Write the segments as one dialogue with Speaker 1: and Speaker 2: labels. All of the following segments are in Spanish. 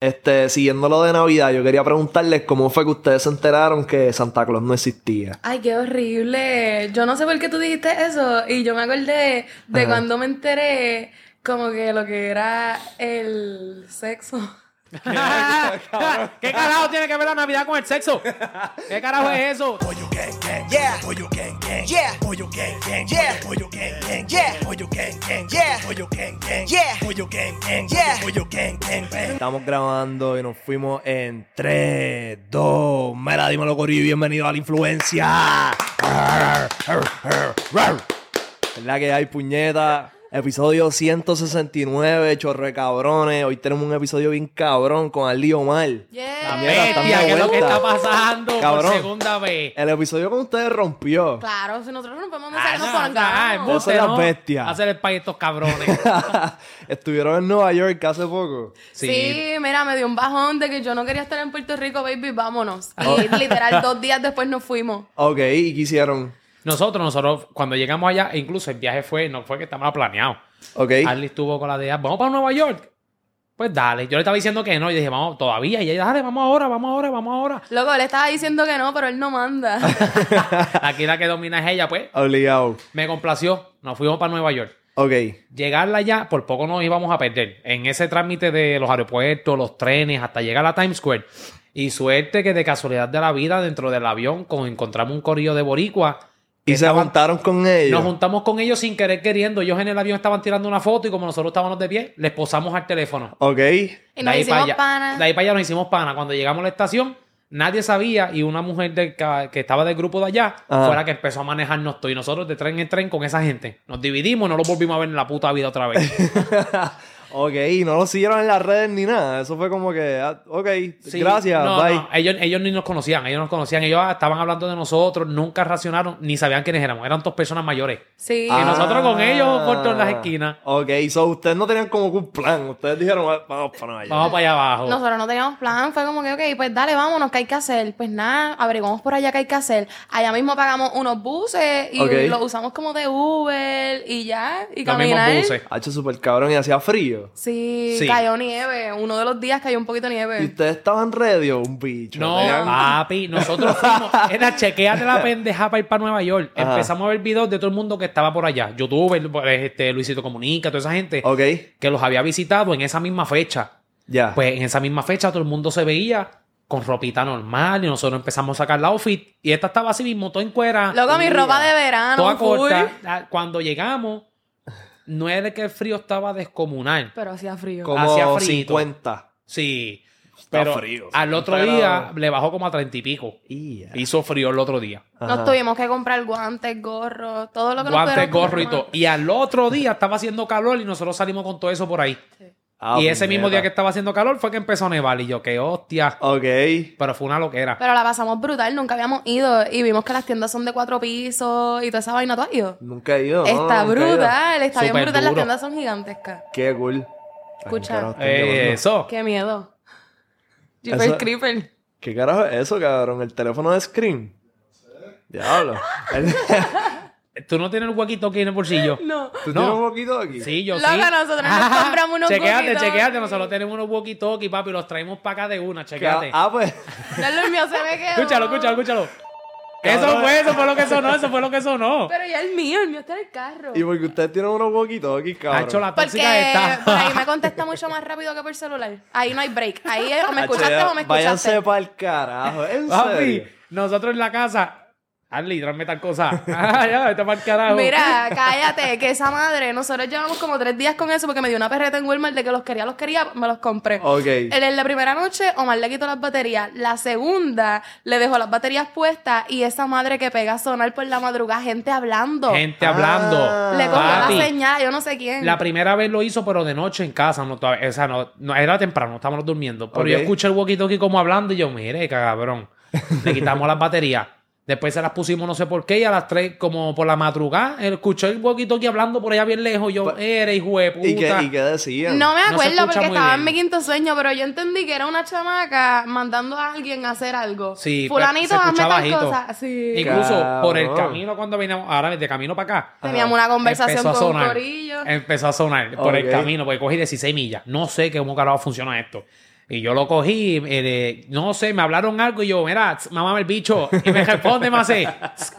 Speaker 1: Este, siguiendo lo de Navidad, yo quería preguntarles cómo fue que ustedes se enteraron que Santa Claus no existía.
Speaker 2: Ay, qué horrible. Yo no sé por qué tú dijiste eso. Y yo me acordé de
Speaker 1: Ajá.
Speaker 2: cuando me enteré como que lo que era el sexo.
Speaker 3: ¿Qué carajo tiene que ver la Navidad con el sexo? ¿Qué carajo es eso?
Speaker 4: Pollo gang gang, yeah. Pollo gang gang, yeah. Pollo gang gang, yeah. Pollo gang gang, yeah. Pollo gang gang, yeah. Pollo gang gang, yeah. Pollo gang gang, yeah. Pollo gang gang, bang.
Speaker 1: Estamos grabando y nos fuimos en 3, 2, mira, dímelo Corillo, bienvenido a la influencia. ¿Verdad que hay puñeta? Episodio 169, chorro de cabrones. Hoy tenemos un episodio bien cabrón con Ali Omar.
Speaker 3: La
Speaker 2: Yeah.
Speaker 1: De
Speaker 3: bestia, ¿qué es lo que está pasando
Speaker 1: Cabrón.
Speaker 3: por segunda vez?
Speaker 1: El episodio con ustedes rompió.
Speaker 2: Claro, si nosotros no podemos
Speaker 3: Ah, no, ah,
Speaker 2: pongamos.
Speaker 1: Vos sos la bestia.
Speaker 3: Hacer el país estos cabrones.
Speaker 1: Estuvieron en Nueva York hace poco.
Speaker 2: Sí. mira, me dio un bajón de que yo no quería estar en Puerto Rico, baby, vámonos.
Speaker 1: Oh.
Speaker 2: Y literal, dos días después nos fuimos.
Speaker 1: Ok, ¿y qué hicieron?
Speaker 3: Nosotros, nosotros, cuando llegamos allá, e incluso el viaje fue, no fue que estaba planeado.
Speaker 1: Ok.
Speaker 3: Harley estuvo con la idea, vamos para Nueva York. Pues dale. Yo le estaba diciendo que no. Y dije, vamos, todavía. Y ella, dale, vamos ahora, vamos ahora, vamos ahora.
Speaker 2: Loco, él estaba diciendo que no, pero él no manda.
Speaker 3: Aquí la que domina es ella, pues.
Speaker 1: Obligado.
Speaker 3: Me complació. Nos fuimos para Nueva York.
Speaker 1: Ok.
Speaker 3: Llegarla allá, por poco nos íbamos a perder. En ese trámite de los aeropuertos, los trenes, hasta llegar a Times Square. Y suerte que de casualidad de la vida, dentro del avión, con, encontramos un corillo de boricua.
Speaker 1: Y se
Speaker 3: estaban-
Speaker 1: juntaron con ellos.
Speaker 3: Nos juntamos con ellos sin querer queriendo. Ellos en el avión estaban tirando una foto y como nosotros estábamos de pie, les posamos al teléfono.
Speaker 1: Ok.
Speaker 2: Y
Speaker 3: De
Speaker 2: nos
Speaker 3: ahí
Speaker 2: hicimos
Speaker 3: para allá-
Speaker 2: pana.
Speaker 3: De ahí para allá nos hicimos pana. Cuando llegamos a la estación, nadie sabía y una mujer del que estaba del grupo de allá
Speaker 1: Ajá.
Speaker 3: fue la que empezó a manejarnos todo. Y nosotros de tren en tren con esa gente. Nos dividimos y no lo volvimos a ver en la puta vida otra vez.
Speaker 1: ok, y no lo siguieron en las redes ni nada. Eso fue como que, ah, ok,
Speaker 3: Sí,
Speaker 1: gracias,
Speaker 3: no,
Speaker 1: bye.
Speaker 3: no, ellos, ellos ni nos conocían, ellos nos conocían, ellos ah, estaban hablando de nosotros, nunca racionaron, ni sabían quiénes éramos, eran dos personas mayores.
Speaker 2: Sí.
Speaker 3: Y nosotros con ellos por todas las
Speaker 1: Ah,
Speaker 3: esquinas.
Speaker 1: Ok, so ustedes no tenían como que un plan. Ustedes dijeron, "Ah, vamos para York".
Speaker 3: Vamos para allá abajo.
Speaker 2: Nosotros no teníamos plan, fue como que, ok, pues dale, vámonos, ¿qué hay que hacer? Pues nada, averiguamos por allá qué hay que hacer. Allá mismo pagamos unos buses y
Speaker 1: Ok.
Speaker 2: los usamos como de Uber y ya, y
Speaker 3: Los mismos
Speaker 2: caminar.
Speaker 3: buses.
Speaker 1: Ha hecho súper cabrón y hacía frío.
Speaker 2: Sí,
Speaker 3: Sí.
Speaker 2: cayó nieve. Uno de los días cayó un poquito de
Speaker 1: ¿Y
Speaker 2: nieve.
Speaker 1: ustedes estaban ready o un bicho?
Speaker 3: No,
Speaker 1: Tenían-
Speaker 3: papi, nosotros fuimos. Era chequeate la pendeja para ir para Nueva York.
Speaker 1: Ajá.
Speaker 3: Empezamos a ver videos de todo el mundo que estaba por allá. Youtuber, este, Luisito Comunica, toda esa gente
Speaker 1: Ok,
Speaker 3: que los había visitado en esa misma fecha.
Speaker 1: ya.
Speaker 3: Pues en esa misma fecha todo el mundo se veía con ropita normal y nosotros empezamos a sacar la outfit y esta estaba así mismo, toda en cuera.
Speaker 2: Luego mi ropa de verano,
Speaker 3: toda
Speaker 2: full,
Speaker 3: corta. Ah, Cuando llegamos, no era que el frío estaba descomunal.
Speaker 2: pero hacía frío.
Speaker 1: como
Speaker 3: hacía frito.
Speaker 1: 50.
Speaker 3: Sí.
Speaker 1: Está
Speaker 3: Pero
Speaker 1: frío,
Speaker 3: al otro
Speaker 1: 50
Speaker 3: día le bajó como a treinta y pico.
Speaker 1: Yeah.
Speaker 3: Hizo frío el otro día.
Speaker 2: Nos
Speaker 1: Ajá.
Speaker 2: tuvimos que comprar guantes, gorros, todo lo que nos
Speaker 3: Guantes,
Speaker 2: pudieron
Speaker 3: gorro y todo. Y al otro día estaba haciendo calor y nosotros salimos con todo eso por ahí.
Speaker 1: Ah,
Speaker 3: y ese mismo día que estaba haciendo calor fue que empezó a nevar. Y yo, qué hostia.
Speaker 1: Ok.
Speaker 3: Pero fue una loquera.
Speaker 2: Pero la pasamos brutal, nunca habíamos ido y vimos que las tiendas son de cuatro pisos y toda esa vaina, ¿tú has ido?
Speaker 1: Nunca he ido.
Speaker 2: está
Speaker 1: he ido.
Speaker 2: brutal, está bien brutal, las tiendas son gigantescas.
Speaker 1: Qué cool.
Speaker 2: Escucha.
Speaker 3: Eh, eso.
Speaker 2: Qué miedo. Jeepers
Speaker 1: Eso-
Speaker 2: Creeper.
Speaker 1: ¿Qué carajo es eso, cabrón? ¿El teléfono de Screen? Diablo.
Speaker 3: ¿Tú no tienes el huequito aquí en el bolsillo?
Speaker 2: No.
Speaker 1: ¿Tú
Speaker 3: No.
Speaker 1: tienes un poquito aquí?
Speaker 3: Sí, yo
Speaker 2: Loco,
Speaker 3: sí.
Speaker 2: nosotros nos compramos unos
Speaker 3: Chequéate,
Speaker 2: walkie-talkie.
Speaker 3: chequéate. Nosotros tenemos unos walkie-talkie, papi. Los traemos para acá de una.
Speaker 1: Que-
Speaker 3: Chequéate.
Speaker 1: Ah, pues.
Speaker 2: Dale, el mío se me quedó.
Speaker 3: Escúchalo, escúchalo, escúchalo. Eso fue, eso fue lo que sonó, eso fue lo que sonó.
Speaker 2: Pero ya el mío, el mío está en el carro.
Speaker 1: Y porque ustedes tienen unos poquitos aquí, cabrón.
Speaker 3: Hacho, la
Speaker 2: Porque
Speaker 3: tóxica está.
Speaker 2: por ahí me contesta mucho más rápido que por celular. Ahí no hay break. Ahí es o me escuchaste o me
Speaker 1: Váyanse
Speaker 2: escuchaste.
Speaker 1: para el carajo. ¿En
Speaker 3: Papi,
Speaker 1: serio?
Speaker 3: nosotros en la casa. Arly, tráeme tal cosa. Ah, ya, vete para el carajo.
Speaker 2: Mira, cállate, que esa madre, nosotros llevamos como tres días con eso porque me dio una perreta en Walmart de que los quería, los quería, me los compré.
Speaker 1: Ok.
Speaker 2: En la primera noche, Omar le quitó las baterías. La segunda, le dejó las baterías puestas y esa madre que pega a sonar por la madrugada, gente hablando.
Speaker 3: Gente hablando.
Speaker 1: Ah.
Speaker 2: le cogió
Speaker 3: Papi,
Speaker 2: la señal, yo no sé quién.
Speaker 3: La primera vez lo hizo, pero de noche en casa. No, todavía- o sea, no, no- era temprano, estábamos durmiendo. Pero
Speaker 1: Ok.
Speaker 3: yo escuché el walkie-talkie como hablando y yo, mire, cabrón. Le quitamos las baterías. Después se las pusimos no sé por qué y a las tres, como por la madrugada, él escuchó el walkie-talkie hablando por allá bien lejos. Yo, eres hijo de puta.
Speaker 1: ¿Y qué, ¿Y qué decían?
Speaker 2: No me acuerdo porque estaba en mi quinto sueño, pero yo entendí que era una chamaca mandando a alguien a hacer algo.
Speaker 3: Sí, pues,
Speaker 2: Fulanito, hazme tal cosa. Sí.
Speaker 3: Incluso por el camino cuando veníamos, ahora de camino para acá.
Speaker 2: Teníamos una conversación
Speaker 3: empezó a
Speaker 2: con un
Speaker 3: sonar.
Speaker 2: corillo.
Speaker 3: Empezó a sonar por el camino, porque cogí 16 millas. No sé cómo carajo funciona esto. Y yo lo cogí, eh, no sé, me hablaron algo y yo, mira, mamá el bicho. Y me responde más así,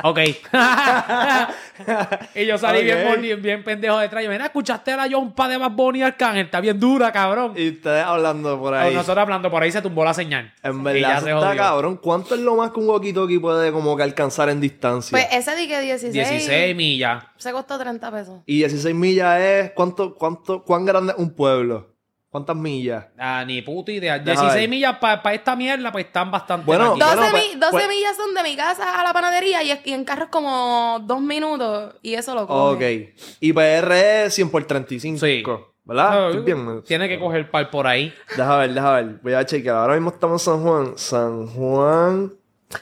Speaker 3: ok. y yo salí bien,
Speaker 1: Ok.
Speaker 3: mordi- bien pendejo detrás. Y yo, mira, escuchaste a la Yompa de Bad Bunny Arcángel, está bien dura, cabrón.
Speaker 1: Y ustedes hablando por ahí.
Speaker 3: Nosotros hablando por ahí se tumbó la señal.
Speaker 1: En
Speaker 3: Y
Speaker 1: verdad,
Speaker 3: ya se
Speaker 1: está
Speaker 3: jodió.
Speaker 1: cabrón. ¿Cuánto es lo más que un walkie-talkie puede como que alcanzar en distancia?
Speaker 2: Pues ese di que 16.
Speaker 3: 16 millas.
Speaker 2: Se costó 30 pesos.
Speaker 1: y 16 millas es... ¿Cuánto, cuánto, ¿Cuán grande es un pueblo? ¿Cuántas millas?
Speaker 3: Ah, ni puta idea.
Speaker 1: Deja
Speaker 3: 16
Speaker 1: ver.
Speaker 3: millas para esta mierda, pues están bastante.
Speaker 1: Bueno,
Speaker 3: larguitas.
Speaker 2: 12,
Speaker 1: pues-
Speaker 2: mi- 12
Speaker 1: pues-
Speaker 2: millas son de mi casa a la panadería y, en carro es como dos minutos y eso lo
Speaker 1: Ok.
Speaker 2: coge.
Speaker 1: Y PR es 100 por 35.
Speaker 3: Sí.
Speaker 1: ¿Verdad?
Speaker 3: No,
Speaker 1: bien.
Speaker 3: Tiene que coger par por ahí.
Speaker 1: Deja ver, deja ver. Voy a chequear. Ahora mismo estamos en San Juan. San Juan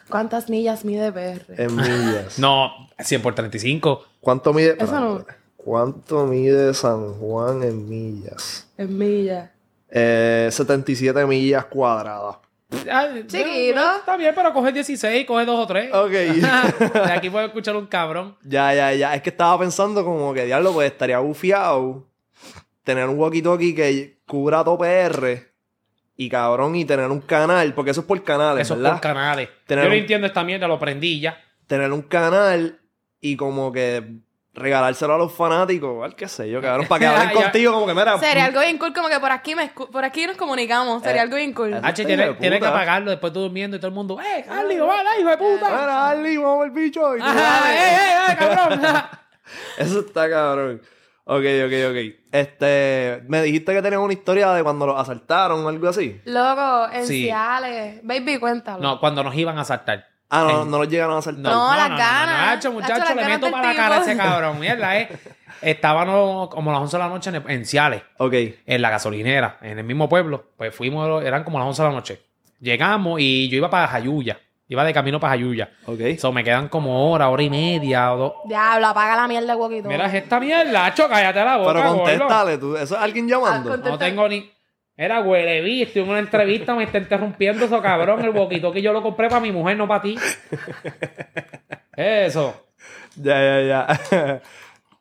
Speaker 2: ¿Cuántas millas mide PR?
Speaker 1: en millas.
Speaker 3: No, 100 por 35.
Speaker 1: ¿Cuánto mide?
Speaker 2: Eso no.
Speaker 1: ¿Cuánto mide San Juan en millas?
Speaker 2: En millas.
Speaker 1: Eh, 77 millas cuadradas.
Speaker 3: Ah,
Speaker 2: Chiquito.
Speaker 3: Está bien, pero coge 16, coge 2 o 3.
Speaker 1: Ok.
Speaker 3: De aquí puedo escuchar un cabrón.
Speaker 1: ya, ya, ya. Es que estaba pensando como que, diablo, pues estaría bufiado tener un walkie-talkie que cubra todo PR y cabrón y tener un canal, porque eso es por canales,
Speaker 3: Eso es
Speaker 1: ¿verdad?
Speaker 3: por canales.
Speaker 1: Tener
Speaker 3: Yo no
Speaker 1: un-
Speaker 3: entiendo esta mierda, lo prendí ya.
Speaker 1: tener un canal y como que regalárselo a los fanáticos, igual qué sé yo, cabrón, para que hablen contigo como que mira.
Speaker 2: Sería algo bien cool, como que por aquí, me por aquí nos comunicamos. Sería
Speaker 1: Eh,
Speaker 2: algo bien cool.
Speaker 1: eh,
Speaker 3: H, tiene,
Speaker 1: de
Speaker 3: tiene que apagarlo después tú durmiendo y todo el mundo, ¡eh, Carly, vale, hijo de puta!
Speaker 1: Mira, Ali, vamos al bicho. y tú,
Speaker 3: Ajá,
Speaker 1: dale.
Speaker 3: ¡eh, eh, eh, cabrón!
Speaker 1: Eso está cabrón. Ok, ok, ok. Este, me dijiste que tenías una historia de cuando los asaltaron o algo así.
Speaker 2: Loco, en
Speaker 3: Sí.
Speaker 2: Ciales. Baby, cuéntalo.
Speaker 3: no, cuando nos iban a saltar.
Speaker 1: Ah, no,
Speaker 3: En-
Speaker 1: no los llegaron a asaltar.
Speaker 2: No, las ganas.
Speaker 3: Hacho,
Speaker 2: Hacho,
Speaker 3: muchacho,
Speaker 2: las
Speaker 3: le
Speaker 2: ganas
Speaker 3: meto
Speaker 2: del
Speaker 3: para la cara a ese cabrón. Mierda, eh. Estábamos como a las 11 de la noche en, en Ciales,
Speaker 1: Ok.
Speaker 3: en la gasolinera, en el mismo pueblo. Pues fuimos, eran como las 11 de la noche. Llegamos y yo iba para Jayuya. Iba de camino para Jayuya.
Speaker 1: Ok.
Speaker 3: So, me quedan como hora, hora y media o dos.
Speaker 2: Diablo, apaga la mierda walkie
Speaker 3: Mira, es esta mierda, Hacho, cállate la boca,
Speaker 1: Pero
Speaker 3: gordo.
Speaker 1: contéstale, tú. ¿Eso es alguien llamando?
Speaker 2: Ah,
Speaker 3: No tengo ni... Era huele estoy en una entrevista, me está interrumpiendo eso, cabrón. El boquito que yo lo compré para mi mujer, no para ti. Eso.
Speaker 1: ya, ya, ya.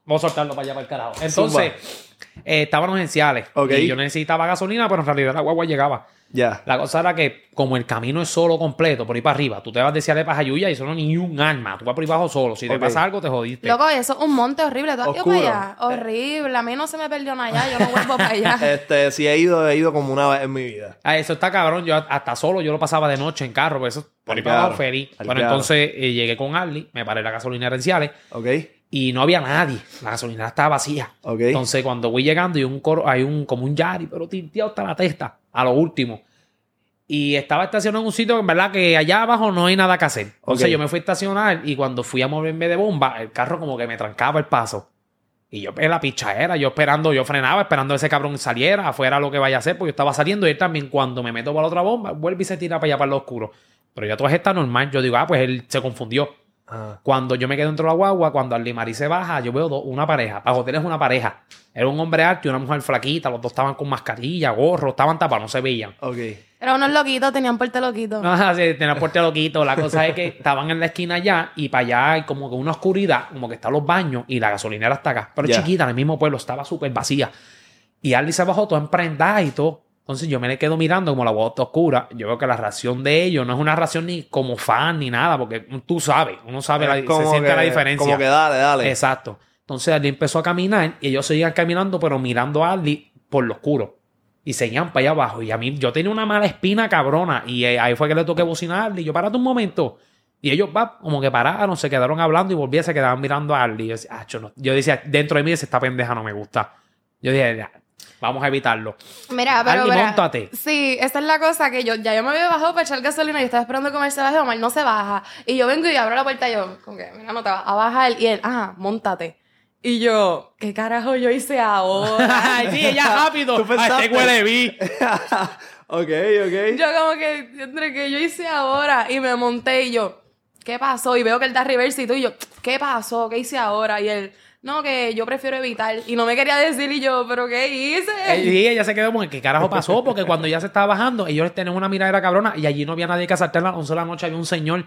Speaker 3: Vamos a soltarlo para allá, para el carajo. Entonces, eh, Ciales.
Speaker 1: Ok.
Speaker 3: Y yo necesitaba gasolina, pero en realidad la guagua llegaba.
Speaker 1: Ya.
Speaker 3: La cosa era que, como el camino es solo completo, por ahí para arriba, tú te vas de Ciales para Jayuya y eso no es ni un arma. Tú vas por ahí abajo solo. Si te pasa algo, te jodiste.
Speaker 2: Loco, eso es un monte horrible. ¿Tú has ido
Speaker 1: Oscuro.
Speaker 2: para allá? Horrible. A mí no se me perdió nada allá. Yo no vuelvo para allá.
Speaker 1: Este, si he ido, he ido como una vez en mi vida.
Speaker 3: Ah, eso está cabrón. Yo hasta solo yo lo pasaba de noche en carro, pues eso por ahí para abajo feliz.
Speaker 1: al
Speaker 3: Bueno,
Speaker 1: claro.
Speaker 3: entonces eh, llegué con Arlie, me paré en la gasolinera en Ciales
Speaker 1: Ok.
Speaker 3: y no había nadie. La gasolinera estaba vacía.
Speaker 1: Ok.
Speaker 3: Entonces, cuando voy llegando, hay un coro, hay un como un Yari, pero tinteado hasta la testa, a lo último. Y estaba estacionado en un sitio en verdad que allá abajo no hay nada que hacer. Entonces
Speaker 1: Ok.
Speaker 3: yo me fui a estacionar y cuando fui a moverme de bomba, el carro como que me trancaba el paso. Y yo en la pichadera, yo esperando, yo frenaba, esperando a ese cabrón saliera, afuera lo que vaya a hacer, porque yo estaba saliendo y él también cuando me meto para la otra bomba, vuelve y se tira para allá para lo oscuro. Pero ya todo está normal. Yo digo, ah, pues él se confundió.
Speaker 1: Ah,
Speaker 3: Cuando yo me quedo dentro de la guagua, cuando Arlimari se baja, yo veo do- una pareja. Para hoteles una pareja. Era un hombre alto y una mujer flaquita. Los dos estaban con mascarilla, gorro, estaban tapados, no se veían.
Speaker 1: ok.
Speaker 2: Eran unos loquitos, tenían porte loquito.
Speaker 3: No, así, tenía puerta loquito. La cosa es que estaban en la esquina allá y para allá hay como que una oscuridad, como que están los baños y la gasolinera está acá. Pero chiquita, en el mismo pueblo, estaba súper vacía. Y Arlie se bajó todo emprendada y todo. Entonces yo me le quedo mirando como la voz está oscura. Yo veo que la reacción de ellos no es una reacción ni como fan ni nada, porque tú sabes, uno sabe, la- se siente
Speaker 1: que-
Speaker 3: la diferencia.
Speaker 1: Como que dale, dale.
Speaker 3: Exacto. Entonces Arlie empezó a caminar y ellos seguían caminando, pero mirando a Arlie por lo oscuro. Y seguían para allá abajo. Y a mí, yo tenía una mala espina cabrona. Y eh, ahí fue que le toqué bocinar a Arlie. Yo, párate un momento. Y ellos, va, como que pararon, se quedaron hablando y volvían, se quedaban mirando a Arlie. Yo decía, "Ah, yo, no". Yo decía, dentro de mí, dice, esta pendeja no me gusta. Yo dije, "Ya, vamos a evitarlo.
Speaker 2: Mira, pero.
Speaker 3: Arlie,
Speaker 2: mira,
Speaker 3: móntate.
Speaker 2: Sí, esa es la cosa que yo ya yo me había bajado para echar gasolina y estaba esperando que Omar se baje. Omar no se baja. Y yo vengo y abro la puerta y yo, como que, mira, no te vas a bajar. Y él, ajá, montate. Y yo, ¿qué carajo yo hice ahora?
Speaker 3: Ay, sí, ella rápido.
Speaker 1: ¿Tú pensaste?
Speaker 3: Ay, este huele vi.
Speaker 1: ok, ok.
Speaker 2: yo como que, entre que yo hice ahora y me monté y yo, ¿qué pasó? Y veo que él da reverse y tú y yo, ¿qué pasó? ¿Qué hice ahora? Y él, no, que yo prefiero evitar. Y no me quería decir y yo, ¿pero qué hice?
Speaker 3: Y ella se quedó como, ¿qué carajo pasó? Porque cuando ella se estaba bajando, ellos tenían una miradera cabrona y allí no había nadie que asaltar a las 11 de la noche. Había un señor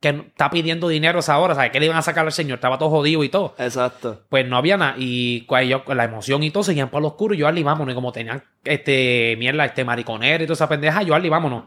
Speaker 3: que está pidiendo dinero a esa hora, ¿sabes? ¿Qué le iban a sacar al señor? Estaba todo jodido y todo.
Speaker 1: Exacto.
Speaker 3: Pues no había nada. Y con la emoción y todo, seguían por lo oscuro. Y yo, Ali, vámonos. Y como tenían este, mierda, este mariconero y toda esa pendeja, yo, Ali, vámonos.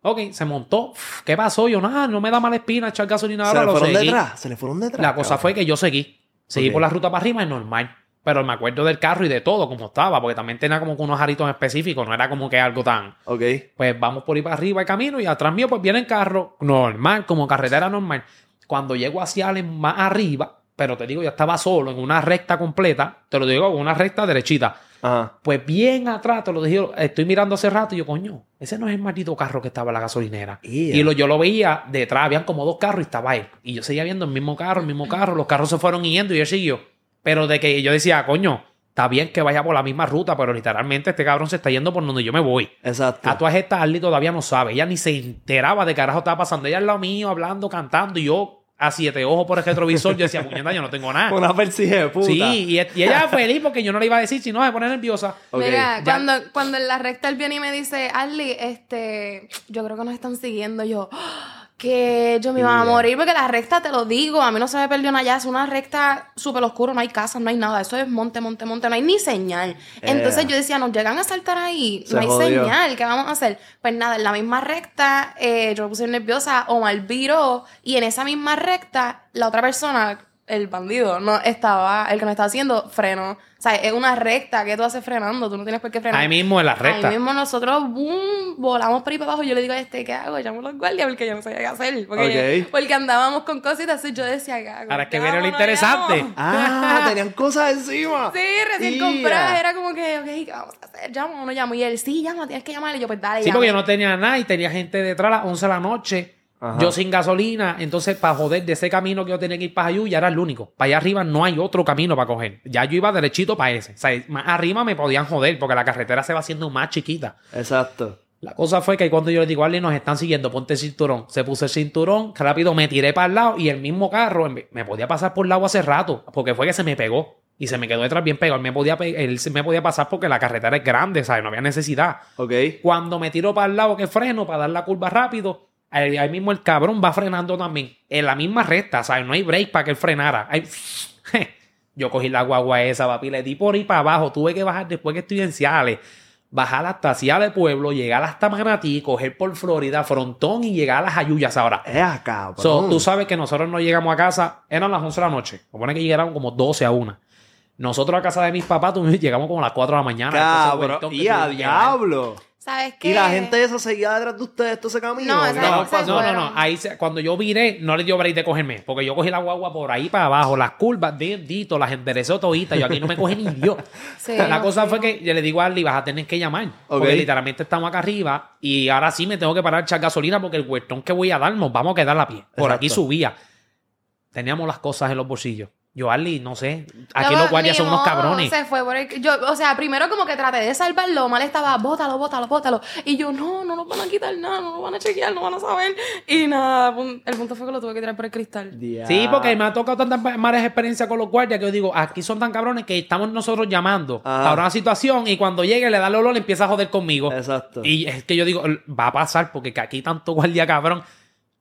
Speaker 3: Ok, se montó. Uf, ¿Qué pasó? Yo, nada, no me da mala espina echar gasolina
Speaker 1: Se
Speaker 3: ahora.
Speaker 1: le
Speaker 3: Lo
Speaker 1: fueron
Speaker 3: seguí.
Speaker 1: detrás. Se le fueron detrás.
Speaker 3: La cosa
Speaker 1: cabrón.
Speaker 3: fue que yo seguí. Seguí por la ruta para arriba, es normal. Pero me acuerdo del carro y de todo, como estaba, porque también tenía como que unos aritos específicos, no era como que algo tan.
Speaker 1: Ok.
Speaker 3: Pues vamos por ahí para arriba el camino y atrás mío, pues viene el carro normal, como carretera normal. Cuando llego hacia el más arriba, pero te digo, yo estaba solo en una recta completa, te lo digo, una recta derechita.
Speaker 1: Ajá.
Speaker 3: Pues bien atrás, te lo dije, estoy mirando hace rato y yo, coño, ese no es el maldito carro que estaba en la gasolinera. Y lo, yo lo veía detrás, habían como dos carros y estaba él. Y yo seguía viendo el mismo carro, el mismo carro, los carros se fueron yendo y él siguió. Pero de que yo decía, coño, está bien que vaya por la misma ruta, pero literalmente este cabrón se está yendo por donde yo me voy.
Speaker 1: Exacto.
Speaker 3: A todas estas Arly todavía no sabe, ella ni se enteraba de carajo estaba pasando. Ella al lado mío, hablando, cantando, y yo a siete ojos por el retrovisor, yo decía, puñeta, yo no tengo nada.
Speaker 1: Una persigue de puta.
Speaker 3: Sí, y, y ella feliz porque yo no le iba a decir, si no, se pone nerviosa.
Speaker 1: Ok.
Speaker 2: Mira,
Speaker 3: Ya-
Speaker 2: cuando, cuando en la recta él viene y me dice, Arly, este, yo creo que nos están siguiendo. Yo, "Ah, que yo me iba a morir porque la recta, te lo digo, a mí no se me perdió nada ya. Es una recta súper oscura, no hay casas, no hay nada. Eso es monte, monte, monte, no hay ni señal. Entonces yo decía, nos llegan a saltar ahí,
Speaker 1: Se
Speaker 2: no hay
Speaker 1: jodió.
Speaker 2: señal, ¿qué vamos a hacer? Pues nada, en la misma recta, eh, yo me puse nerviosa, Omar viró y en esa misma recta, la otra persona, el bandido, no estaba, el que nos estaba haciendo, freno. O sea, es una recta que tú haces frenando, tú no tienes por qué frenar.
Speaker 3: Ahí mismo en la recta.
Speaker 2: Ahí mismo nosotros boom, volamos por ahí para abajo. Yo le digo a este, ¿qué hago? Llamo a los guardias porque yo no sabía qué hacer. Porque,
Speaker 1: Ok.
Speaker 2: porque andábamos con cositas y yo decía, ¿qué hago?
Speaker 3: Ahora es que
Speaker 2: ¿Qué
Speaker 3: viene lo?
Speaker 2: No
Speaker 3: interesante.
Speaker 2: llamo.
Speaker 1: Ah, tenían cosas encima.
Speaker 2: Sí, recién
Speaker 1: Ia.
Speaker 2: comprada. Era como que, ok, ¿qué vamos a hacer? Llamo o no llamo. Y él, sí, llama, tienes que llamar. Y yo, pues dale,
Speaker 3: Sí, porque yo no tenía nada y tenía gente detrás a las 11 de la noche.
Speaker 1: Ajá.
Speaker 3: Yo sin gasolina. Entonces, para joder de ese camino que yo tenía que ir para Jayuya, era el único. Para allá arriba no hay otro camino para coger. Ya yo iba derechito para ese. O sea, más arriba me podían joder porque la carretera se va haciendo más chiquita.
Speaker 1: Exacto.
Speaker 3: La cosa fue que cuando yo le digo, Arlen, nos están siguiendo, ponte el cinturón. Se puso el cinturón, rápido me tiré para el lado y el mismo carro me podía pasar por el lado hace rato, porque fue que se me pegó y se me quedó detrás bien pegado. Él me podía, él me podía pasar porque la carretera es grande, ¿sabes? No había necesidad.
Speaker 1: Ok.
Speaker 3: Cuando me tiro para el lado que freno para dar la curva rápido, ahí, mismo el cabrón va frenando también. En la misma recta, ¿sabes? No hay break para que él frenara. Ahí- yo cogí la guagua esa, papi, le di por ahí para abajo. Tuve que bajar después que estoy en Ciales. Bajar hasta Ciales Pueblo, llegar hasta Manatí, coger por Florida, Frontón y llegar a las Ayuyas ahora.
Speaker 1: Es acá,
Speaker 3: So, tú sabes que nosotros no llegamos a casa, eran las 11 de la noche. Supone que llegaron como 12 a 1. Nosotros a casa de mis papás tuvimos- llegamos como a las 4 de la mañana.
Speaker 1: Cabrón. Y a
Speaker 3: llegar.
Speaker 2: ¿Sabes qué?
Speaker 1: Y la gente esa seguía detrás de ustedes todo ese camino.
Speaker 2: No.
Speaker 3: No, no, no.
Speaker 2: fueron.
Speaker 3: Ahí se- cuando yo viré, no le dio break de cogerme. Porque yo cogí la guagua por ahí para abajo, las curvas, dito, las enderezó toditas. Yo aquí no me coge ni Dios.
Speaker 2: Sí,
Speaker 3: la
Speaker 2: no,
Speaker 3: cosa
Speaker 2: sí,
Speaker 3: fue
Speaker 2: no.
Speaker 3: que yo le digo a Arlie, vas a tener que llamar. Porque literalmente estamos acá arriba y ahora sí me tengo que parar a echar gasolina porque el huertón que voy a dar nos vamos a quedar a pie. Por aquí subía. Teníamos las cosas en los bolsillos. Yo, Arlie, no sé. Aquí los guardias son unos cabrones.
Speaker 2: Se fue por el- yo, o sea, primero como que traté de salvarlo, mal estaba, bótalo, bótalo, bótalo. Y yo, no, no nos van a quitar nada, no nos van a chequear, no van a saber. Y nada, el punto fue que lo tuve que tirar por el cristal.
Speaker 3: Sí, porque me ha tocado tantas ma- malas experiencias con los guardias que yo digo, aquí son tan cabrones que estamos nosotros llamando
Speaker 1: Ajá.
Speaker 3: para una situación y cuando llegue le da el olor le empieza a joder conmigo.
Speaker 1: Exacto.
Speaker 3: Y es que yo digo, va a pasar porque que aquí tanto guardia cabrón,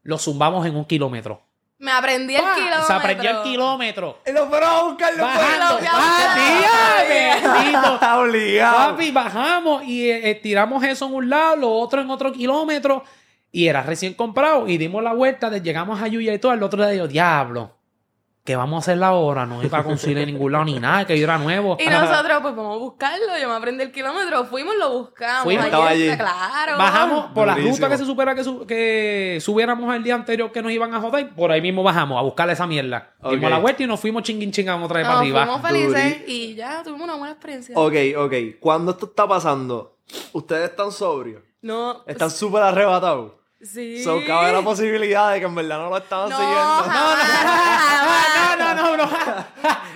Speaker 3: lo zumbamos en un kilómetro.
Speaker 2: Me aprendí el kilómetro.
Speaker 3: Se aprendió el kilómetro.
Speaker 1: Y lo fueron a buscar los
Speaker 3: Bajando.
Speaker 2: Lo
Speaker 3: ¡Ah!
Speaker 1: Está obligado.
Speaker 3: Papi, bajamos y eh, tiramos eso en un lado, lo otro en otro kilómetro. Y era recién comprado. Y dimos la vuelta, de, llegamos a Yuya y todo. El otro día yo, diablo, ¿qué vamos a hacer la hora? No iba a conseguir en ningún lado ni nada, que yo era nuevo.
Speaker 2: Y nosotros, pues vamos a buscarlo. Yo me aprendí el kilómetro. Fuimos, lo buscamos.
Speaker 3: Fuimos.
Speaker 2: Allí
Speaker 1: Estaba
Speaker 2: está,
Speaker 1: allí.
Speaker 2: Claro.
Speaker 3: Bajamos por la
Speaker 1: Durísimo.
Speaker 3: ruta que se supera que, su- que subiéramos el día anterior que nos iban a joder. Por ahí mismo bajamos a buscar esa mierda. Dimos
Speaker 1: Ok.
Speaker 3: la vuelta y nos fuimos chingin chingán otra vez para
Speaker 2: Nos
Speaker 3: arriba.
Speaker 2: fuimos felices
Speaker 1: Duri.
Speaker 2: y ya tuvimos una buena experiencia.
Speaker 1: Ok, ok. Cuando esto está pasando, ustedes están sobrios.
Speaker 2: No.
Speaker 1: Están súper arrebatados.
Speaker 2: Sí.
Speaker 1: So, cabe la posibilidad de que en verdad no lo estaban
Speaker 2: No,
Speaker 1: siguiendo.
Speaker 2: jamás.
Speaker 3: No, no, no, no.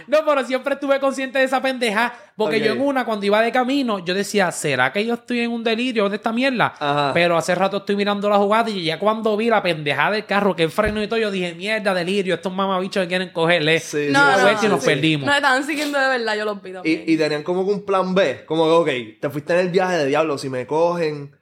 Speaker 3: No, pero siempre estuve consciente de esa pendeja. Porque yo en una, cuando iba de camino, yo decía, ¿será que yo estoy en un delirio de esta mierda?
Speaker 1: Ajá.
Speaker 3: Pero hace rato estoy mirando la jugada y ya cuando vi la pendejada del carro, que el freno y todo, yo dije, mierda, delirio, estos mamabichos que quieren cogerle.
Speaker 1: Sí,
Speaker 2: No,
Speaker 3: la
Speaker 2: no,
Speaker 3: vuelta y nos
Speaker 2: sí.
Speaker 3: perdimos.
Speaker 2: Nos estaban siguiendo de verdad, yo los vi también.
Speaker 1: Y, y tenían como que un plan B. Como que, ok, te fuiste en el viaje de diablo. Si me cogen,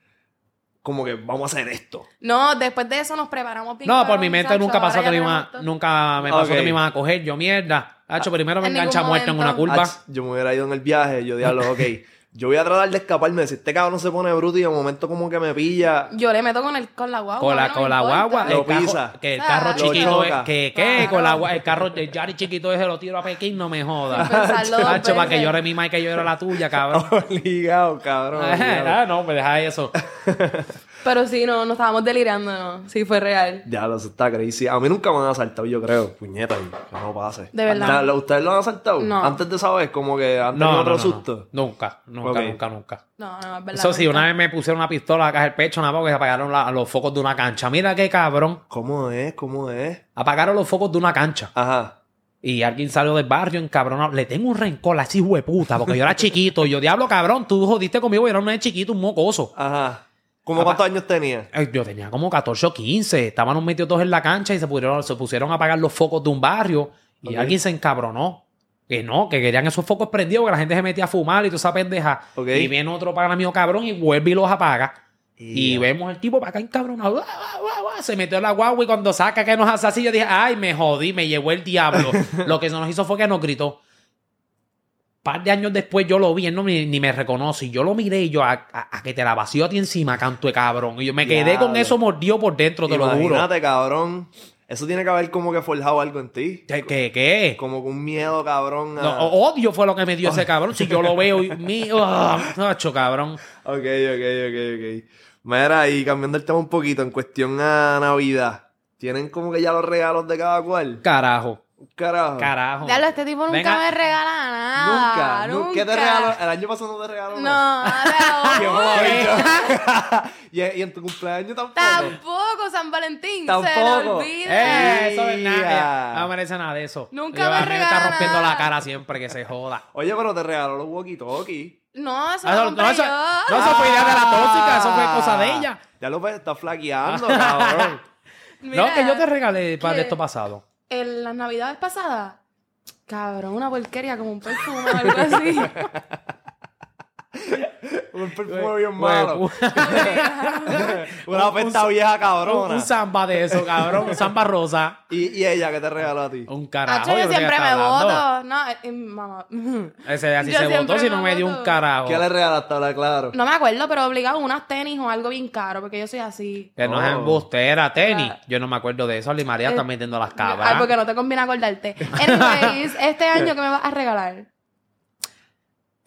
Speaker 1: como que vamos a hacer esto.
Speaker 2: No, después de eso nos preparamos bien.
Speaker 3: No, por mi mente nunca pasó que me
Speaker 2: ya
Speaker 3: iba,
Speaker 2: tenemos todo.
Speaker 3: nunca me pasó que me iban a coger. Yo, mierda. Hacho, primero me
Speaker 2: En
Speaker 3: engancha muerto en una curva.
Speaker 1: Ach, yo me hubiera ido en el viaje, yo diablo, ok. Yo voy a tratar de escaparme. Si este cabrón se pone bruto y de momento como que me pilla.
Speaker 2: Yo le meto con, el, con la guagua.
Speaker 3: Con la,
Speaker 2: no
Speaker 3: con
Speaker 2: me
Speaker 3: la guagua,
Speaker 1: Lo
Speaker 3: el carro,
Speaker 1: pisa.
Speaker 3: que el carro chiquito es, que,
Speaker 2: Claro.
Speaker 3: con la, gua- el carro del Yari chiquito ese lo tiro a Pekín, no me jodas.
Speaker 2: Pensarlo dos
Speaker 3: Hacho, para que llore mi madre que llore la tuya, cabrón.
Speaker 1: Obligado, cabrón. obligado.
Speaker 3: ah, no, me deja eso.
Speaker 2: Pero sí, no, no estábamos delirando, no. Sí, fue real.
Speaker 1: Ya, eso está crazy. A mí nunca me han asaltado, yo creo. Puñeta, y que no pase.
Speaker 2: De verdad.
Speaker 1: ¿La- ¿Ustedes lo han asaltado?
Speaker 2: No.
Speaker 1: Antes de esa vez, como que han tenido
Speaker 3: No,
Speaker 1: otro
Speaker 3: no,
Speaker 1: susto.
Speaker 3: no. Nunca, nunca, nunca, nunca.
Speaker 2: No, no, es verdad.
Speaker 3: Eso sí,
Speaker 2: nunca.
Speaker 3: una vez me pusieron una pistola acá en el pecho, nada más porque apagaron la- los focos de una cancha. Mira qué cabrón.
Speaker 1: ¿Cómo es? ¿Cómo es?
Speaker 3: Apagaron los focos de una cancha.
Speaker 1: Ajá.
Speaker 3: Y alguien salió del barrio encabronado. Le tengo un rencor a ese hijo de puta, porque yo era chiquito. Y yo, diablo, cabrón, tú jodiste conmigo. Yo era un chiquito, un mocoso.
Speaker 1: Ajá. ¿Cómo cuántos años tenía?
Speaker 3: Yo tenía como 14 o 15. Estaban metidos todos en la cancha y se pusieron, se pusieron a apagar los focos de un barrio. Y alguien se encabronó. Que no, que querían esos focos prendidos, que la gente se metía a fumar y toda esa pendeja. Y viene otro pana mío cabrón y vuelve y los apaga. Y vemos el tipo para acá encabronado. Se metió en la guagua y cuando saca que nos hace así, yo dije, ay, me jodí, me llevó el diablo. lo que nos hizo fue que nos gritó. Par de años después yo lo vi, él no ni me reconoce. Y yo lo miré y yo, a, a- a que te la vacío a ti encima, canto de cabrón. Y yo me quedé con eso mordido por dentro, te lo juro.
Speaker 1: Imagínate, cabrón. Eso tiene que haber como que forjado algo en ti.
Speaker 3: ¿Qué? ¿Qué? qué?
Speaker 1: Como que un miedo, cabrón. a-
Speaker 3: No, odio fue lo que me dio ese cabrón. Si yo lo veo y mi, ah, nacho, cabrón.
Speaker 1: Ok, ok, ok, ok. Mira, y cambiando el tema un poquito, en cuestión a Navidad, ¿tienen como que ya los regalos de cada cual?
Speaker 3: Carajo.
Speaker 1: Carajo.
Speaker 3: Carajo.
Speaker 2: Diablo, este tipo nunca
Speaker 3: Venga.
Speaker 2: me regala nada.
Speaker 1: Nunca. nu- ¿Qué te regaló? El año pasado no te regaló nada.
Speaker 2: No,
Speaker 1: Qué
Speaker 2: no.
Speaker 1: y, y en tu cumpleaños tampoco.
Speaker 2: Tampoco, San Valentín. Se
Speaker 1: Tampoco.
Speaker 2: le olvida.
Speaker 3: Eh, eso es nada. No merece nada de eso.
Speaker 2: Nunca
Speaker 3: Yo,
Speaker 2: me
Speaker 3: me está rompiendo
Speaker 2: nada.
Speaker 3: la cara siempre que se joda.
Speaker 1: Oye, pero te regaló los walkie-talkie.
Speaker 2: No, eso
Speaker 3: Ah, no, no, eso,
Speaker 2: yo.
Speaker 3: no, eso fue idea de la tóxica, eso fue cosa de ella.
Speaker 1: Ya lo ves, está flaqueando, cabrón.
Speaker 3: no, que yo te regalé para
Speaker 2: ¿qué?
Speaker 3: esto pasado.
Speaker 2: En las navidades pasadas, cabrón, una porquería como un perfume o algo así.
Speaker 1: un perfume bien malo.
Speaker 3: un-
Speaker 1: Una pesta vieja cabrona.
Speaker 3: un samba de eso, cabrón. Un samba rosa.
Speaker 1: ¿Y, y ella qué te regaló a ti?
Speaker 3: Un carajo.
Speaker 2: Yo
Speaker 3: qué
Speaker 2: siempre
Speaker 3: está
Speaker 2: me voto. No, eh, eh, mamá.
Speaker 3: Ese así
Speaker 2: Yo
Speaker 3: se votó si no
Speaker 2: me
Speaker 3: dio un carajo.
Speaker 1: ¿Qué le regalaste? Habla claro.
Speaker 2: No me acuerdo, pero obligado unas tenis o algo bien caro, porque yo soy así.
Speaker 3: Que no es
Speaker 1: Oh.
Speaker 3: embustera, tenis. Yo no me acuerdo de eso. Ali María está metiendo las
Speaker 2: Ay,
Speaker 3: cabras.
Speaker 2: porque no te conviene acordarte. Anyways, este año, ¿qué me vas a regalar?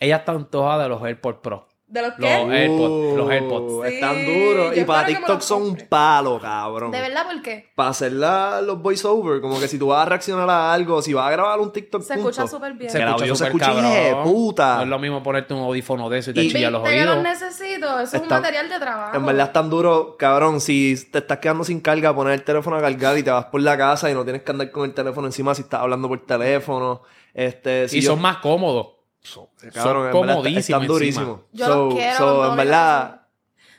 Speaker 3: Ella está antojada de los AirPods Pro.
Speaker 2: ¿De los
Speaker 3: Los
Speaker 2: qué?
Speaker 3: AirPods. Los AirPods.
Speaker 1: Uh,
Speaker 2: Sí,
Speaker 1: están duros.
Speaker 2: yo
Speaker 1: Y para TikTok
Speaker 2: los
Speaker 1: son un palo, cabrón.
Speaker 2: ¿De verdad por qué?
Speaker 1: Para hacer la- los voiceover, como que si tú vas a reaccionar a algo, si vas a grabar un TikTok
Speaker 2: Se escucha súper bien.
Speaker 1: Se audio se
Speaker 3: súper
Speaker 1: escucha puta.
Speaker 3: No es lo mismo ponerte un audífono de eso y te
Speaker 1: Y-
Speaker 3: chilla los
Speaker 2: Viste que los
Speaker 3: oídos.
Speaker 2: necesito. Eso es un material de trabajo.
Speaker 1: En verdad es tan duro, cabrón, si te estás quedando sin carga, poner el teléfono a cargar y te vas por la casa y no tienes que andar con el teléfono encima si estás hablando por teléfono. Este, si
Speaker 3: y
Speaker 1: yo-
Speaker 3: son más cómodos.
Speaker 1: Cabrón, en verdad,
Speaker 3: comodísimos
Speaker 1: Están durísimos.
Speaker 2: Yo
Speaker 1: So-
Speaker 2: los quiero
Speaker 1: so, en verdad.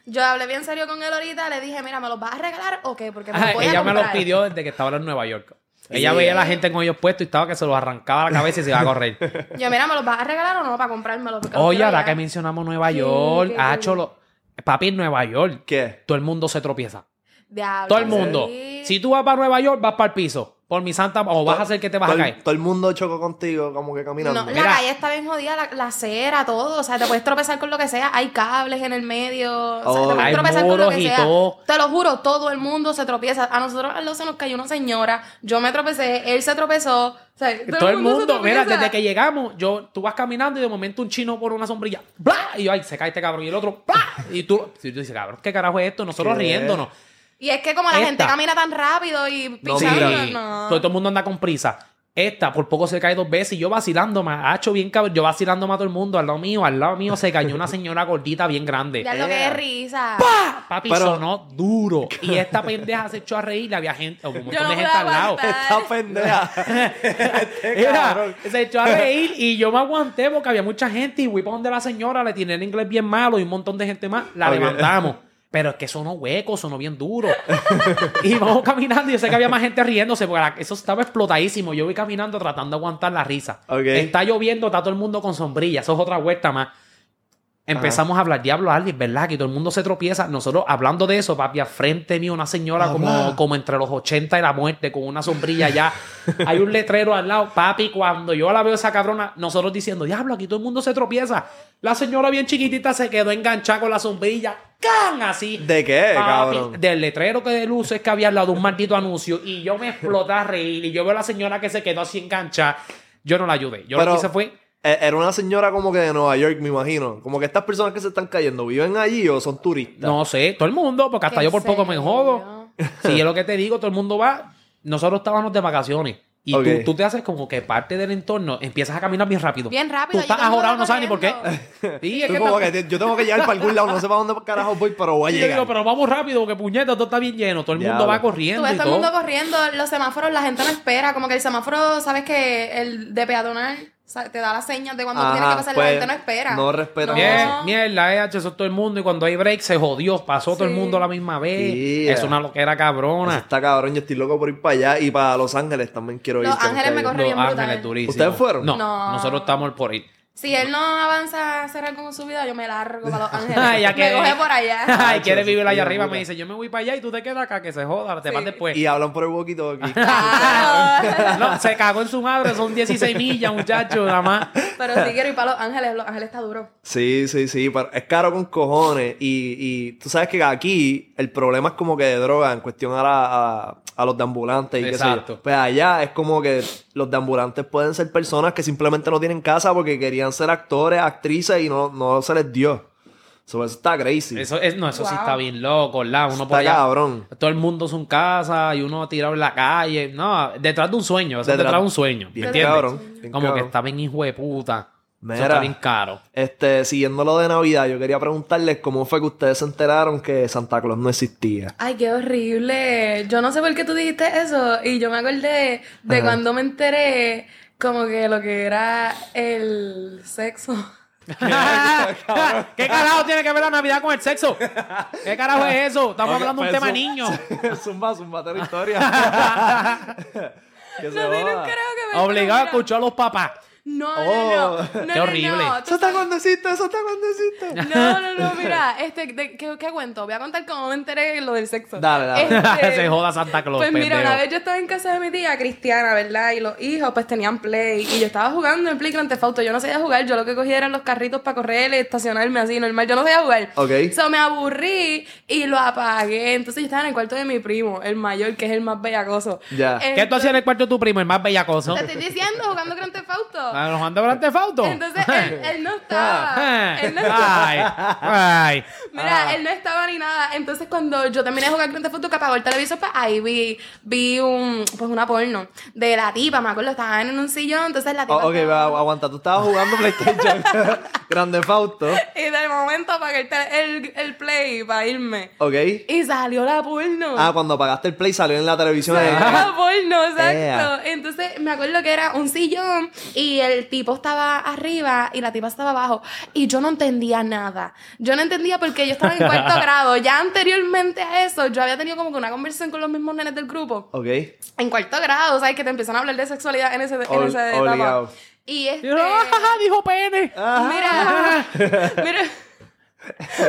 Speaker 2: Yo hablé bien serio con él ahorita. Le dije, mira, ¿me los vas a regalar o qué? Porque me los voy a
Speaker 3: ella me los pidió desde que estaba en Nueva York. Ella
Speaker 1: Sí.
Speaker 3: veía a la gente con ellos puestos y estaba que se los arrancaba la cabeza y se iba a correr.
Speaker 2: Yo, mira, ¿me los vas a regalar o no para comprármelos?
Speaker 3: Oye, ahora que mencionamos Nueva York, ha
Speaker 2: cool.
Speaker 3: hecho lo... Papi, en Nueva York,
Speaker 1: ¿qué?
Speaker 3: todo el mundo se tropieza.
Speaker 2: Diablo,
Speaker 3: Todo el mundo.
Speaker 2: sí.
Speaker 3: Si tú vas para Nueva York, vas para el piso. Por mi santa... O vas a hacer que te vas a
Speaker 1: todo, el-
Speaker 3: caer.
Speaker 1: todo el mundo chocó contigo, como que caminando.
Speaker 2: No, la
Speaker 3: Mira.
Speaker 2: calle está bien jodida, la, la acera, todo. O sea, te puedes tropezar con lo que sea. Hay cables en el medio. O sea,
Speaker 1: Oh.
Speaker 2: te puedes
Speaker 3: Hay
Speaker 2: tropezar con lo que sea.
Speaker 3: todo.
Speaker 2: Te lo juro, todo el mundo se tropieza. A nosotros al se nos cayó una señora. Yo me tropecé, él se tropezó. O sea,
Speaker 3: Todo el mundo, mira, desde que llegamos, yo, tú vas caminando y de momento un chino por una sombrilla, ¡bla! Y yo, ay, se cae este cabrón. Y el otro, ¡bla! Y tú, y tú dices, cabrón, ¿qué carajo es esto? Nosotros
Speaker 1: ¿Qué?
Speaker 3: riéndonos.
Speaker 2: Y es que como la
Speaker 3: Esta.
Speaker 2: gente camina tan rápido y
Speaker 1: No,
Speaker 2: pisando, no.
Speaker 3: Todo, todo el mundo anda con prisa. Esta, por poco se cae dos veces. Y yo vacilando, me ha hecho bien cabrón. Yo vacilando más a todo el mundo. Al lado mío, al lado mío se cayó una señora gordita bien grande.
Speaker 2: Ya lo que es risa.
Speaker 3: Papi,
Speaker 1: Pero-
Speaker 3: sonó duro. Y esta pendeja se echó a reír. Había gente, un montón
Speaker 2: Yo no
Speaker 3: de gente al lado.
Speaker 2: aguantar.
Speaker 1: Esta pendeja. este
Speaker 3: Era,
Speaker 1: cabrón.
Speaker 3: se echó a reír y yo me aguanté porque había mucha gente y fui para donde la señora, le tiré el inglés bien malo y un montón de gente más. La
Speaker 1: Ok.
Speaker 3: levantamos. Pero es que sonó hueco, sonó bien duro. y vamos caminando y yo sé que había más gente riéndose porque la- eso estaba explotadísimo. Yo voy caminando tratando de aguantar la risa. Está lloviendo, está todo el mundo con sombrilla. Eso es otra vuelta más. Empezamos a hablar, diablo, Alex, ¿verdad? Que todo el mundo se tropieza. Nosotros hablando de eso, papi, a frente mío, una señora como, como entre los 80 y la muerte, con una sombrilla allá. Hay un letrero al lado. Papi, cuando yo la veo esa cabrona, nosotros diciendo, diablo, aquí todo el mundo se tropieza. La señora bien chiquitita se quedó enganchada con la sombrilla. ¡Can! Así.
Speaker 1: ¿De qué,
Speaker 3: Papi,
Speaker 1: cabrón?
Speaker 3: Del letrero que de luces que había al lado de un maldito anuncio. Y yo me exploté a reír. Y yo veo a la señora que se quedó así enganchada. Yo no la ayudé. Yo
Speaker 1: Pero-
Speaker 3: lo que hice fue.
Speaker 1: Eh, Era una señora como que de Nueva York, me imagino. Como que estas personas que se están cayendo, ¿viven allí o son turistas?
Speaker 3: No sé, todo el mundo, porque hasta
Speaker 2: ¿En
Speaker 3: yo por poco me jodo. Si es lo que te digo, todo el mundo va. Nosotros estábamos de vacaciones. Y tú, tú te haces como que parte del entorno, empiezas a caminar bien rápido.
Speaker 2: Bien rápido,
Speaker 3: Tú estás ajorado, no sabes ni por qué. Sí, es
Speaker 1: Tú
Speaker 3: que
Speaker 1: como que te- yo tengo que llegar para algún lado, no sé para dónde carajo voy, pero voy a
Speaker 3: yo digo,
Speaker 1: llegar.
Speaker 3: pero vamos rápido, porque puñeta, todo está bien lleno. Todo el mundo va
Speaker 2: Tú
Speaker 3: corriendo
Speaker 2: ves
Speaker 3: y
Speaker 2: todo el mundo corriendo, los semáforos, la gente no espera. Como que el semáforo, ¿sabes que El de peatonal te da las señas de cuando tú tienes que
Speaker 1: Ajá,
Speaker 2: pasar,
Speaker 1: pues,
Speaker 2: la gente no espera.
Speaker 1: no respeta No.
Speaker 3: Mierda, eh, eso es todo el mundo. Y cuando hay break se jodió. Pasó todo el mundo a la misma vez.
Speaker 1: Yeah.
Speaker 3: Es una loquera
Speaker 1: Eso
Speaker 3: cabrona.
Speaker 1: está cabrón, yo estoy loco por ir para allá y para Los Ángeles también quiero ir.
Speaker 2: Los Ángeles me corre
Speaker 3: Los
Speaker 2: bien brutal.
Speaker 3: Ángeles durísimo.
Speaker 1: ¿Ustedes fueron?
Speaker 3: No,
Speaker 2: No.
Speaker 3: nosotros estamos por ir.
Speaker 2: Si él no avanza a hacer algo con su vida, yo me largo para Los Ángeles. Me coge por allá.
Speaker 3: Ay, quiere vivir allá arriba. Me dice, yo me voy para allá y tú te quedas acá, que se joda, te
Speaker 2: Sí.
Speaker 3: vas después.
Speaker 1: Y hablan por el walkie-talkie.
Speaker 2: Claro.
Speaker 3: No, se cagó en su madre, son 16 millas, muchacho, nada más.
Speaker 2: Pero sí quiero ir para Los Ángeles. Los Ángeles está duro.
Speaker 1: Sí, sí, sí, pero es caro con cojones. Y, y tú sabes que aquí el problema es como que de droga en cuestión a, la- a, a los de ambulantes y qué sé yo.
Speaker 3: Exacto.
Speaker 1: Pues allá es como que los de ambulantes pueden ser personas que simplemente no tienen casa porque querían ser actores, actrices y no, no se les dio. So, eso está crazy.
Speaker 3: Eso, es, no, eso sí está bien loco, ¿verdad? Uno
Speaker 1: está
Speaker 3: allá,
Speaker 1: cabrón.
Speaker 3: todo el mundo es un casa y uno tirado en la calle. No, detrás de un sueño, eso
Speaker 1: Detrás-
Speaker 3: detrás de un sueño.
Speaker 1: Bien
Speaker 3: ¿entiendes?
Speaker 1: cabrón,
Speaker 3: Como que está bien hijo de puta. Eso
Speaker 1: Mira.
Speaker 3: está bien caro.
Speaker 1: Este, siguiendo lo de Navidad, yo quería preguntarles cómo fue que ustedes se enteraron que Santa Claus no existía.
Speaker 2: Ay, qué horrible. Yo no sé por qué tú dijiste eso. Y yo me acordé de
Speaker 1: Ajá.
Speaker 2: cuando me enteré como que lo que era el sexo.
Speaker 3: ¿Qué carajo tiene que ver la Navidad con el sexo? ¿Qué carajo es eso? Estamos hablando de un
Speaker 1: pues
Speaker 3: tema niño.
Speaker 1: zumba, zumba, la historia. que se
Speaker 2: No tiene un carajo que ver
Speaker 3: Obligado a escuchar a los papás.
Speaker 2: No,
Speaker 1: Oh.
Speaker 2: no, no. no,
Speaker 3: Qué
Speaker 2: no,
Speaker 3: horrible.
Speaker 2: no.
Speaker 1: Eso está cuando existe, eso está cuando existe.
Speaker 2: No, no, no, mira, este, de- ¿qué, qué cuento? Voy a contar cómo me enteré de lo del sexo.
Speaker 1: Dale, dale.
Speaker 2: Este,
Speaker 3: Se joda Santa Claus,
Speaker 2: Pues mira,
Speaker 3: pendejo.
Speaker 2: una vez yo estaba en casa de mi tía cristiana, ¿verdad? Y los hijos pues tenían play. Y yo estaba jugando en Play Grand Theft Auto. Yo no sabía jugar. Yo lo que cogía eran los carritos para correr y estacionarme así, normal. Yo no sabía jugar.
Speaker 1: Ok.
Speaker 2: So me aburrí y lo apagué. Entonces yo estaba en el cuarto de mi primo, el mayor, que es el más bellacoso.
Speaker 1: Ya.
Speaker 3: ¿Qué tú hacías en el cuarto de tu primo, el más bellacoso?
Speaker 2: Te estoy diciendo, jugando Grand Theft Auto.
Speaker 3: ¿A los ando Grand Fauto?
Speaker 2: Entonces él, él no estaba. él no
Speaker 3: Ay, ay.
Speaker 2: Mira, él no estaba ni nada. Entonces, cuando yo terminé de jugar Grand Theft Auto, que apagó el televisor, pues ahí vi, vi un, pues una porno de la tipa, me acuerdo, estaban en un sillón, entonces la tipa.
Speaker 1: Oh, ok,
Speaker 2: estaba-
Speaker 1: va, aguanta. Tú estabas jugando PlayStation Grande Fausto.
Speaker 2: Y de momento apagué el, el, el play para irme.
Speaker 1: Ok.
Speaker 2: Y salió la porno.
Speaker 1: Ah, cuando apagaste el play salió en la televisión.
Speaker 2: Salió la porno, exacto.
Speaker 1: Ea.
Speaker 2: Entonces me acuerdo que era un sillón y el tipo estaba arriba y la tipa estaba abajo. Y yo no entendía nada. Yo no entendía porque yo estaba en cuarto grado. Ya anteriormente a eso, yo había tenido como que una conversación con los mismos nenes del grupo.
Speaker 1: Ok.
Speaker 2: En cuarto grado, ¿sabes? Que te empiezan a hablar de sexualidad en ese, en
Speaker 1: Ol-
Speaker 2: esa etapa. Y este...
Speaker 3: "Ah, ja, ja", dijo pene.
Speaker 2: Mira, mira,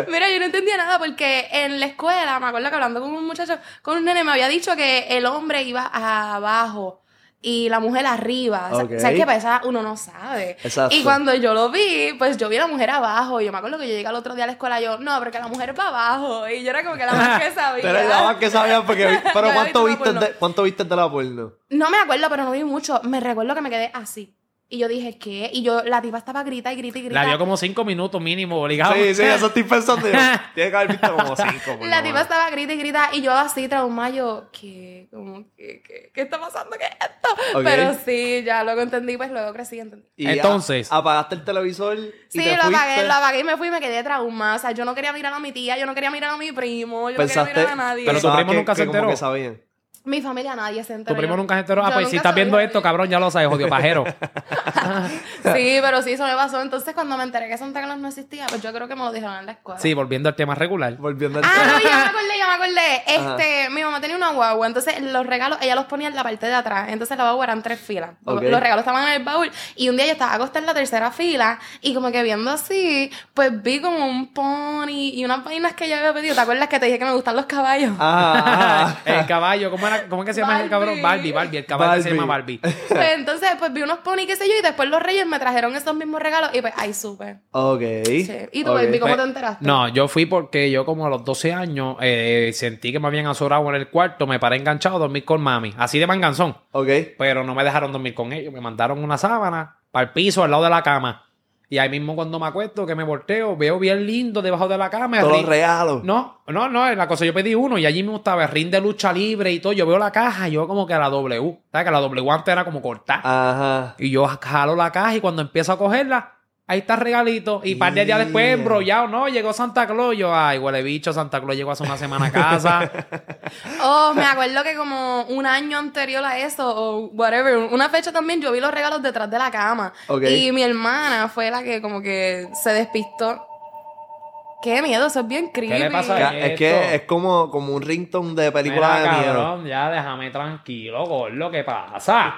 Speaker 2: mira, yo no entendía nada porque en la escuela, me acuerdo que hablando con un muchacho, con un nene, me había dicho que el hombre iba abajo y la mujer arriba. O sea,
Speaker 1: Ok.
Speaker 2: ¿Sabes qué pasa? Uno no sabe.
Speaker 1: Exacto.
Speaker 2: Y cuando yo lo vi, pues yo vi a la mujer abajo. Y yo me acuerdo que yo llegué al otro día a la escuela y yo, no, porque la mujer va abajo. Y yo era como que la más que sabía.
Speaker 1: Pero la más que sabían porque. Pero ¿cuánto viste, de, ¿cuánto viste de la porno?
Speaker 2: No me acuerdo, pero no vi mucho. Me recuerdo que me quedé así. Y yo dije, ¿qué? Y yo, la tipa estaba grita y grita y grita.
Speaker 3: La vio como cinco minutos mínimo, obligado.
Speaker 1: Sí, sí, eso estoy pensando yo. Tiene que haber visto como cinco. por
Speaker 2: La tipa estaba grita y grita y yo así traumada, yo, ¿qué? Como, ¿qué, qué, qué está pasando? ¿Qué es esto? Pero sí, ya luego entendí, pues luego crecí y entendí.
Speaker 1: Y
Speaker 3: Entonces-
Speaker 1: a- apagaste el televisor y
Speaker 2: Sí,
Speaker 1: te
Speaker 2: lo
Speaker 1: fuiste.
Speaker 2: apagué, lo apagué y me fui y me quedé traumada. O sea, yo no quería mirar a mi tía, yo no quería mirar a mi primo, yo no
Speaker 1: Pensaste,
Speaker 2: quería mirar a nadie.
Speaker 3: Pero tu primo
Speaker 1: que-
Speaker 3: nunca se
Speaker 1: que
Speaker 3: enteró.
Speaker 1: que sabían.
Speaker 2: Mi familia nadie se enteró.
Speaker 3: Tu primo nunca se enteró. Ah, pues si estás viendo esto, cabrón, ya lo sabes, jodido pajero.
Speaker 2: Sí, pero sí, eso me pasó. Entonces, cuando me enteré que Santa Claus no existía, pues yo creo que me lo dijeron en la escuela.
Speaker 3: Sí, volviendo al tema regular.
Speaker 1: Volviendo al
Speaker 2: Ah,
Speaker 1: tema.
Speaker 2: no, ya me acordé, me acordé. Este, mi mamá tenía una guagua, entonces los regalos, ella los ponía en la parte de atrás. Entonces la guagua eran tres filas. Los regalos estaban en el baúl. Y un día yo estaba acostada en la tercera fila y como que viendo así, pues vi como un pony y unas vainas que yo había pedido. ¿Te acuerdas que te dije que me gustan los caballos?
Speaker 1: Ajá, ajá.
Speaker 3: El caballo, ¿cómo, era, ¿cómo es que se llama el
Speaker 2: Barbie.
Speaker 3: cabrón? Barbie, Barbie. El caballo se llama Barbie.
Speaker 2: Pues entonces, pues vi unos pony, qué sé yo, y después los reyes me trajeron esos mismos regalos y pues ahí supe.
Speaker 1: Ok.
Speaker 2: Sí. ¿Y tú,
Speaker 1: ok.
Speaker 2: baby, cómo
Speaker 3: Pues,
Speaker 2: te enteraste?
Speaker 3: No, yo fui porque yo como a los 12 años eh, sentí que me habían azorado en el cuarto, me paré enganchado a dormir con mami. Así de manganzón.
Speaker 1: Ok.
Speaker 3: Pero no me dejaron dormir con ellos. Me mandaron una sábana para el piso al lado de la cama. Y ahí mismo cuando me acuesto, que me volteo, veo bien lindo debajo de la cama.
Speaker 1: los regalos.
Speaker 3: No, no, no, la cosa yo pedí uno y allí mismo estaba el ring de lucha libre y todo. Yo veo la caja y yo como que a la W. ¿Sabes? Que la W antes era como cortar.
Speaker 1: Ajá.
Speaker 3: Y yo jalo la caja y cuando empiezo a cogerla, ahí está el regalito. Y par de días después, embrollado, no, llegó Santa Claus. Yo, ay, huele bicho, Santa Claus llegó hace una semana a casa.
Speaker 2: Oh, me acuerdo que como un año anterior a eso, o whatever, una fecha también, yo vi los regalos detrás de la cama. Y mi hermana fue la que como que se despistó. Qué miedo, eso es bien creepy.
Speaker 3: le pasa a Esto.
Speaker 1: Es que es como, como un ringtone de película
Speaker 3: Mira,
Speaker 1: de miedo.
Speaker 3: cabrón, ya déjame tranquilo, gordo, ¿qué pasa?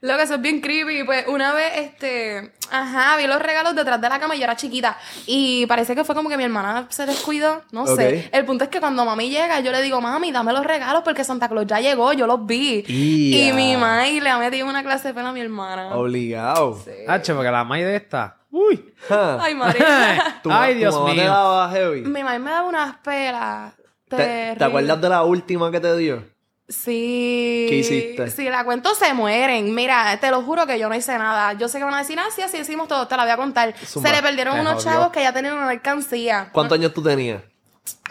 Speaker 2: Lo que eso es bien creepy. Pues una vez, este, ajá, vi los regalos detrás de la cama y yo era chiquita. Y parece que fue como que mi hermana se descuidó. No sé. El punto es que cuando mami llega, yo le digo, mami, dame los regalos porque Santa Claus ya llegó, yo los vi. Y mi mamá le ha metido una clase de pena a mi hermana.
Speaker 1: Obligado.
Speaker 2: Sí.
Speaker 3: Hacho, porque la maíz de esta. Uy.
Speaker 2: Ay, María.
Speaker 1: Tu-
Speaker 3: Ay, Dios
Speaker 1: mamá te
Speaker 3: mío.
Speaker 1: daba heavy.
Speaker 2: mi mamá me daba unas pelas.
Speaker 1: ¿Te, te acuerdas de la última que te dio?
Speaker 2: Sí.
Speaker 1: ¿Qué hiciste?
Speaker 2: Si la cuento, se mueren. Mira, te lo juro que yo no hice nada. Yo sé que van a decir, ah, sí, así hicimos todo. Te la voy a contar.
Speaker 1: Zumba.
Speaker 2: Se le perdieron unos
Speaker 3: jodió.
Speaker 2: chavos que ya tenían una alcancía.
Speaker 1: ¿Cuántos años tú tenías?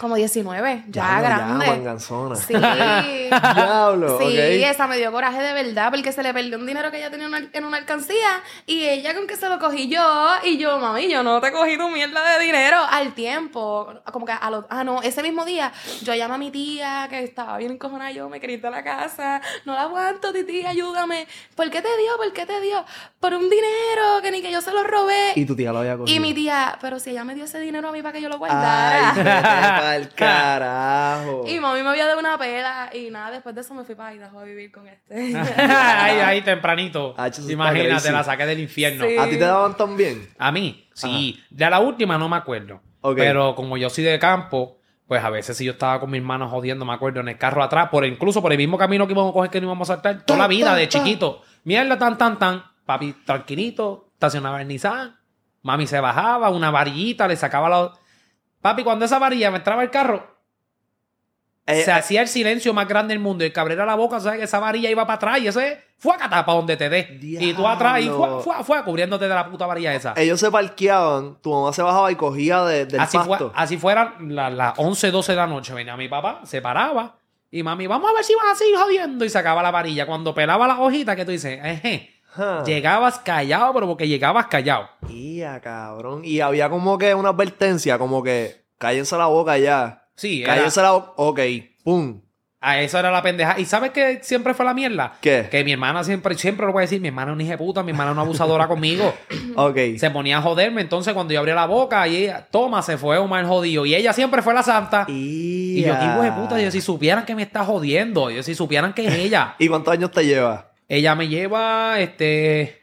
Speaker 2: Como 19. Ya,
Speaker 1: Diablo,
Speaker 2: grande.
Speaker 1: Ya, manganzona.
Speaker 2: Sí.
Speaker 1: Diablo,
Speaker 2: Sí, esa me dio coraje de verdad porque se le perdió un dinero que ella tenía una- en una alcancía y ella con que se lo cogí yo y yo, mami, yo no te cogí tu mierda de dinero al tiempo. Como que a los, ah, no, ese mismo día yo llamé a mi tía que estaba bien encojonada yo, me quería ir de la casa, no la aguanto, titi, ayúdame. ¿Por qué te dio? ¿Por qué te dio? Por un dinero que ni que yo se lo robé.
Speaker 1: Y tu tía lo había cogido.
Speaker 2: Y mi tía, pero si ella me dio ese dinero a mí para que yo lo guardara.
Speaker 1: carajo.
Speaker 2: Y mami me había dado una pela y nada, después de eso me fui para Idaho a vivir con este.
Speaker 3: ahí, ahí, tempranito.
Speaker 1: Está
Speaker 3: Imagínate, la saqué del infierno.
Speaker 2: Sí.
Speaker 1: ¿A ti te daban también?
Speaker 3: A mí, sí. De la última no me acuerdo. Pero como yo soy de campo, pues a veces si yo estaba con mi hermano jodiendo, me acuerdo, en el carro atrás, por incluso por el mismo camino que íbamos a coger que no íbamos a saltar, toda la vida de chiquito. Mierda, tan, tan, tan. Papi, tranquilito, estacionaba el Nissan. Mami se bajaba, una varillita, le sacaba la... Papi, cuando esa varilla me entraba el carro,
Speaker 1: Eh,
Speaker 3: se hacía el silencio más grande del mundo. Y el cabrera la boca, ¿sabes? Que esa varilla iba para atrás y ese fue a para donde te dé. Y tú atrás y fue, fue, fue, cubriéndote de la puta varilla esa.
Speaker 1: ellos se parqueaban, tu mamá se bajaba y cogía de- del
Speaker 3: así, fue,
Speaker 1: pasto.
Speaker 3: así fueran la- las 11, 12 de la noche. Venía mi papá, se paraba y mami, vamos a ver si vas a seguir jodiendo. Y sacaba la varilla. Cuando pelaba la hojita, que tú dices, eje, Llegabas callado, pero porque llegabas callado.
Speaker 1: Ia, cabrón. Y había como que una advertencia, como que cállense la boca ya.
Speaker 3: Sí, era-
Speaker 1: Cállense la boca. Ok, pum.
Speaker 3: a eso era la pendeja. ¿Y sabes qué siempre fue la mierda?
Speaker 1: ¿Qué?
Speaker 3: Que mi hermana siempre, siempre lo voy a decir, mi hermana es una hija de puta, mi hermana es una abusadora conmigo.
Speaker 1: Ok.
Speaker 3: Se ponía a joderme, entonces cuando yo abría la boca, y ella, toma, se fue Omar jodido. Y ella siempre fue la santa. Y yo, qué hijo de puta, yo si supieran que me está jodiendo, yo si supieran que es ella.
Speaker 1: ¿Y cuántos años te lleva?
Speaker 3: Ella me lleva, este,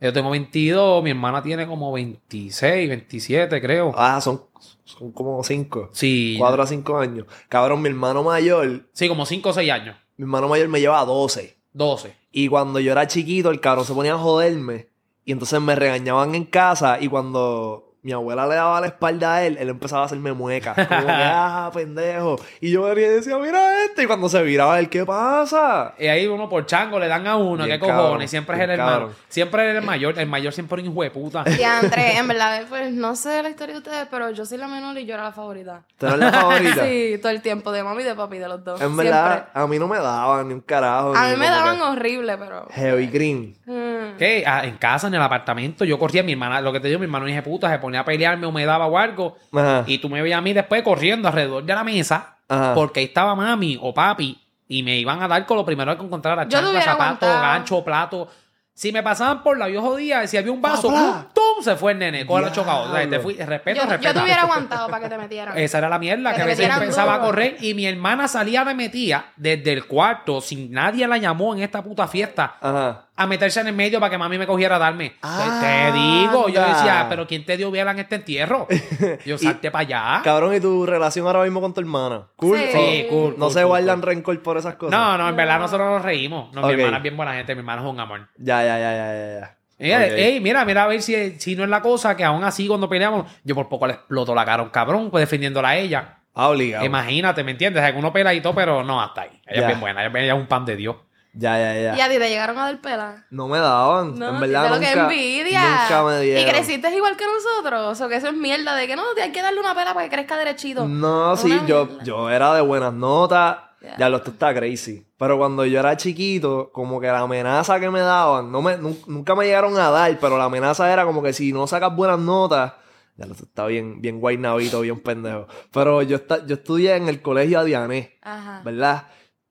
Speaker 3: yo tengo 22, mi hermana tiene como 26, 27, creo.
Speaker 1: Ah, son, son como cinco.
Speaker 3: Sí,
Speaker 1: Cuatro a cinco años. Cabrón, mi hermano mayor,
Speaker 3: sí, como 5 o 6 años,
Speaker 1: mi hermano mayor me lleva 12.
Speaker 3: 12.
Speaker 1: Y cuando yo era chiquito, el cabrón se ponía a joderme. Y entonces me regañaban en casa. Y cuando mi abuela le daba la espalda a él, él empezaba a hacerme muecas. Como que, ah, pendejo. Y yo venía y decía, mira este. Y cuando se viraba él, ¿qué pasa?
Speaker 3: Y ahí uno por chango le dan a uno, qué cojones,
Speaker 1: cabrón,
Speaker 3: siempre es el hermano.
Speaker 1: cabrón.
Speaker 3: Siempre es el mayor, el mayor siempre es un hijo de puta.
Speaker 2: Y André, en verdad, pues no sé la historia de ustedes, pero yo soy la menor y yo era la favorita.
Speaker 1: ¿Tú eres la favorita?
Speaker 2: Sí, todo el tiempo, de mami y de papi, de los dos.
Speaker 1: En verdad,
Speaker 2: Siempre.
Speaker 1: a mí no me daban ni un carajo.
Speaker 2: A mí me daban
Speaker 1: que
Speaker 2: horrible, pero.
Speaker 1: Heavy green.
Speaker 2: Mm.
Speaker 3: ¿Qué? Ah, en casa, en el apartamento, yo corría, mi hermana, lo que te digo, mi hermano hijo de puta, se ponía a pelearme o me daba o algo.
Speaker 1: Ajá.
Speaker 3: Y tú me veías a mí después corriendo alrededor de la mesa,
Speaker 1: Ajá.
Speaker 3: porque ahí estaba mami o papi, y me iban a dar con lo primero que encontrara,
Speaker 2: Yo
Speaker 3: chancla, zapato,
Speaker 2: aguantado.
Speaker 3: gancho, plato. Si me pasaban por la yo jodía, si había un vaso,
Speaker 1: Papá.
Speaker 3: ¡pum! ¡pum! Se fue el nene, con los chocados. O sea, te fui, respeto,
Speaker 2: Yo,
Speaker 3: respeto.
Speaker 2: yo te hubiera aguantado para que te metieran.
Speaker 3: Esa era la mierda,
Speaker 2: Que
Speaker 3: que a veces
Speaker 2: metieran
Speaker 3: empezaba a
Speaker 2: duro.
Speaker 3: correr y mi hermana salía, me metía desde el cuarto, sin nadie la llamó en esta puta fiesta,
Speaker 1: Ajá.
Speaker 3: A meterse en el medio para que mami me cogiera a darme. Te-
Speaker 1: Ah,
Speaker 3: te digo, yo decía, pero ¿quién te dio vela en este entierro? Yo salte para allá.
Speaker 1: Cabrón, ¿y tu relación ahora mismo con tu hermana? ¿Cool?
Speaker 2: Sí.
Speaker 1: ¿O
Speaker 3: Sí, cool.
Speaker 1: ¿No
Speaker 3: cool,
Speaker 1: se
Speaker 3: cool,
Speaker 1: guardan
Speaker 3: cool.
Speaker 1: rencor por esas cosas?
Speaker 3: No, no, en verdad nosotros nos reímos. No. Mi hermana es bien buena gente, mi hermana es un amor.
Speaker 1: Ya, ya, ya, ya, ya, ya.
Speaker 3: Mira,
Speaker 1: Ok.
Speaker 3: ey, mira, mira a ver si, si no es la cosa que aún así cuando peleamos, yo por poco le exploto la cara a un cabrón, pues defendiéndola a ella.
Speaker 1: Ah, obligado.
Speaker 3: Imagínate, ¿me entiendes? O sea, que uno pela y todo, pero no, hasta ahí. Ella es bien buena, ella, ella es un pan de Dios.
Speaker 1: Ya, ya, ya.
Speaker 2: Y a ti te llegaron a dar pela.
Speaker 1: No me daban.
Speaker 2: No,
Speaker 1: en verdad,
Speaker 2: de lo que
Speaker 1: nunca,
Speaker 2: envidia.
Speaker 1: nunca me dieron.
Speaker 2: Y creciste igual que nosotros. O que eso es mierda de que no, hay que darle una pela para que crezca derechito.
Speaker 1: No,
Speaker 2: Una
Speaker 1: sí, yo,
Speaker 2: mierda.
Speaker 1: yo era de buenas notas.
Speaker 2: Ya.
Speaker 1: Ya lo esto está crazy. Pero cuando yo era chiquito, como que la amenaza que me daban, no me, nu- nunca me llegaron a dar, pero la amenaza era como que si no sacas buenas notas, ya lo esto está bien, bien guaynabito, bien pendejo. Pero yo, esta- yo estudié en el colegio Adiané,
Speaker 2: Ajá.
Speaker 1: ¿verdad?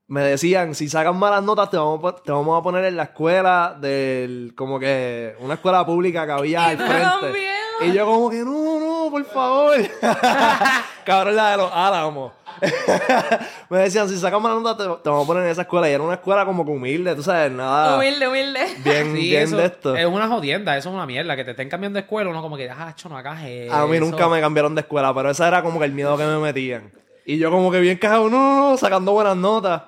Speaker 1: Me decían, si sacas malas notas, te vamos, te vamos a poner en la escuela del, como que, una escuela pública que había al frente. Y yo como que, no, no, por favor. Cabrón, la de los álamos. me decían, si sacas malas notas, te, te vamos a poner en esa escuela. Y era una escuela como que humilde, tú sabes, nada.
Speaker 2: Humilde, humilde.
Speaker 1: Bien,
Speaker 3: Sí,
Speaker 1: bien de esto.
Speaker 3: Es una jodienda, eso es una mierda. Que te estén cambiando de escuela, uno como que, ah, cho, no hagas eso.
Speaker 1: A mí nunca me cambiaron de escuela, pero ese era como que el miedo que me metían. Y yo como que bien cagado, no, no, no, sacando buenas notas.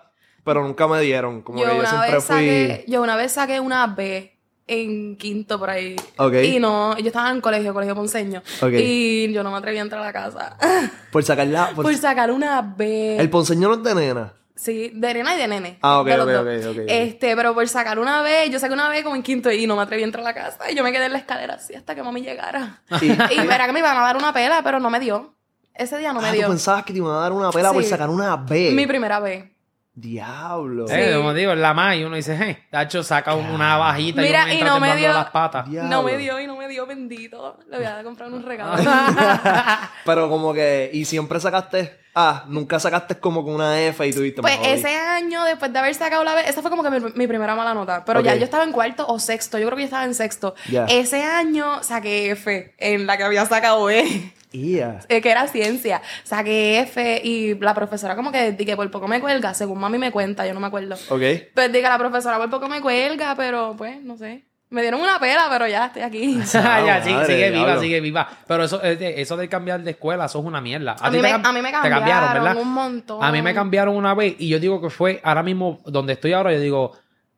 Speaker 1: Pero nunca me dieron. Como
Speaker 2: Yo
Speaker 1: que yo siempre fui.
Speaker 2: saqué, yo una vez saqué una B en quinto por ahí.
Speaker 1: Ok.
Speaker 2: Y no, yo estaba en colegio, colegio ponceño.
Speaker 1: Ok.
Speaker 2: Y yo no me atreví a entrar a la casa.
Speaker 1: Por sacarla. Por...
Speaker 2: por sacar una B.
Speaker 1: El ponceño no es de nena.
Speaker 2: Sí, de nena y de nene.
Speaker 1: Ah, ok, ok, ok, ok.
Speaker 2: Este, pero por sacar una B, yo saqué una B como en quinto y no me atreví a entrar a la casa. Y yo me quedé en la escalera así hasta que mami llegara.
Speaker 1: Y,
Speaker 2: y verá que me iban a dar una pela, pero no me dio. Ese día no me
Speaker 1: ah, tú
Speaker 2: dio.
Speaker 1: pensabas que te iban a dar una pela por
Speaker 2: Sí.
Speaker 1: sacar una B.
Speaker 2: Mi primera B.
Speaker 1: Diablo.
Speaker 3: Eh, como digo, en la más y uno dice, eh, Tacho saca un- una bajita
Speaker 2: Mira,
Speaker 3: y uno
Speaker 2: y
Speaker 3: entra
Speaker 2: no me dio-
Speaker 3: las patas.
Speaker 1: Diablo.
Speaker 2: No me dio y no me dio, bendito. Le voy a comprar un regalo.
Speaker 1: Pero como que, y siempre sacaste, ah, nunca sacaste como con una F y tuviste
Speaker 2: Pues ese año, después de haber sacado la B, esa fue como que mi, mi primera mala nota. Pero ya yo estaba en cuarto o sexto. Yo creo que yo estaba en sexto. Ese año saqué F en la que había sacado B.
Speaker 1: Yeah.
Speaker 2: eh, que era ciencia. Saqué F y la profesora como que, di que por poco me cuelga, según mami me cuenta, yo no me acuerdo.
Speaker 1: Ok.
Speaker 2: Pues di que la profesora por poco me cuelga, pero pues, no sé. Me dieron una pela, pero ya estoy aquí.
Speaker 3: Ah, ya, sí,
Speaker 1: madre,
Speaker 3: sigue viva, sigue viva. Pero eso, eh, de- eso de cambiar de escuela, eso es una mierda.
Speaker 2: A mí, me,
Speaker 3: cam-
Speaker 2: a mí me
Speaker 3: te
Speaker 2: cambiaron, un montón.
Speaker 3: A mí me cambiaron una vez y yo digo que fue ahora mismo donde estoy ahora, yo digo,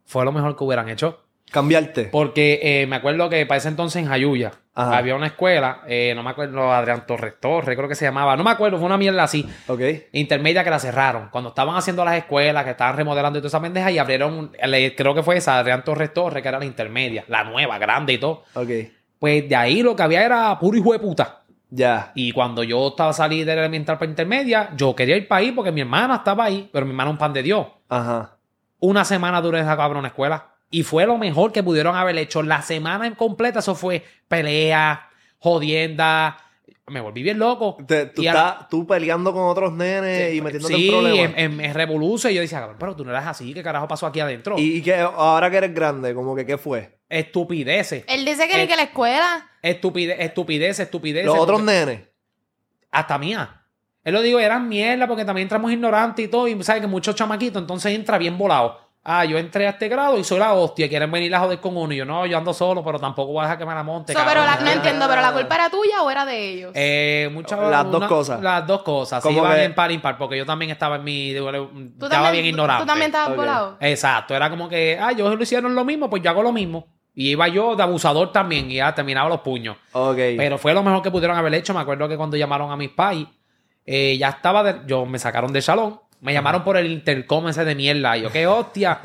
Speaker 3: fue lo mejor que hubieran hecho.
Speaker 1: Cambiarte.
Speaker 3: Porque eh, me acuerdo que para ese entonces en Jayuya
Speaker 1: Ajá.
Speaker 3: había una escuela, eh, no me acuerdo, Adrián Torres Torres, creo que se llamaba, no me acuerdo, fue una mierda así,
Speaker 1: Ok.
Speaker 3: intermedia que la cerraron. Cuando estaban haciendo las escuelas, que estaban remodelando y toda esa pendeja, y abrieron, le- creo que fue esa, Adrián Torres Torres, que era la intermedia, la nueva, grande y todo.
Speaker 1: Ok.
Speaker 3: Pues de ahí lo que había era puro hijo de puta.
Speaker 1: Ya.
Speaker 3: Y cuando yo estaba salí de la elemental para intermedia, yo quería ir para ahí porque mi hermana estaba ahí, pero mi hermana un pan de Dios.
Speaker 1: Ajá.
Speaker 3: Una semana duré esa cabrona escuela. Y fue lo mejor que pudieron haber hecho. La semana en completa, eso fue pelea, jodienda. Me volví bien loco.
Speaker 1: Te- tú,
Speaker 3: Y
Speaker 1: estás, tú peleando con otros nenes y metiéndote
Speaker 3: sí,
Speaker 1: en problemas.
Speaker 3: en, en, en revoluce. Y yo decía, cabrón, pero tú no eras así. ¿Qué carajo pasó aquí adentro?
Speaker 1: ¿Y, y que ahora que eres grande, como que qué fue?
Speaker 3: Estupideces.
Speaker 2: Él dice que ni que la escuela.
Speaker 3: Estupide, estupideces, estupideces.
Speaker 1: Los otros nenes.
Speaker 3: hasta mía. Él lo digo, eran mierda porque también entramos ignorantes y todo. Y sabes que muchos chamaquitos, entonces entra bien volado. Ah, yo entré a este grado y soy la hostia. Quieren venir a joder con uno. Y yo, no, yo ando solo, pero tampoco voy a dejar que me la monte.
Speaker 2: So, pero
Speaker 3: cabrón.
Speaker 2: la- no entiendo, pero la culpa era tuya o era de ellos.
Speaker 3: Eh, muchas
Speaker 1: Las dos cosas.
Speaker 3: Las dos cosas. Sí, iban en par impar, porque yo también estaba en mi.
Speaker 2: ¿Tú
Speaker 3: estaba
Speaker 2: también-
Speaker 3: bien
Speaker 2: tú-
Speaker 3: ignorante.
Speaker 2: Tú también estabas
Speaker 1: Ok.
Speaker 2: volado.
Speaker 3: Exacto, era como que, ah, ellos lo hicieron lo mismo, pues yo hago lo mismo. Y iba yo de abusador también y ya terminaba los puños.
Speaker 1: Ok.
Speaker 3: Pero fue lo mejor que pudieron haber hecho. Me acuerdo que cuando llamaron a mis pais, eh, ya estaba, de- yo me sacaron del salón. Me llamaron por el intercom ese de mierda. Y yo, qué hostia.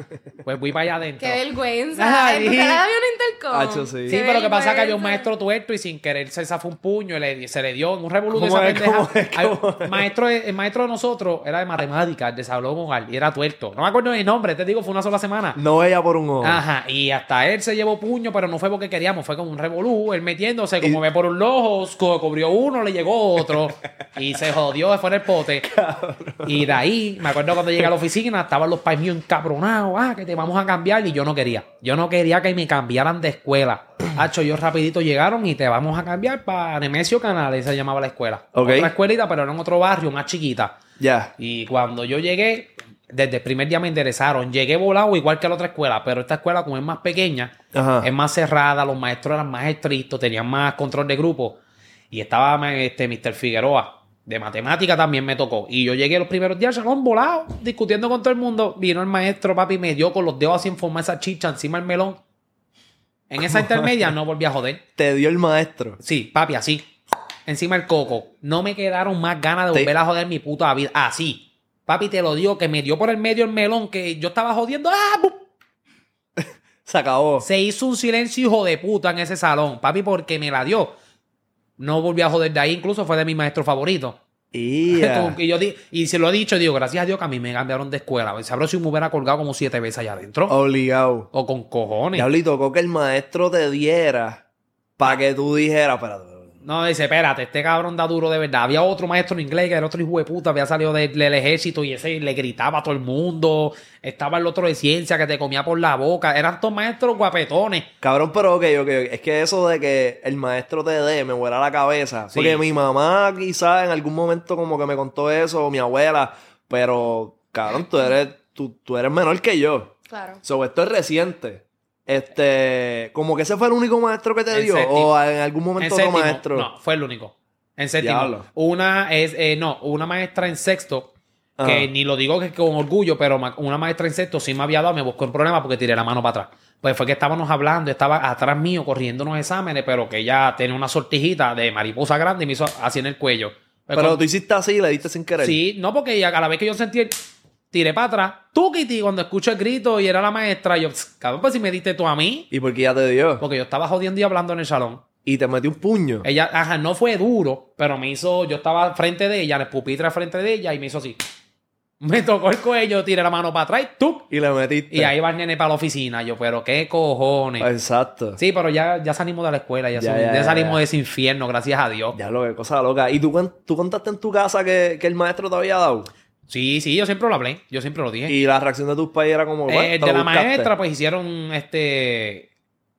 Speaker 3: Pues fui para allá adentro.
Speaker 2: Qué vergüenza.
Speaker 3: Ay.
Speaker 2: ¿En había un intercom?
Speaker 1: Hacho, sí.
Speaker 3: Pero lo que pasa es que había un maestro tuerto y sin querer se zafó un puño y le- se le dio en un revolú de
Speaker 1: ¿Cómo
Speaker 3: esa
Speaker 1: es?
Speaker 3: pendeja.
Speaker 1: ¿Cómo es?
Speaker 3: Hay-
Speaker 1: ¿Cómo es?
Speaker 3: maestro, el maestro de nosotros era de matemáticas, de salón hogar, y era tuerto. No me acuerdo el nombre, te digo, fue una sola semana.
Speaker 1: No veía por un ojo.
Speaker 3: Ajá, y hasta él se llevó puño, pero no fue porque queríamos, fue como un revolú, él metiéndose, como
Speaker 1: Y-
Speaker 3: ve por un ojo, co- cubrió uno, le llegó otro, y se jodió, se fue en el pote. Y de ahí, me acuerdo cuando llegué a la oficina, estaban los pais míos encabronados, ah, que te vamos a cambiar, y yo no quería. Yo no quería que me cambiaran de escuela. Hacho, ellos rapidito llegaron y te vamos a cambiar para Nemesio Canales, se llamaba la escuela.
Speaker 1: Ok.
Speaker 3: Otra escuelita, pero era en otro barrio, más chiquita.
Speaker 1: Ya.
Speaker 3: Y cuando yo llegué, desde el primer día me interesaron. Llegué volado igual que la otra escuela, pero esta escuela, como es más pequeña,
Speaker 1: Ajá.
Speaker 3: es más cerrada, los maestros eran más estrictos, tenían más control de grupo. Y estaba este, Mr. Figueroa. De matemática también me tocó. Y yo llegué los primeros días al salón volado, discutiendo con todo el mundo. Vino el maestro, papi, me dio con los dedos así en forma esa chicha encima del melón. En esa intermedia no volví a joder.
Speaker 1: Te dio el maestro.
Speaker 3: Sí, papi, así. Encima del coco. No me quedaron más ganas de volver a joder mi puta vida. Así. Papi, te lo digo, que me dio por el medio el melón, que yo estaba jodiendo. ¡Ah! ¡Bum!
Speaker 1: Se acabó.
Speaker 3: Se hizo un silencio hijo de puta en ese salón. Papi, porque me la dio. No volví a joder de ahí. Incluso fue de mi maestro favorito. Y, yo di- y se lo he dicho, digo, gracias a Dios que a mí me cambiaron de escuela. Sabrás si me hubiera colgado como siete veces allá adentro.
Speaker 1: Obligado.
Speaker 3: O con cojones.
Speaker 1: Diablito, tocó que el maestro te diera para que tú dijeras, espérate.
Speaker 3: No, dice, espérate, este cabrón da duro de verdad. Había otro maestro en inglés que era otro hijo de puta, había salido del, del ejército y ese le gritaba a todo el mundo. Estaba el otro de ciencia que te comía por la boca. Eran todos maestros guapetones.
Speaker 1: Cabrón, pero ok, ok. Es que eso de que el maestro te dé me vuela la cabeza.
Speaker 3: Sí.
Speaker 1: Porque mi mamá quizás en algún momento como que me contó eso, o mi abuela. Pero, cabrón, tú eres, tú, tú eres menor que yo.
Speaker 2: Claro.
Speaker 1: So, esto es reciente. Este, como que ese fue el único maestro que te
Speaker 3: En
Speaker 1: dio.
Speaker 3: séptimo.
Speaker 1: O en algún
Speaker 3: En
Speaker 1: momento otro
Speaker 3: séptimo,
Speaker 1: maestro.
Speaker 3: No, fue el único. En séptimo.
Speaker 1: Diablo.
Speaker 3: Una es, eh, no, una maestra en sexto, que ni lo digo que con orgullo, pero una maestra en sexto sí me había dado, me buscó en problema porque tiré la mano para atrás. Pues fue que estábamos hablando, estaba atrás mío corriendo unos exámenes, pero que ella tenía una sortijita de mariposa grande y me hizo así en el cuello.
Speaker 1: Pero tú hiciste así y le diste sin querer.
Speaker 3: Sí, no, porque ella, a la vez que yo sentí el... Tiré para atrás, tú, Kitty, cuando escucho el grito y era la maestra, yo, "Pss, cabrón, pues si me diste tú a mí,
Speaker 1: ¿Y por qué ya te dio?
Speaker 3: porque yo estaba jodiendo y hablando en el salón.
Speaker 1: Y te metió un puño.
Speaker 3: Ella, ajá, no fue duro, pero me hizo, yo estaba frente de ella, en el pupitre frente de ella y me hizo así. Me tocó el cuello, tiré la mano para atrás ¡tuc!
Speaker 1: Y le metiste.
Speaker 3: Y ahí va el nene para la oficina. Yo, pero qué cojones.
Speaker 1: Exacto.
Speaker 3: Sí, pero ya, ya salimos de la escuela, ya,
Speaker 1: Ya, ya,
Speaker 3: ya salimos de ese infierno, gracias a Dios.
Speaker 1: Ya lo que cosa loca. ¿Y tú, tú contaste en tu casa que, que el maestro te había dado?
Speaker 3: Sí, sí, yo siempre lo hablé, yo siempre lo dije.
Speaker 1: Y la reacción de tus padres era como.
Speaker 3: Eh,
Speaker 1: "Bueno,
Speaker 3: el de la
Speaker 1: buscaste".
Speaker 3: maestra, pues hicieron este.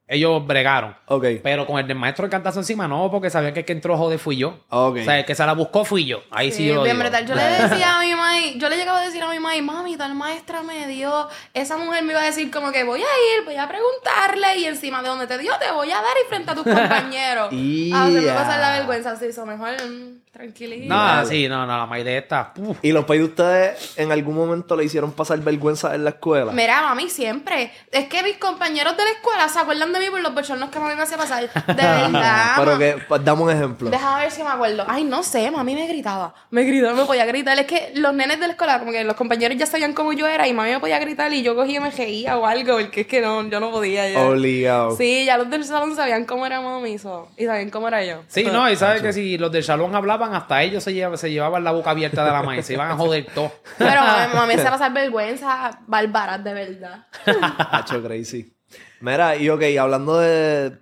Speaker 3: Ellos bregaron.
Speaker 1: Ok.
Speaker 3: Pero con el del maestro de cantazo encima, no, porque sabían que el que entró joder fui yo.
Speaker 1: Ok.
Speaker 3: O sea, el que se la buscó fui yo. Ahí sí,
Speaker 2: Sí,
Speaker 3: yo lo
Speaker 2: bien
Speaker 3: digo.
Speaker 2: brutal. Yo le decía a mi mamá, yo le llegaba a decir a mi mamá, mami, tal maestra me dio, esa mujer me iba a decir como que voy a ir, voy a preguntarle y encima de donde te dio te voy a dar y frente a tus compañeros. A hacerme
Speaker 1: Ya.
Speaker 2: pasar la vergüenza, así, eso mejor mm, tranquilito.
Speaker 3: No, sí, no, no, la maíz de esta. uf.
Speaker 1: ¿Y los padres de ustedes en algún momento le hicieron pasar vergüenza en la escuela?
Speaker 2: Mira, mami, siempre. Es que mis compañeros de la escuela se acuerdan de mí por los bochornos que mami me hacía pasar. De verdad.
Speaker 1: Pero que, pues, dame un ejemplo.
Speaker 2: Déjame ver si me acuerdo. Ay, no sé, mami me gritaba. Me gritaba, me podía gritar. Es que los nenes de la escuela, como que los compañeros ya sabían cómo yo era y mami me podía gritar y yo cogía y me reía o algo, porque es que no, yo no podía ya.
Speaker 1: Obligado.
Speaker 2: Sí, ya los del salón sabían cómo era mami so, y sabían cómo era yo.
Speaker 3: Sí, no, y sabes que si los del salón hablaban, hasta ellos se, llevaban, se llevaban la boca abierta de la maíz. Se iban a joder todo.
Speaker 2: Pero mami, mami se pasar vergüenza bárbaras, de verdad.
Speaker 1: Hacho crazy. Mira, y ok, hablando de.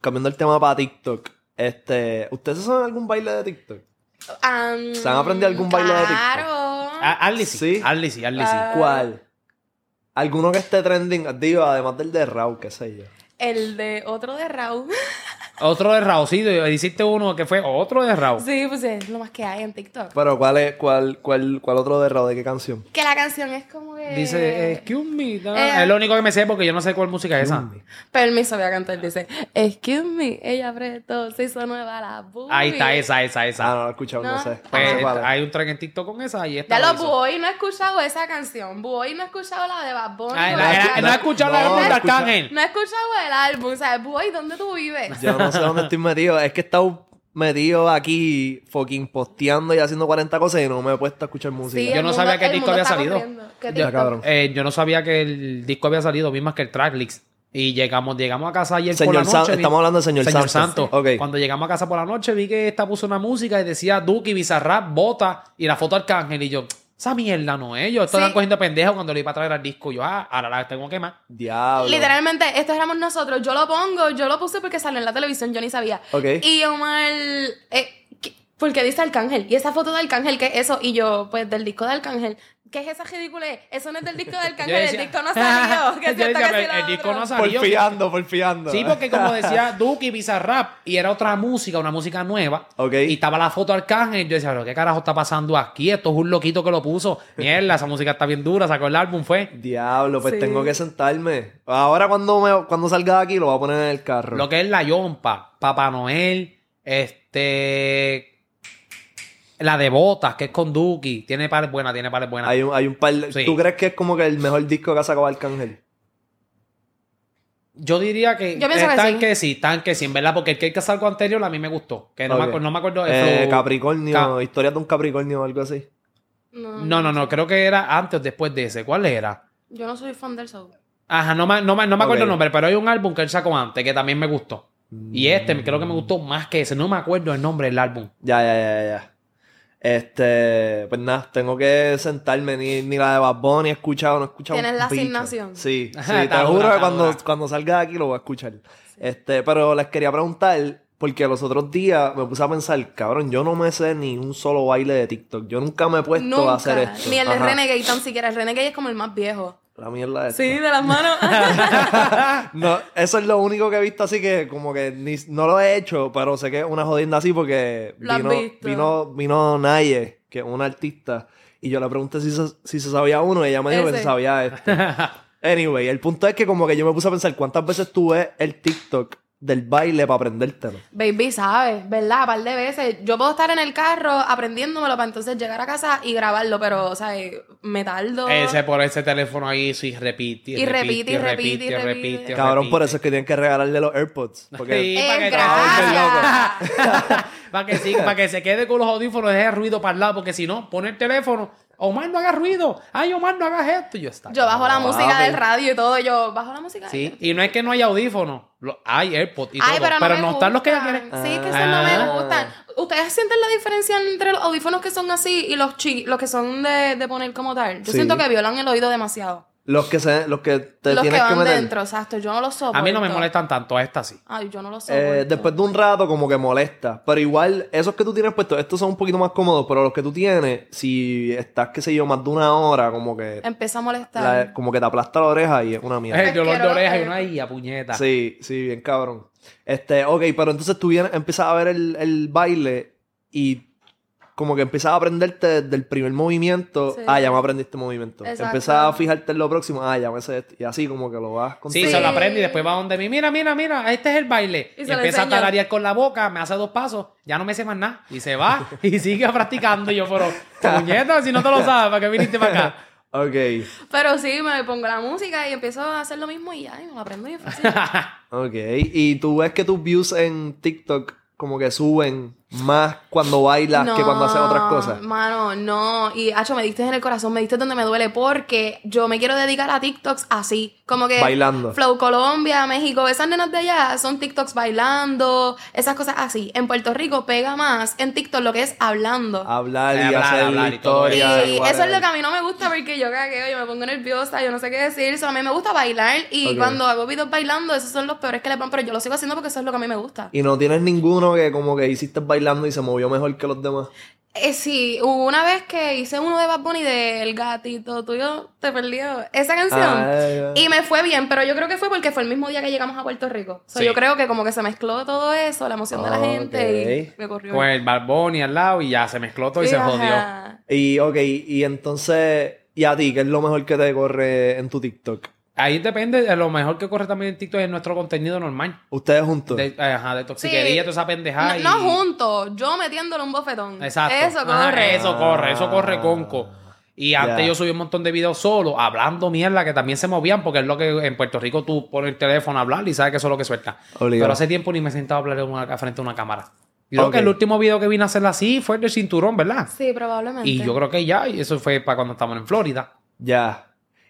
Speaker 1: Cambiando el tema para TikTok. Este. ¿Ustedes saben algún baile de TikTok?
Speaker 2: Am,
Speaker 1: ¿Se han aprendido algún baile de TikTok?
Speaker 2: Claro.
Speaker 3: Ah, Arly sí.
Speaker 1: Sí.
Speaker 3: Sí.
Speaker 2: Ah.
Speaker 1: ¿Cuál? ¿Alguno que esté trending? Digo, además del de Raúl, qué sé yo.
Speaker 2: El de otro de Raúl.
Speaker 3: Otro de Raúl, sí. Hiciste uno que fue otro de Raúl.
Speaker 2: sí, pues es lo más que hay en TikTok.
Speaker 1: Pero ¿cuál es, cuál, cuál, cuál otro de Raúl? ¿De qué canción?
Speaker 2: Que la canción es como que.
Speaker 3: Dice, excuse me. no,
Speaker 2: Eh.
Speaker 3: es lo único que me sé porque yo no sé cuál música es esa.
Speaker 2: Permiso, voy a cantar. Dice, excuse me, ella apretó, se hizo nueva la boobie.
Speaker 3: Ahí está, esa, esa, esa.
Speaker 1: Ah, no lo he escuchado, no,
Speaker 2: No.
Speaker 1: sé.
Speaker 3: Pues,
Speaker 1: No sé cuál es.
Speaker 3: hay un track en TikTok con esa y esta
Speaker 2: Ya
Speaker 3: lo.
Speaker 2: Buoy no he escuchado esa canción. Buoy no he escuchado la de Bad Bunny.
Speaker 3: Ah,
Speaker 2: no,
Speaker 3: la-
Speaker 2: he
Speaker 3: la-
Speaker 2: escuchado-
Speaker 3: no he escuchado la de
Speaker 1: he
Speaker 3: Arcángel.
Speaker 2: no he escuchado el álbum. O sea, Buoy, ¿dónde tú vives?
Speaker 1: Yo no sé dónde estoy metido. Es que he estado metido aquí, fucking posteando y haciendo 40 cosas y no me he puesto a escuchar música.
Speaker 2: Sí,
Speaker 3: Yo no
Speaker 2: mundo-
Speaker 3: sabía que el disco había salido.
Speaker 2: ¿Qué
Speaker 1: Ya, cabrón.
Speaker 3: Eh, yo no sabía que el disco había salido, mismas que el tracklist. Y llegamos, llegamos a casa ayer
Speaker 1: Señor
Speaker 3: por la
Speaker 1: San-
Speaker 3: noche. vi-
Speaker 1: estamos hablando de Señor Santos.
Speaker 3: Santo. Cuando llegamos a casa por la noche vi que esta puso una música y decía Duki, Bizarrap, Bota y la foto Arcángel. Y yo, esa mierda no es. Yo
Speaker 2: Sí.
Speaker 3: están cogiendo pendejo cuando le iba a traer al disco. Yo, ah, ahora la tengo que más.
Speaker 1: Diablo.
Speaker 2: Literalmente, esto éramos nosotros. Yo lo pongo, yo lo puse porque salió en la televisión, yo ni sabía.
Speaker 1: Ok.
Speaker 2: Y Omar, eh, ¿qué? porque dice Arcángel. Y esa foto de Arcángel, ¿qué es eso? Y yo, pues del disco de Arcángel, ¿Qué es esa ridiculez? Eso no es del disco del Cángel, el disco no salió. Que
Speaker 3: decía,
Speaker 2: que
Speaker 3: "El- el disco
Speaker 2: otro".
Speaker 3: no salió.
Speaker 1: Porfiando, porfiando.
Speaker 3: Sí, porque como decía Duki Bizarrap, y era otra música, una música nueva.
Speaker 1: Ok.
Speaker 3: Y estaba la foto de Arcángel. Yo decía, pero ¿qué carajo está pasando aquí? Esto es un loquito que lo puso. Mierda, esa música está bien dura. Sacó el álbum, fue.
Speaker 1: Diablo, pues
Speaker 2: Sí.
Speaker 1: tengo que sentarme. Ahora cuando me, cuando salga de aquí lo voy a poner en el carro.
Speaker 3: Lo que es la Yompa, Papá Noel, este. La de Botas, que es con Duki. Tiene pares buenas, tiene pares buenas.
Speaker 1: Hay un, hay un par de-
Speaker 3: Sí.
Speaker 1: ¿Tú crees que es como que el mejor disco que ha sacado Arcángel?
Speaker 3: Yo diría que.
Speaker 2: Yo pienso que
Speaker 3: están
Speaker 2: sí.
Speaker 3: que sí, están que sí, en verdad, porque el que salgo anterior a mí me gustó. Que no, me, acuerdo, no me acuerdo.
Speaker 1: Eh,
Speaker 3: flow-
Speaker 1: Capricornio,
Speaker 3: Ca-
Speaker 1: historias de un Capricornio o algo así.
Speaker 2: No,
Speaker 3: No, no, no, creo que era antes o después de ese. ¿Cuál era?
Speaker 2: Yo no soy fan del soul.
Speaker 3: Ajá, no me, no me, no me acuerdo el nombre, pero hay un álbum que él sacó antes que también me gustó.
Speaker 1: Mm.
Speaker 3: Y este creo que me gustó más que ese. No me acuerdo el nombre del álbum.
Speaker 1: Ya, ya, ya, ya. Este, pues nada, tengo que sentarme. Ni, ni la de Bad Bunny he escuchado, no he escuchado.
Speaker 2: Tienes
Speaker 1: un
Speaker 2: la
Speaker 1: bicho.
Speaker 2: asignación.
Speaker 1: Sí, sí, te
Speaker 3: está
Speaker 1: juro
Speaker 3: dura,
Speaker 1: que cuando, cuando salga de aquí lo voy a escuchar. Este, pero les quería preguntar, porque los otros días me puse a pensar, cabrón, yo no me sé ni un solo baile de TikTok. Yo nunca me he puesto
Speaker 2: Nunca.
Speaker 1: a hacer esto.
Speaker 2: Ni el de. Renegade tan siquiera. El Renegade es como el más viejo.
Speaker 1: La mierda de
Speaker 2: Sí, de las manos.
Speaker 1: No, eso es lo único que he visto así que como que ni- no lo he hecho, pero sé que es una jodienda así porque
Speaker 2: Lo
Speaker 1: vino, vino, vino Naye, que es una artista, y yo le pregunté si se, si se sabía uno y ella me dijo que
Speaker 2: Ese.
Speaker 1: se sabía este. Anyway, el punto es que como que yo me puse a pensar cuántas veces tú ves el TikTok del baile para aprendértelo.
Speaker 2: Baby, ¿sabes? ¿Verdad? Un par de veces. Yo puedo estar en el carro aprendiéndomelo para entonces llegar a casa y grabarlo, pero, o sea, me tardo.
Speaker 3: Ese por ese teléfono ahí, sí, repite,
Speaker 2: Y repite, y repite, y repite.
Speaker 1: Cabrón, por eso es que tienen que regalarle los AirPods. Porque
Speaker 3: Sí,
Speaker 2: ¡Eh,
Speaker 3: para que
Speaker 2: gracias!
Speaker 3: para que sí, para que se quede con los audífonos, deje ruido para el lado, porque si no, pone el teléfono. Omar, no hagas ruido. Ay, Omar, no hagas esto. Y yo está.
Speaker 2: Yo bajo la música
Speaker 1: baby.
Speaker 2: del radio y todo. Yo bajo la música.
Speaker 3: Sí, y no es que no haya audífonos. Hay AirPods y
Speaker 2: Ay,
Speaker 3: todo.
Speaker 2: pero
Speaker 3: Pero,
Speaker 2: no,
Speaker 3: no, están los que ella
Speaker 2: gustan.
Speaker 3: quiere.
Speaker 2: Sí, que esos no me
Speaker 3: Ah.
Speaker 2: gustan. ¿Ustedes sienten la diferencia entre los audífonos que son así y los chi los que son de, de poner como tal? Yo
Speaker 1: Sí.
Speaker 2: siento que violan el oído demasiado.
Speaker 1: Los que, se, los que te
Speaker 2: los que
Speaker 1: tienes que,
Speaker 2: van
Speaker 1: meter.
Speaker 2: dentro, exacto. Yo no los soporto.
Speaker 3: A mí no me molestan tanto, esta sí.
Speaker 2: Ay, yo no los soporto.
Speaker 1: Eh, después de un rato como que molesta. Pero igual, esos que tú tienes puestos, estos son un poquito más cómodos, pero los que tú tienes, si estás, qué sé yo, más de una hora, como que
Speaker 2: Empieza a molestar.
Speaker 1: la- como que te aplasta la oreja y es una mierda.
Speaker 3: El dolor de oreja y una ahí a puñeta.
Speaker 1: Sí, sí, bien cabrón. Este, ok, pero entonces tú vienes, empiezas a ver el, el baile y como que empiezas a aprenderte desde el primer movimiento.
Speaker 2: Sí.
Speaker 1: Ah, ya me aprendí este movimiento.
Speaker 2: Exacto.
Speaker 1: Empiezas a fijarte en lo próximo. Ah, ya me sé esto. Y así como que lo vas
Speaker 3: Sí,
Speaker 1: construyendo.
Speaker 3: se lo aprende y después va donde mí. Mira, mira, mira, este es el baile.
Speaker 2: Y
Speaker 3: empieza a tararear con la boca, me hace dos pasos, ya no me sé más nada. Y se va y sigue practicando. Y yo, pero, puñeta, si no te lo sabes, ¿para qué viniste para acá?
Speaker 1: Ok,
Speaker 2: Pero sí, me pongo la música y empiezo a hacer lo mismo y ya, y me lo aprendo bien fácil.
Speaker 1: ok. Y tú ves que tus views en TikTok como que suben más cuando bailas que cuando haces otras cosas.
Speaker 2: Mano, no. Y, Hacho, me diste en el corazón, me diste donde me duele porque yo me quiero dedicar a TikToks así. Como que.
Speaker 1: Bailando.
Speaker 2: Flow Colombia, México, esas nenas de allá son TikToks bailando, esas cosas así. En Puerto Rico pega más en TikTok lo que es hablando.
Speaker 1: Hablar y
Speaker 3: Hablar,
Speaker 1: hacer
Speaker 3: hablar y
Speaker 1: historias.
Speaker 2: Y eso es lo que a mí no me gusta porque yo cagueo, yo me pongo nerviosa, yo no sé qué decir. So, a mí me gusta bailar y cuando hago videos bailando, esos son los peores que le van, pero yo lo sigo haciendo porque eso es lo que a mí me gusta.
Speaker 1: Y no tienes ninguno que como que hiciste bailando y se movió mejor que los demás.
Speaker 2: Eh, sí, hubo una vez que hice uno de Bad Bunny del gatito tuyo, te perdió esa canción.
Speaker 1: Ah.
Speaker 2: Y me fue bien, pero yo creo que fue porque fue el mismo día que llegamos a Puerto Rico. So,
Speaker 3: Sí.
Speaker 2: Yo creo que como que se mezcló todo eso, la emoción de la gente y me corrió.
Speaker 3: Con el Barboni al lado y ya se mezcló todo y se
Speaker 2: Ajá.
Speaker 3: jodió.
Speaker 1: Y ok, y entonces, ¿y a ti qué es lo mejor que te corre en tu TikTok?
Speaker 3: Ahí depende, de lo mejor que corre también en TikTok es nuestro contenido normal.
Speaker 1: Ustedes juntos.
Speaker 3: De, ajá, de toxiquería,
Speaker 2: Sí.
Speaker 3: toda esa pendejada.
Speaker 2: No,
Speaker 3: y-
Speaker 2: no juntos, yo metiéndole un bofetón.
Speaker 3: Exacto.
Speaker 2: Eso
Speaker 3: Ajá,
Speaker 2: corre.
Speaker 3: eso corre, eso corre conco. Y antes yo subí un montón de videos solo, hablando mierda, que también se movían, porque es lo que en Puerto Rico tú pones el teléfono a hablar y sabes que eso es lo que suelta.
Speaker 1: Obligado.
Speaker 3: Pero hace tiempo ni me he sentado a hablar una- frente a una cámara. Yo creo
Speaker 1: Ok.
Speaker 3: que el último video que vine a hacer así fue el del cinturón, ¿verdad?
Speaker 2: Sí, probablemente.
Speaker 3: Y yo creo que ya, y eso fue para cuando estábamos en Florida.
Speaker 1: Ya.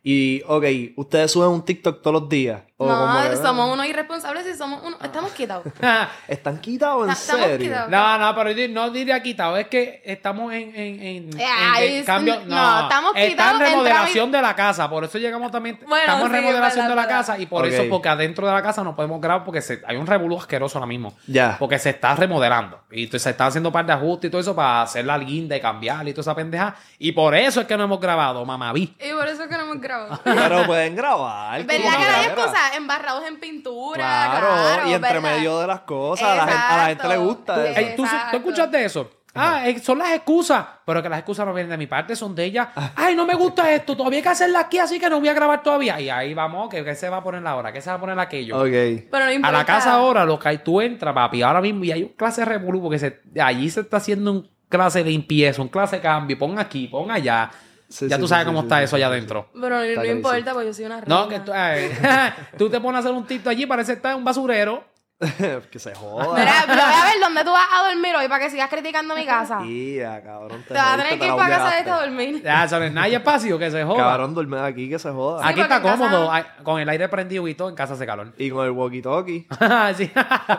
Speaker 1: Y, ok, ustedes suben un TikTok todos los días.
Speaker 2: No, somos unos irresponsables y somos unos... Estamos quitados.
Speaker 1: ¿Están quitados en
Speaker 2: Estamos
Speaker 1: serio?
Speaker 2: quitados.
Speaker 3: No, no, pero yo no diría quitado, es que estamos en, en, en,
Speaker 2: es-
Speaker 3: cambio.
Speaker 2: no,
Speaker 3: No,
Speaker 2: estamos
Speaker 3: está
Speaker 2: quitados,
Speaker 3: en remodelación de la casa, por eso llegamos también.
Speaker 2: Bueno,
Speaker 3: estamos en
Speaker 2: sí,
Speaker 3: remodelación
Speaker 2: verdad,
Speaker 3: de la casa y por eso, porque adentro de la casa no podemos grabar porque se- hay un revolú asqueroso ahora mismo.
Speaker 1: Ya.
Speaker 3: Porque se está remodelando y entonces se están haciendo un par de ajustes y todo eso para hacer la guinda y cambiar y toda esa pendeja. Y por eso es que no hemos grabado, mamaví.
Speaker 2: Y por eso es que no hemos grabado.
Speaker 1: Pero pueden grabar.
Speaker 2: ¿Verdad que no hay excusa? Embarrados en pintura,
Speaker 1: Claro,
Speaker 2: claro.
Speaker 1: y entre
Speaker 2: ¿verdad?
Speaker 1: medio de las cosas, a la, gente, a la gente le gusta
Speaker 2: Exacto.
Speaker 1: eso.
Speaker 3: Ey, ¿tú. ¿Tú escuchaste eso? Ah, eh, son las excusas. Pero que las excusas no vienen de mi parte, son de ella. Ay, no me gusta esto. Todavía hay que hacerla aquí, así que no voy a grabar todavía. Y ahí vamos, que, que se va a poner la hora, que se va a poner aquello.
Speaker 1: Ok.
Speaker 2: Pero no
Speaker 3: A la casa ahora, lo que hay, tú entras, papi, ahora mismo, y hay un clase de revolú, porque se, allí se está haciendo un clase de limpieza, un clase de cambio, pon aquí, pon allá.
Speaker 1: Sí,
Speaker 3: ya
Speaker 1: sí,
Speaker 3: tú sabes
Speaker 1: sí,
Speaker 3: cómo
Speaker 1: sí,
Speaker 3: está
Speaker 1: sí,
Speaker 3: eso allá
Speaker 1: sí.
Speaker 3: adentro.
Speaker 2: Pero no, importa, porque yo soy una reina.
Speaker 3: No, que tú, ay, tú te pones a hacer un tito allí, parece estar en un basurero.
Speaker 1: que se joda.
Speaker 2: Mira, voy a ver dónde tú vas a dormir hoy para que sigas criticando mi casa.
Speaker 1: Tía, cabrón.
Speaker 2: Te vas a tener que
Speaker 1: te
Speaker 2: ir para casa de este a dormir.
Speaker 3: Ya, eso no es nada, hay espacio, que se joda.
Speaker 1: Cabrón, duerme aquí, que se joda.
Speaker 2: Sí,
Speaker 3: Aquí está
Speaker 2: casa-
Speaker 3: cómodo, con el aire prendido y todo, en casa hace calor.
Speaker 1: Y con el walkie-talkie,
Speaker 3: sí.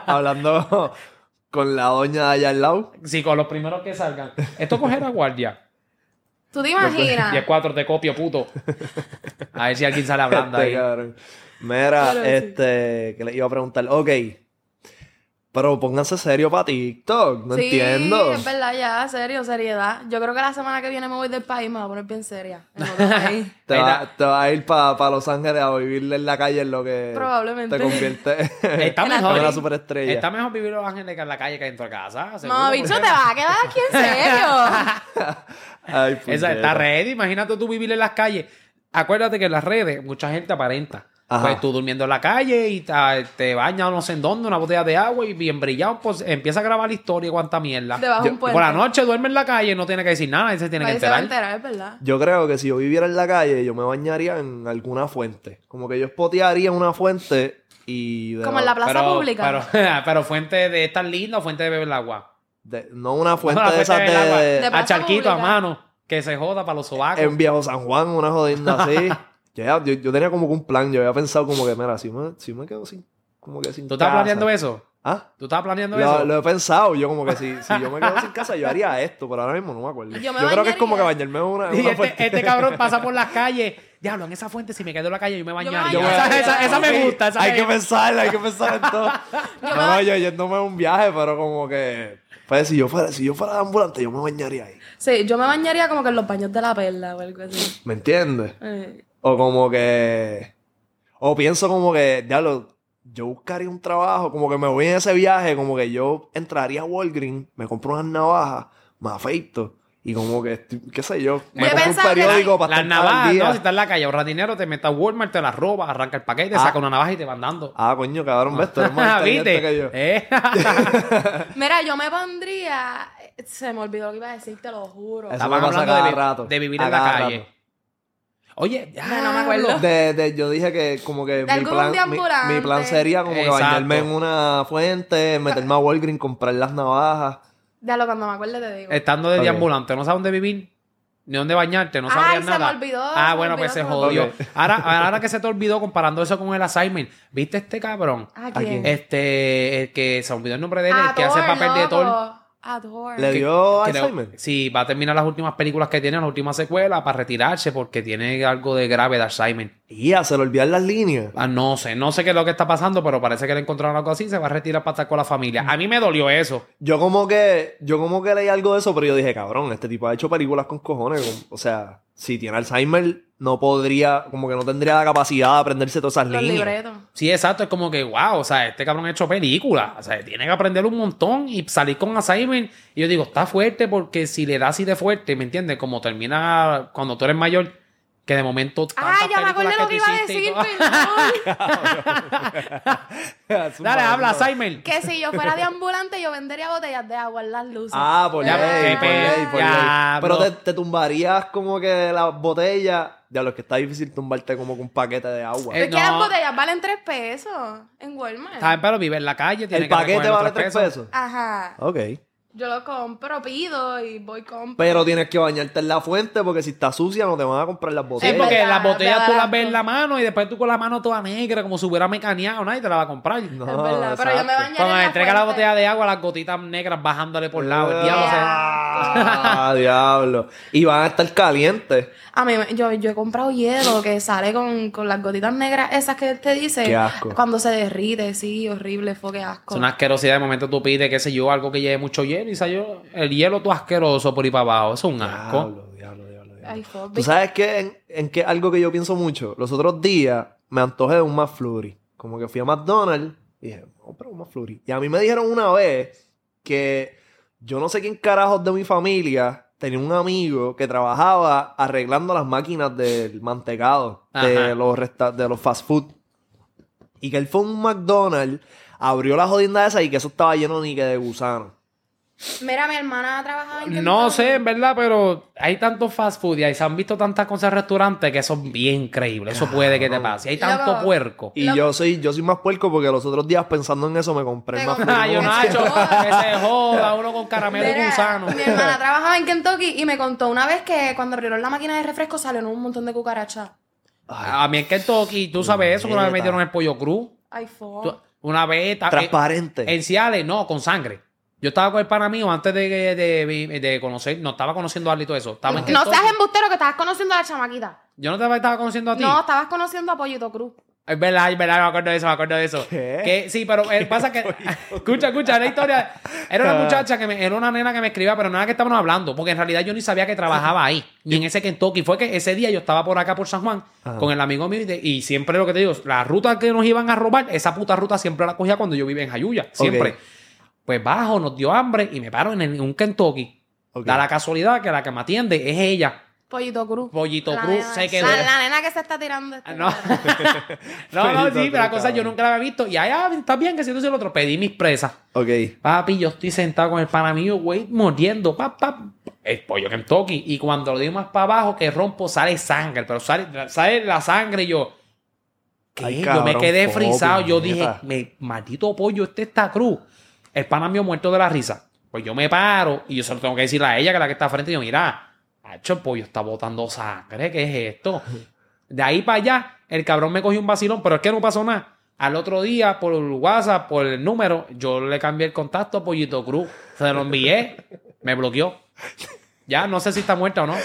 Speaker 1: hablando con la doña de allá al lado.
Speaker 3: sí, con los primeros que salgan. Esto coge la guardia.
Speaker 2: ¿Tú te imaginas?
Speaker 3: Y es cuatro te copio, puto. A ver si alguien sale hablando
Speaker 1: Este,
Speaker 3: ahí.
Speaker 1: cabrón. Mira,
Speaker 2: Pero sí.
Speaker 1: este, que le iba a preguntar, ok, pero pónganse serio para TikTok, no
Speaker 2: sí,
Speaker 1: entiendo.
Speaker 2: es verdad, ya, serio, seriedad. Yo creo que la semana que viene me voy del país, me voy a poner bien seria. en otro país.
Speaker 1: Te
Speaker 3: Ahí
Speaker 1: va,
Speaker 3: está.
Speaker 1: te va a ir para Los Ángeles a vivir en la calle en lo que
Speaker 2: Probablemente.
Speaker 1: te convierte
Speaker 3: Está
Speaker 2: En la
Speaker 3: mejor.
Speaker 1: en una superestrella.
Speaker 3: Está mejor vivir en Los Ángeles que en la calle que dentro de casa. seguro,
Speaker 2: No, bicho, te vas a quedar aquí en serio.
Speaker 1: Ay,
Speaker 3: Esa está ready. Imagínate tú vivir en las calles. Acuérdate que en las redes mucha gente aparenta.
Speaker 1: Ajá.
Speaker 3: Pues tú durmiendo en la calle y te bañas no sé en dónde, una botella de agua y bien brillado, pues empieza a grabar la historia y cuánta mierda.
Speaker 2: Debajo de un puente.
Speaker 3: Por la noche duerme en la calle, no tiene que decir nada, y se tiene que
Speaker 2: Ahí se va a
Speaker 3: enterar.
Speaker 2: enterar, es verdad.
Speaker 1: Yo creo que si yo viviera en la calle, yo me bañaría en alguna fuente. Como que yo spotearía una fuente y... de-
Speaker 2: Como en la plaza
Speaker 3: Pero,
Speaker 2: pública.
Speaker 3: pero, pero fuente de estar linda o fuente de beber el agua.
Speaker 1: de- no una fuente
Speaker 3: No,
Speaker 1: de esas de...
Speaker 2: De
Speaker 3: a charquito a mano, que se joda para los sobacos.
Speaker 1: en Viejo San Juan, una jodida así. Ya, yo, yo tenía como que un plan, yo había pensado como que, mira, si me, si me quedo sin... Como que sin
Speaker 3: ¿Tú estás
Speaker 1: casa.
Speaker 3: planeando eso?
Speaker 1: ¿Ah?
Speaker 3: ¿Tú estás planeando
Speaker 1: Lo,
Speaker 3: eso?
Speaker 1: lo he pensado, yo como que si, si yo me quedo sin casa, yo haría esto, pero ahora mismo no me acuerdo.
Speaker 2: Yo
Speaker 1: creo que es como que bañarme en una,
Speaker 3: Y
Speaker 1: una
Speaker 3: este, este cabrón pasa por las calles. Diablo, en esa fuente, si me quedo en la calle, yo me bañaría.
Speaker 2: Yo me
Speaker 3: esa,
Speaker 2: bañaría.
Speaker 3: esa- esa me gusta. Esa
Speaker 1: hay que pensar, hay que pensar en todo. no, no, yo yéndome a un viaje, pero como que... Pues si yo fuera, si yo fuera de ambulante, yo me bañaría ahí.
Speaker 2: Sí, yo me bañaría como que en los baños de la perla o algo así.
Speaker 1: ¿Me entiendes?
Speaker 2: Eh,
Speaker 1: O como que... O pienso como que, diablo, yo buscaría un trabajo, como que me voy en ese viaje, como que yo entraría a Walgreens, me compro unas navajas, me afeito, y como que, qué sé yo, me compro un periódico
Speaker 2: la-
Speaker 1: para
Speaker 3: Las navajas. ¿no? Si estás en la calle, ahorras dinero, te metes a Walmart, te las robas, arranca el paquete,
Speaker 1: Ah.
Speaker 3: saca una navaja y te van dando.
Speaker 1: Ah, coño, cabrón, ves, tú eres más inteligente
Speaker 3: ¿Viste?
Speaker 1: que yo.
Speaker 3: ¿Eh?
Speaker 2: Mira, yo me pondría. Se me olvidó lo que iba a decir, te lo juro.
Speaker 1: Eso
Speaker 3: Estamos
Speaker 1: me pasa
Speaker 3: hablando de
Speaker 1: rato.
Speaker 3: de vivir
Speaker 1: A
Speaker 3: en la calle.
Speaker 1: rato.
Speaker 3: Oye, ya.
Speaker 2: No, no me acuerdo.
Speaker 1: De, de, yo dije que como que mi plan, mi, mi plan sería como que bañarme en una fuente, meterme a Walgreens, comprar las navajas.
Speaker 2: Ya lo cuando me acuerde te digo.
Speaker 3: Estando de
Speaker 1: Ok.
Speaker 3: deambulante, no sabes dónde vivir, ni dónde bañarte, no
Speaker 2: Ay,
Speaker 3: sabrías
Speaker 2: se me
Speaker 3: nada.
Speaker 2: olvidó,
Speaker 3: Ah,
Speaker 2: me
Speaker 3: bueno,
Speaker 2: olvidó,
Speaker 3: pues se jodió. Ahora, ahora que se te olvidó comparando eso con el assignment, ¿viste este cabrón?
Speaker 2: ¿A
Speaker 1: quién?
Speaker 3: Este, el que se olvidó el nombre de él,
Speaker 2: A
Speaker 3: el que hace el papel de. Thor.
Speaker 2: A Thor.
Speaker 1: Le dio Alzheimer.
Speaker 3: Sí, va a terminar las últimas películas que tiene, las últimas secuelas, para retirarse porque tiene algo de grave de Alzheimer.
Speaker 1: Y ya, se le olvidan las líneas.
Speaker 3: Ah, no sé, no sé qué es lo que está pasando, pero parece que le encontraron algo así, se va a retirar para estar con la familia. A mí me dolió eso.
Speaker 1: Yo como que, yo como que leí algo de eso, pero yo dije, cabrón, este tipo ha hecho películas con cojones. con- o sea, si tiene Alzheimer, no podría, como que no tendría la capacidad de aprenderse todas esas
Speaker 2: Los
Speaker 1: líneas.
Speaker 2: libretos.
Speaker 3: Sí, exacto, es como que, wow, o sea, este cabrón ha hecho películas, o sea, tiene que aprender un montón y salir con Alzheimer. Y yo digo, está fuerte porque si le da así de fuerte, ¿me entiendes? Como termina cuando tú eres mayor, que de momento.
Speaker 2: Ay,
Speaker 3: tantas
Speaker 2: ya me acordé lo que iba a decir, perdón.
Speaker 3: Dale, habla, Alzheimer.
Speaker 2: que si yo fuera de ambulante, yo vendería botellas de agua en las luces.
Speaker 1: Ah, por
Speaker 3: Ya,
Speaker 1: ley, por ley, por ley. Pero te, te tumbarías como que la botella. Ya lo que está difícil tumbarte como con un paquete de agua.
Speaker 3: Eh,
Speaker 2: es que las
Speaker 3: no.
Speaker 2: botellas valen 3 pesos en Walmart.
Speaker 3: Está bien, pero vive en la calle, tiene
Speaker 1: el
Speaker 3: que
Speaker 1: paquete vale
Speaker 3: los
Speaker 1: 3 pesos.
Speaker 2: Ajá.
Speaker 1: Ok.
Speaker 2: Yo lo compro, pido y voy compro.
Speaker 1: Pero tienes que bañarte en la fuente porque si está sucia no te van a comprar las
Speaker 3: Sí,
Speaker 1: botellas.
Speaker 3: porque
Speaker 2: verdad,
Speaker 3: las botellas tú las ves en la mano y después tú con la mano toda negra, como si hubiera mecaneado, nadie te la va a comprar.
Speaker 1: No,
Speaker 2: es verdad, pero yo me bañaré
Speaker 3: Cuando
Speaker 2: en
Speaker 3: me
Speaker 2: la
Speaker 3: entrega la botella de agua, las gotitas negras bajándole por lado. El diablo se-
Speaker 1: Ah, diablo. Y van a estar calientes.
Speaker 2: A mí, me- yo, yo he comprado hielo que sale con, con las gotitas negras esas que te dice.
Speaker 1: Qué asco.
Speaker 2: Cuando se derrite, sí, horrible, fue que asco.
Speaker 3: Es una asquerosidad. De momento tú pides, qué sé yo, algo que lleve mucho hielo y salió el hielo todo asqueroso por ahí para abajo. Eso es un asco.
Speaker 1: Diablo, diablo, diablo, diablo.
Speaker 2: Ay, fue-
Speaker 1: ¿Tú sabes qué? En, en qué algo que yo pienso mucho. Los otros días me antojé de un McFlurry. Como que fui a McDonald's y dije, compra un McFlurry. Y a mí me dijeron una vez que yo no sé quién carajos de mi familia tenía un amigo que trabajaba arreglando las máquinas del mantecado
Speaker 3: Ajá.
Speaker 1: de los, resta- de los fast food. Y que él fue a un McDonald's, abrió la jodienda esa y que eso estaba lleno ni que de gusanos.
Speaker 2: Mira, mi hermana trabajaba en
Speaker 3: No sé, en verdad, pero hay tantos fast food y ahí se han visto tantas cosas en restaurantes que son bien creíbles. Eso puede que te pase. Hay tanto
Speaker 2: Loco.
Speaker 3: puerco.
Speaker 1: Y yo soy, yo soy más puerco porque los otros días pensando en eso me compré McFlurry.
Speaker 3: Ay, yo
Speaker 2: joda.
Speaker 3: que se joda uno con caramelo y gusano.
Speaker 2: Mi hermana trabajaba en Kentucky y me contó una vez que cuando abrieron la máquina de refresco salieron un montón de cucarachas.
Speaker 3: A mí en Kentucky, tú sabes eso, que una vez me
Speaker 1: Neta.
Speaker 3: dieron el pollo cruz.
Speaker 2: Ay.
Speaker 3: Tú- Una vez...
Speaker 1: Transparente.
Speaker 3: En Ciales, no, con sangre. Yo estaba con el pana mío antes de, de, de conocer, no estaba conociendo a Arlie y todo eso. Estaba en
Speaker 2: No seas embustero que estabas conociendo a la chamaquita.
Speaker 3: Yo no te estaba conociendo a ti.
Speaker 2: No, estabas conociendo a Pollito Cruz.
Speaker 3: Es verdad, es verdad, me acuerdo de eso, me acuerdo de eso.
Speaker 1: ¿Qué?
Speaker 3: Que, sí, pero eh, pasa que. escucha, escucha, la historia. Era una muchacha que me, era una nena que me escribía, pero no era que estábamos hablando, porque en realidad yo ni sabía que trabajaba ahí, ni en ese Kentucky. Fue que ese día yo estaba por acá, por San Juan,
Speaker 1: Ajá.
Speaker 3: con el amigo mío, y, de- y siempre lo que te digo, la ruta que nos iban a robar, esa puta ruta siempre la cogía cuando yo vivía en Jayuya, siempre. Pues bajo, nos dio hambre y me paro en, el- en un Kentucky. Da la casualidad que la que me atiende es ella.
Speaker 2: Pollito Cruz.
Speaker 3: Pollito
Speaker 2: La
Speaker 3: Cruz
Speaker 2: nena-
Speaker 3: se quedó.
Speaker 2: La, la nena que se está tirando. este
Speaker 3: Ah, No, no, no, sí, pero la cosa yo nunca la había visto. Y allá está bien que si entonces el otro. Pedí mis presas.
Speaker 1: Ok.
Speaker 3: Papi, yo estoy sentado con el pana mío, güey, mordiendo, pap, pap, el pollo Kentucky. Y cuando lo digo más para abajo, que rompo, sale sangre. Pero sale, sale la sangre y yo. ¿Qué?
Speaker 1: Ay,
Speaker 3: yo me quedé frisado. Yo dije, me, maldito pollo, este está cruz. El pana mío muerto de la risa. Pues yo me paro y yo se lo tengo que decir a ella, que es la que está frente. Y yo, mira, hacho, el pollo está botando sangre. ¿Qué es esto? De ahí para allá, el cabrón me cogió un vacilón, pero es que no pasó nada. Al otro día, por WhatsApp, por el número, yo le cambié el contacto a Pollito Cruz. Se lo envié, me bloqueó. Ya, no sé si está muerta o no.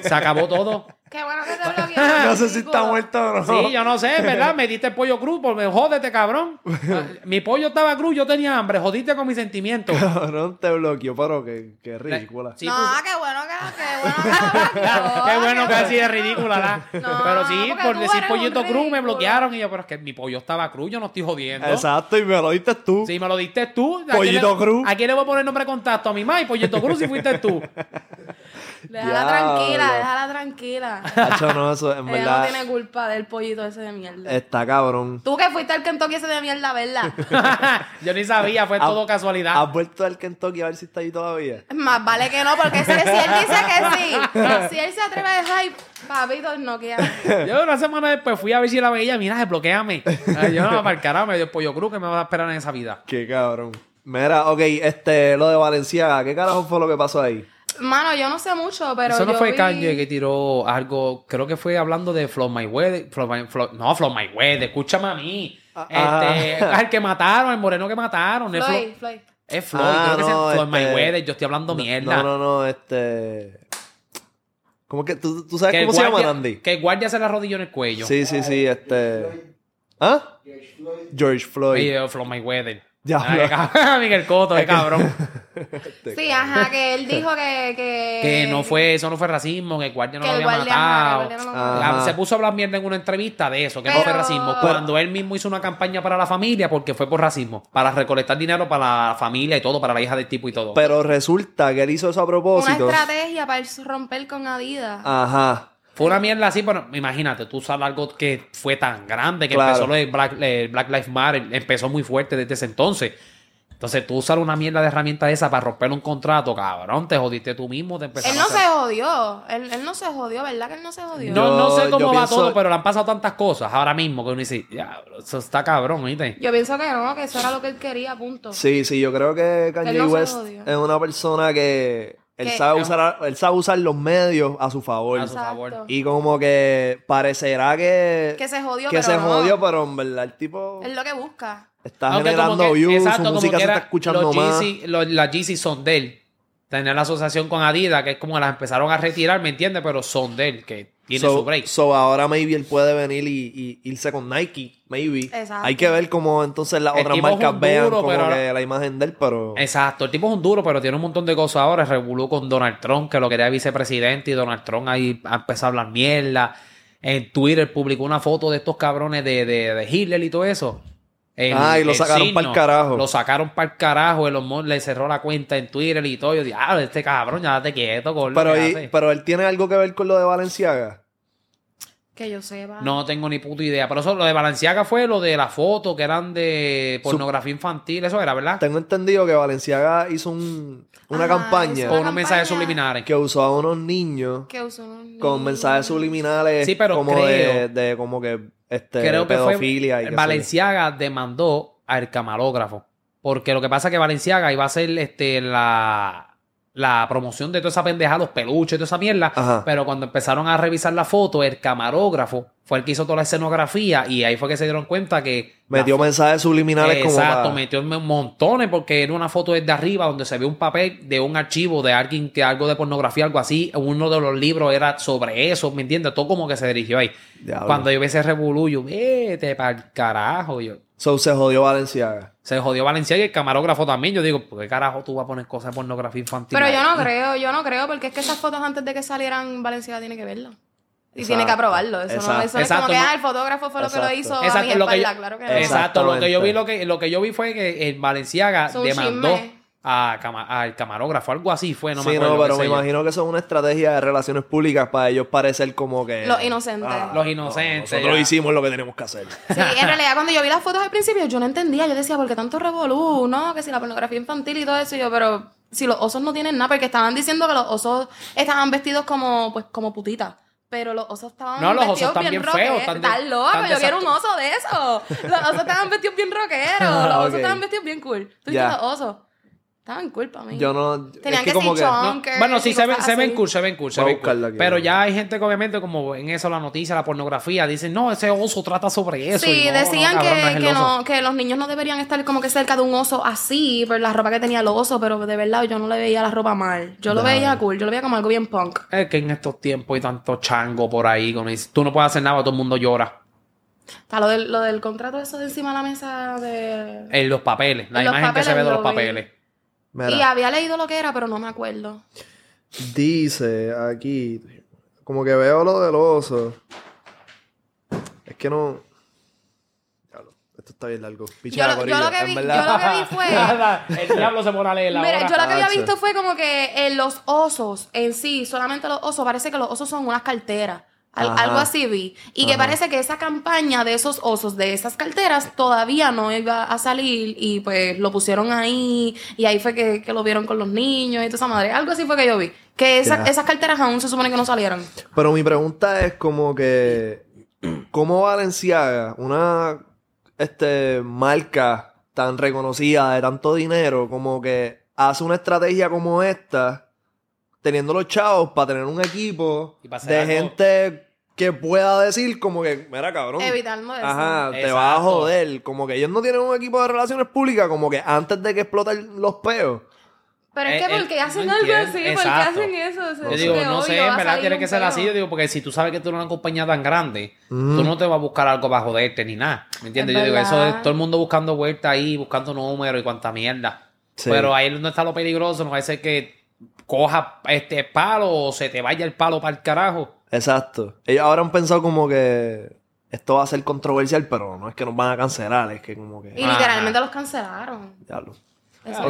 Speaker 3: Se acabó todo.
Speaker 2: Qué bueno que te bloquearon.
Speaker 1: No sé si está muerto o no.
Speaker 3: Sí, yo no sé, ¿verdad? Me diste el pollo cruz, porque jódete, cabrón. Mi pollo estaba cruz, yo tenía hambre, jodiste con mis sentimientos.
Speaker 1: Cabrón, te bloqueó, pero que, que ridícula.
Speaker 3: Sí,
Speaker 2: no,
Speaker 3: pues-
Speaker 2: qué bueno que, qué bueno que bloqueó,
Speaker 3: Qué bueno que
Speaker 2: qué
Speaker 3: así es ridícula, ¿la?
Speaker 2: No,
Speaker 3: Pero sí, por decir pollito cruz me bloquearon. Y yo, pero es que mi pollo estaba cruz, yo no estoy jodiendo.
Speaker 1: Exacto, y me lo diste tú.
Speaker 3: Sí, me lo diste tú. ¿A
Speaker 1: Pollito
Speaker 3: quién le-
Speaker 1: Cruz.
Speaker 3: ¿A quién le voy a poner nombre de contacto? A mi mamá y Pollito Cruz si fuiste tú.
Speaker 2: Déjala tranquila, déjala tranquila.
Speaker 1: Hacho, no, eso en
Speaker 2: Ella no tiene culpa del pollito ese de mierda.
Speaker 1: está cabrón.
Speaker 2: Tú que fuiste al Kentucky ese de mierda, ¿verdad?
Speaker 3: yo ni sabía, fue todo casualidad.
Speaker 1: ¿Has vuelto al Kentucky a ver si está ahí todavía?
Speaker 2: Más vale que no, porque si, si él dice que sí, si él se atreve a dejar, papito, no queda.
Speaker 3: Yo una semana después fui a ver si la veía. Mira, desbloqueame. Yo no, para el carajo, me dio el pollo cruz que me va a esperar en esa vida.
Speaker 1: Qué cabrón. Mira, ok, este, lo de Valenciaga, ¿qué carajo fue lo que pasó ahí?
Speaker 2: Mano, yo no sé mucho, pero
Speaker 3: Eso no
Speaker 2: yo
Speaker 3: fue
Speaker 2: vi-
Speaker 3: Kanye que tiró algo, creo que fue hablando de Flow My Weather. Flow My- Flow- no, Flow My Weather, escúchame a mí.
Speaker 1: Ah,
Speaker 3: Este, al que mataron, el moreno que mataron. Es
Speaker 2: Floyd,
Speaker 3: Floyd.
Speaker 2: Floyd.
Speaker 3: Es Floyd,
Speaker 1: Ah,
Speaker 3: creo que
Speaker 1: no,
Speaker 3: llama Flow My
Speaker 1: este-
Speaker 3: Weather. Yo estoy hablando mierda.
Speaker 1: No, no, no, este... ¿Cómo que tú, tú sabes
Speaker 3: Que
Speaker 1: cómo se llama, Andy?
Speaker 3: Que el guardia se la arrodilló en el cuello.
Speaker 1: Sí, sí, sí, este... ¿Ah? George Floyd.
Speaker 3: Oye, Flow My
Speaker 1: Diablo.
Speaker 3: Ay, Miguel Coto, qué cabrón.
Speaker 2: Sí, ajá, que él dijo que... Que,
Speaker 3: Que no fue, eso no fue racismo, que el guardia no
Speaker 2: que
Speaker 3: lo había matado.
Speaker 2: no
Speaker 1: Ah.
Speaker 3: Se puso a hablar mierda en una entrevista de eso, que no fue racismo. Cuando él mismo hizo una campaña para la familia, porque fue por racismo. Para recolectar dinero para la familia y todo, para la hija del tipo y todo.
Speaker 1: Pero resulta que él hizo eso a
Speaker 2: Una
Speaker 1: propósito.
Speaker 2: estrategia para romper con Adidas.
Speaker 1: Ajá.
Speaker 3: Fue una mierda así, pero imagínate, tú sabes algo que fue tan grande, que
Speaker 1: Claro.
Speaker 3: empezó lo de Black, eh, Black Lives Matter, empezó muy fuerte desde ese entonces. Entonces tú usar una mierda de herramienta esa para romper un contrato, cabrón, te jodiste tú mismo, te
Speaker 2: Él
Speaker 3: a
Speaker 2: no
Speaker 3: hacer-
Speaker 2: se jodió. Él, él no se jodió, ¿verdad que él no se jodió?
Speaker 3: No, no sé cómo va
Speaker 1: pienso-
Speaker 3: todo, pero le han pasado tantas cosas ahora mismo que uno dice, ya, eso está cabrón, ¿viste?
Speaker 2: Yo pienso que no, que eso era lo que él quería, punto.
Speaker 1: Sí, sí, yo creo que Kanye
Speaker 2: no
Speaker 1: West es una persona que él sabe usar él sabe usar los medios a su favor.
Speaker 3: A su favor.
Speaker 1: Y como que parecerá que
Speaker 2: Que se jodió,
Speaker 1: que
Speaker 2: pero
Speaker 1: se
Speaker 2: no.
Speaker 1: jodió, pero en verdad el tipo
Speaker 2: Es lo que busca.
Speaker 1: está
Speaker 3: Aunque
Speaker 1: generando
Speaker 3: que-
Speaker 1: views,
Speaker 3: exacto,
Speaker 1: su música
Speaker 3: que
Speaker 1: se está escuchando
Speaker 3: los
Speaker 1: más.
Speaker 3: Yeezy- los- las Yeezy son de él. Tener la asociación con Adidas, que es como las empezaron a retirar, ¿me entiendes? Pero son de él, que tiene
Speaker 1: so,
Speaker 3: su break.
Speaker 1: so ahora maybe él puede venir y, y irse con Nike, maybe.
Speaker 2: Exacto.
Speaker 1: Hay que ver cómo entonces las
Speaker 3: El
Speaker 1: otras marcas vean
Speaker 3: duro,
Speaker 1: como
Speaker 3: pero-
Speaker 1: que la imagen de él, pero
Speaker 3: Exacto, el tipo es un duro, pero tiene un montón de cosas ahora. Revolú con Donald Trump, que lo quería vicepresidente, y Donald Trump ahí ha empezado a hablar mierda. En Twitter publicó una foto de estos cabrones de, de, de Hitler y todo eso. El-
Speaker 1: Ah, y lo
Speaker 3: el
Speaker 1: sacaron
Speaker 3: signo.
Speaker 1: pa'l carajo.
Speaker 3: Lo sacaron para el carajo. Elon Musk le cerró la cuenta en Twitter y todo. Yo dije, ah, este cabrón, ya date quieto, con
Speaker 1: pero, y- pero él tiene algo que ver con lo de Valenciaga.
Speaker 2: Que yo sepa.
Speaker 3: No tengo ni puta idea. Pero eso, lo de Balenciaga fue lo de la foto que eran de pornografía infantil. Eso era, ¿verdad?
Speaker 1: Tengo entendido que Valenciaga hizo un- una
Speaker 2: Ajá,
Speaker 1: campaña
Speaker 3: O
Speaker 2: una
Speaker 3: unos mensajes
Speaker 2: campaña.
Speaker 3: subliminares.
Speaker 1: que usó a unos niños
Speaker 2: Que usó un
Speaker 1: con
Speaker 2: niño.
Speaker 1: mensajes subliminales
Speaker 3: Sí, pero
Speaker 1: como
Speaker 3: creo-
Speaker 1: de, de como que este
Speaker 3: creo que
Speaker 1: pedofilia
Speaker 3: fue
Speaker 1: y.
Speaker 3: Valenciaga demandó al camarógrafo porque lo que pasa es que Valenciaga iba a hacer este la la promoción de toda esa pendeja, los peluches, toda esa mierda,
Speaker 1: Ajá.
Speaker 3: pero cuando empezaron a revisar la foto, el camarógrafo fue el que hizo toda la escenografía y ahí fue que se dieron cuenta que la
Speaker 1: Metió mensajes subliminales como
Speaker 3: Exacto,
Speaker 1: para-
Speaker 3: metió montones porque era una foto desde arriba donde se ve un papel de un archivo de alguien que algo de pornografía, algo así. Uno de los libros era sobre eso, ¿me entiendes? Todo como que se dirigió ahí.
Speaker 1: Diablo.
Speaker 3: Cuando yo vi ese revolú, yo, vete para el carajo. Yo,
Speaker 1: So, se jodió Valenciaga.
Speaker 3: se jodió Valencia y el camarógrafo también. Yo digo, ¿por qué carajo tú vas a poner cosas de pornografía infantil?
Speaker 2: Pero yo no creo, yo no creo, porque es que esas fotos antes de que salieran, Valenciaga tiene que verlas. Y
Speaker 1: Exacto.
Speaker 2: tiene que aprobarlo. Eso, no, eso no es como que ah, el fotógrafo fue lo que lo
Speaker 1: Exacto.
Speaker 2: hizo a mi
Speaker 3: Exacto, lo que yo,
Speaker 2: espalda, claro que no.
Speaker 3: exacto, lo que yo vi, lo que, lo que yo vi fue que el Valenciaga demandó
Speaker 2: chisme.
Speaker 3: A cama- al camarógrafo, algo así fue, no me
Speaker 1: sí,
Speaker 3: acuerdo.
Speaker 1: no, pero me imagino que eso es una estrategia de relaciones públicas para ellos parecer como que...
Speaker 2: Los inocentes.
Speaker 3: Los inocentes.
Speaker 1: Nosotros
Speaker 3: ya.
Speaker 1: hicimos lo que tenemos que hacer.
Speaker 2: Sí, en realidad cuando yo vi las fotos al principio yo no entendía, yo decía, ¿por qué tanto revolú? No, que si la pornografía infantil y todo eso, y yo, pero si los osos no tienen nada, porque estaban diciendo que los osos estaban vestidos como, pues, como putitas. Pero los osos estaban
Speaker 3: No, los osos
Speaker 2: vestidos
Speaker 3: están
Speaker 2: bien,
Speaker 3: bien feos,
Speaker 2: rockeros.
Speaker 3: están
Speaker 2: loco, yo quiero un oso de eso. Los osos estaban vestidos bien rockeros, los
Speaker 1: Ah,
Speaker 2: osos estaban vestidos bien cool. ¿Tú
Speaker 1: Ya.
Speaker 2: los osos? Estaban cool para mí.
Speaker 1: Yo no...
Speaker 2: Tenían
Speaker 1: es que
Speaker 2: que
Speaker 1: como
Speaker 2: ser
Speaker 1: que...
Speaker 3: No, bueno, sí, se ven, se ven cool, se ven cool, se ven cool. Pero ya hay gente que obviamente como en eso, la noticia, la pornografía, dicen, no, ese oso trata sobre eso.
Speaker 2: Sí,
Speaker 3: Y no, no,
Speaker 2: decían
Speaker 3: cabrón,
Speaker 2: que,
Speaker 3: no
Speaker 2: que, no, que los niños no deberían estar como que cerca de un oso así, por la ropa que tenía el oso, pero de verdad yo no le veía la ropa mal. Yo lo
Speaker 1: Dale.
Speaker 2: veía cool, yo lo veía como algo bien punk.
Speaker 3: Es que en estos tiempos hay tanto chango por ahí, con eso. tú no puedes hacer nada, todo el mundo llora.
Speaker 2: Está lo del, lo del contrato eso de encima de la mesa de...
Speaker 3: En los papeles, la
Speaker 2: En
Speaker 3: imagen que se ve de
Speaker 2: papeles
Speaker 3: los
Speaker 2: lo vi.
Speaker 1: Mira,
Speaker 2: Y había leído lo que era, pero no me acuerdo.
Speaker 1: dice aquí... Como que veo lo del oso. Es que no... Diablo, Esto está bien largo.
Speaker 2: Yo, lo- yo lo que vi, yo lo que vi fue...
Speaker 3: el diablo se pone a leer la
Speaker 2: Mira,
Speaker 3: hora.
Speaker 2: yo lo que había visto fue como que en los osos en sí, solamente los osos, parece que los osos son unas carteras. Al- algo así vi. Y que parece que esa campaña de esos osos, de esas carteras, todavía no iba a salir. Y pues lo pusieron ahí. Y ahí fue que, que lo vieron con los niños y toda esa madre. Algo así fue que yo vi. Que esa- esas carteras aún se supone que no salieron.
Speaker 1: Pero mi pregunta es como que... ¿Cómo Valenciaga, una este, marca tan reconocida de tanto dinero, como que hace una estrategia como esta, teniendo los chavos para tener un equipo de
Speaker 3: algo-
Speaker 1: gente que pueda decir como que, mira cabrón.
Speaker 2: Evitando eso.
Speaker 1: Ajá, te
Speaker 3: Exacto.
Speaker 1: vas a joder. Como que ellos no tienen un equipo de relaciones públicas, como que antes de que exploten los peos.
Speaker 2: Pero
Speaker 3: Eh,
Speaker 2: es que
Speaker 3: eh,
Speaker 2: porque hacen
Speaker 3: no
Speaker 2: algo así, porque
Speaker 3: Exacto.
Speaker 2: hacen eso. Eso-
Speaker 3: Yo digo,
Speaker 2: que
Speaker 3: no
Speaker 2: obvio
Speaker 3: sé,
Speaker 2: va
Speaker 3: en
Speaker 2: a
Speaker 3: verdad
Speaker 2: salir
Speaker 3: tiene
Speaker 2: un
Speaker 3: que ser
Speaker 2: peo.
Speaker 3: así. Yo digo, porque si tú sabes que tú eres una compañía tan grande, tú no te vas a buscar algo para joderte ni nada. ¿Me entiendes?
Speaker 2: Es
Speaker 3: Yo digo, eso
Speaker 2: verdad.
Speaker 3: es todo el mundo buscando vuelta ahí, buscando números y cuánta mierda.
Speaker 1: Sí.
Speaker 3: Pero ahí es donde está lo peligroso. No va a ser que coja este palo o se te vaya el palo para el carajo.
Speaker 1: Exacto. Ellos ahora han pensado como que esto va a ser controversial, pero no es que nos van a cancelar, es que como que...
Speaker 2: Y literalmente los cancelaron.
Speaker 1: Diablo.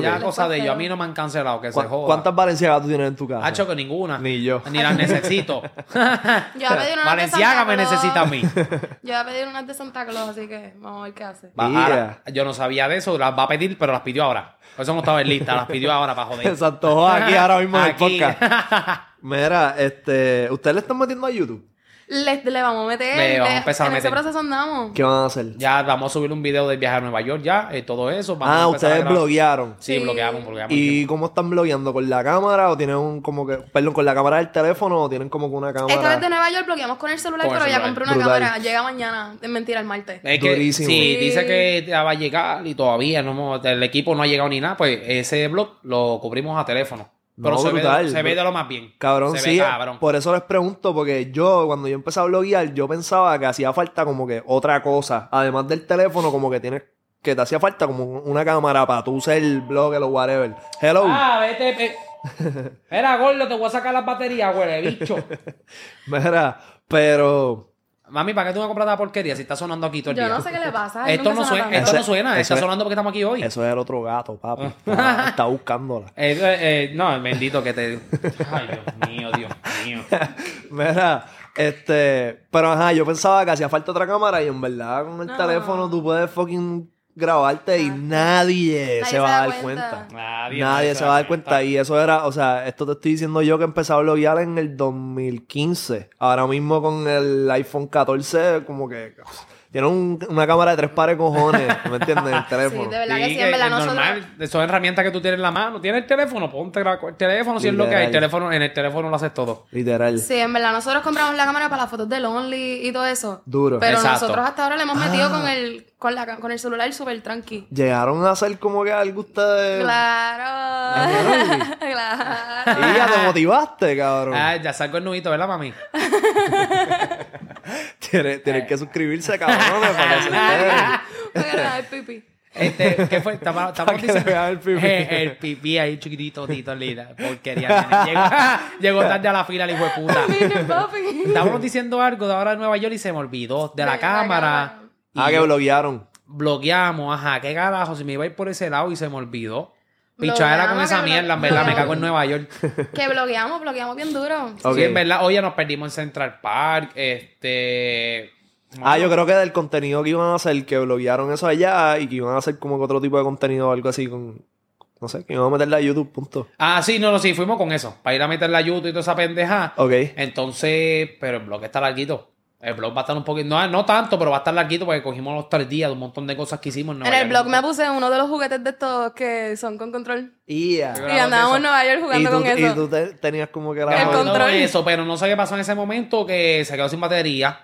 Speaker 3: Ya, cosa de ellos. A mí no me han cancelado, que se
Speaker 1: ¿Cu-
Speaker 3: joda.
Speaker 1: ¿Cuántas valenciagas tú tienes en tu casa?
Speaker 3: Hacho que ninguna.
Speaker 1: Ni yo.
Speaker 3: Ni las necesito.
Speaker 2: Yo voy a pedir una de
Speaker 3: Valenciaga
Speaker 2: Santa
Speaker 3: me
Speaker 2: Claus.
Speaker 3: necesita a mí.
Speaker 2: Yo voy a pedir unas de Santa Claus, así que vamos a ver qué hace.
Speaker 3: Va- ahora, yo no sabía de eso, las va a pedir, pero las pidió ahora. Por eso no estaba en lista, las pidió ahora para joder.
Speaker 1: Se antojó aquí ahora mismo en el podcast. Mira, este, ¿ustedes le están metiendo a YouTube?
Speaker 2: Le, le vamos a meter.
Speaker 3: Le vamos a empezar a
Speaker 2: en
Speaker 3: meter.
Speaker 2: ese proceso andamos.
Speaker 1: ¿Qué van a hacer?
Speaker 3: ya vamos a subir un video del viaje a Nueva York, ya, eh, todo eso. Vamos a
Speaker 1: ah,
Speaker 3: a
Speaker 1: ustedes
Speaker 3: grabar.
Speaker 1: bloguearon.
Speaker 3: Sí,
Speaker 2: Sí.
Speaker 3: bloqueamos, bloqueamos.
Speaker 1: ¿Y cómo están blogueando? ¿Con la cámara o tienen un como que, perdón, con la cámara del teléfono o tienen como que una cámara?
Speaker 2: Esta vez de Nueva York bloqueamos con el celular,
Speaker 3: Con el
Speaker 2: pero ya compré una
Speaker 1: Brutal.
Speaker 2: cámara. Llega mañana. Es mentira, el martes.
Speaker 3: Es que
Speaker 1: Durísimo.
Speaker 3: sí,
Speaker 2: Sí.
Speaker 3: dice que ya va a llegar y todavía no el equipo no ha llegado ni nada, pues ese blog lo cubrimos a teléfono. Pero
Speaker 1: No,
Speaker 3: se,
Speaker 1: brutal.
Speaker 3: ve, se ve de lo más bien.
Speaker 1: Cabrón,
Speaker 3: se
Speaker 1: sí.
Speaker 3: Ve cabrón.
Speaker 1: Por eso les pregunto, porque yo, cuando yo empecé a bloguear, yo pensaba que hacía falta como que otra cosa. Además del teléfono, como que tienes, que te hacía falta como una cámara para tú usar el blog o whatever. Hello.
Speaker 3: Ah, vete. ve- Era gordo, te voy a sacar las baterías, huele, bicho.
Speaker 1: Mira, pero.
Speaker 3: Mami, ¿para qué tú me compras la porquería si está sonando aquí todo el
Speaker 2: Yo
Speaker 3: día?
Speaker 2: no sé qué le pasa.
Speaker 3: Esto no
Speaker 2: suena
Speaker 3: esto no suena,
Speaker 1: eso
Speaker 3: está
Speaker 1: es-
Speaker 3: sonando porque estamos aquí hoy.
Speaker 1: Eso es el otro gato, papi. Está, está buscándola.
Speaker 3: Eh, eh, eh, no, bendito que te. Ay, Dios mío, Dios mío.
Speaker 1: Mira, este. Pero ajá, yo pensaba que hacía falta otra cámara y en verdad con el
Speaker 2: No.
Speaker 1: teléfono tú puedes fucking grabarte y
Speaker 2: Exacto.
Speaker 1: nadie,
Speaker 2: Nadie
Speaker 1: se va a
Speaker 2: da
Speaker 1: dar
Speaker 2: cuenta.
Speaker 1: cuenta.
Speaker 3: Nadie,
Speaker 1: Nadie se va a dar cuenta. Y eso era, o sea, esto te estoy diciendo yo que empecé a bloguear en el 2015. Ahora mismo con el iPhone 14, como que tiene un- una cámara de tres pares de cojones, ¿me entiendes? El teléfono.
Speaker 2: Sí, de verdad que
Speaker 3: Sí,
Speaker 2: en verdad nosotros...
Speaker 3: normal, son herramientas que tú tienes en la mano. Tienes el teléfono, ponte el teléfono si es lo que hay. El teléfono, en el teléfono lo haces todo.
Speaker 1: Literal.
Speaker 2: Sí, en verdad, nosotros compramos la cámara para las fotos de Lonely y todo eso.
Speaker 1: Duro.
Speaker 2: Pero
Speaker 3: Exacto.
Speaker 2: nosotros hasta ahora le hemos metido
Speaker 1: Ah.
Speaker 2: con el con la con el celular súper tranqui.
Speaker 1: Llegaron a hacer como que algo ustedes.
Speaker 2: Claro. Claro.
Speaker 1: Y ya te motivaste, cabrón.
Speaker 3: Ah, ya salgo el nudito, ¿verdad, mami?
Speaker 1: Tienes, tienes que suscribirse, cabrones, para que se enteren.
Speaker 2: Pipi.
Speaker 3: Este, ¿qué fue? Estamos,
Speaker 1: vean el pipí.
Speaker 3: Eh, el pipí ahí chiquitito, tito, linda. Porquería. Llegó, llegó tarde a la fila el hijo de puta.
Speaker 2: Mira, papi.
Speaker 3: Estábamos diciendo algo de ahora de Nueva York y se me olvidó. De la
Speaker 2: De la
Speaker 3: cámara.
Speaker 2: cámara.
Speaker 3: Y
Speaker 1: Ah, que bloguearon.
Speaker 3: bloqueamos, ajá, qué carajo, si me iba a ir por ese lado y se me olvidó. Pichadera con esa mierda, en verdad, me cago en Nueva York.
Speaker 2: Que bloqueamos, bloqueamos bien duro.
Speaker 3: Sí, en verdad, oye, nos perdimos en Central Park, este...
Speaker 1: Ah, yo creo que del contenido que iban a hacer, que bloguearon eso allá y que iban a hacer como que otro tipo de contenido o algo así con. No sé, que iban a meterle a YouTube, punto.
Speaker 3: Ah, sí, no, no, sí, fuimos con eso, para ir a meter la YouTube y toda esa pendeja.
Speaker 1: Ok.
Speaker 3: Entonces, pero el blog está larguito. El blog va a estar un poquito, no, no tanto, pero va a estar larguito porque cogimos los tres días de un montón de cosas que hicimos.
Speaker 2: En
Speaker 3: Nueva
Speaker 2: el
Speaker 3: York.
Speaker 2: blog me puse uno de los juguetes de estos que son con control.
Speaker 1: Yeah.
Speaker 2: Y
Speaker 3: grabamos
Speaker 2: andábamos en Nueva York
Speaker 1: Y
Speaker 2: jugando
Speaker 1: tú,
Speaker 2: con
Speaker 1: y
Speaker 2: eso.
Speaker 1: tú te- tenías como que la.
Speaker 2: El control.
Speaker 3: eso, pero no sé qué pasó en ese momento que se quedó sin batería.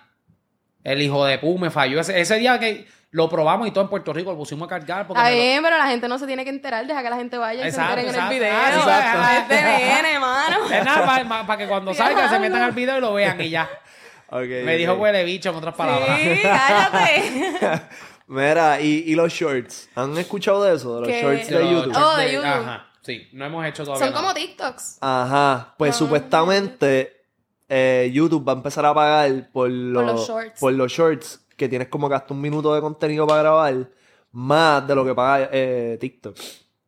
Speaker 3: El hijo de Pu me falló. Ese, ese día que lo probamos y todo en Puerto Rico lo pusimos a cargar. Porque lo-
Speaker 2: bien, pero la gente no se tiene que enterar, deja que la gente vaya y
Speaker 3: Exacto,
Speaker 2: se enteren
Speaker 3: exacto.
Speaker 2: en el video.
Speaker 3: Ah, exacto. Es nada, para, que cuando salga se metan al video y lo vean y ya. Me dijo huele bicho, en otras palabras.
Speaker 2: Sí, cállate.
Speaker 1: Mira, y, y los shorts. ¿Han escuchado de eso? De los
Speaker 2: ¿Qué?
Speaker 1: shorts
Speaker 3: De
Speaker 1: de
Speaker 3: los
Speaker 1: YouTube.
Speaker 3: shorts
Speaker 2: Oh, de YouTube.
Speaker 3: Ajá, sí, no hemos hecho todavía
Speaker 2: Son como. TikToks.
Speaker 1: Ajá. Pues
Speaker 2: Ah.
Speaker 1: supuestamente eh, YouTube va a empezar a pagar por los,
Speaker 2: los shorts.
Speaker 1: por los shorts que tienes como que hasta un minuto de contenido para grabar más de lo que paga eh, TikTok.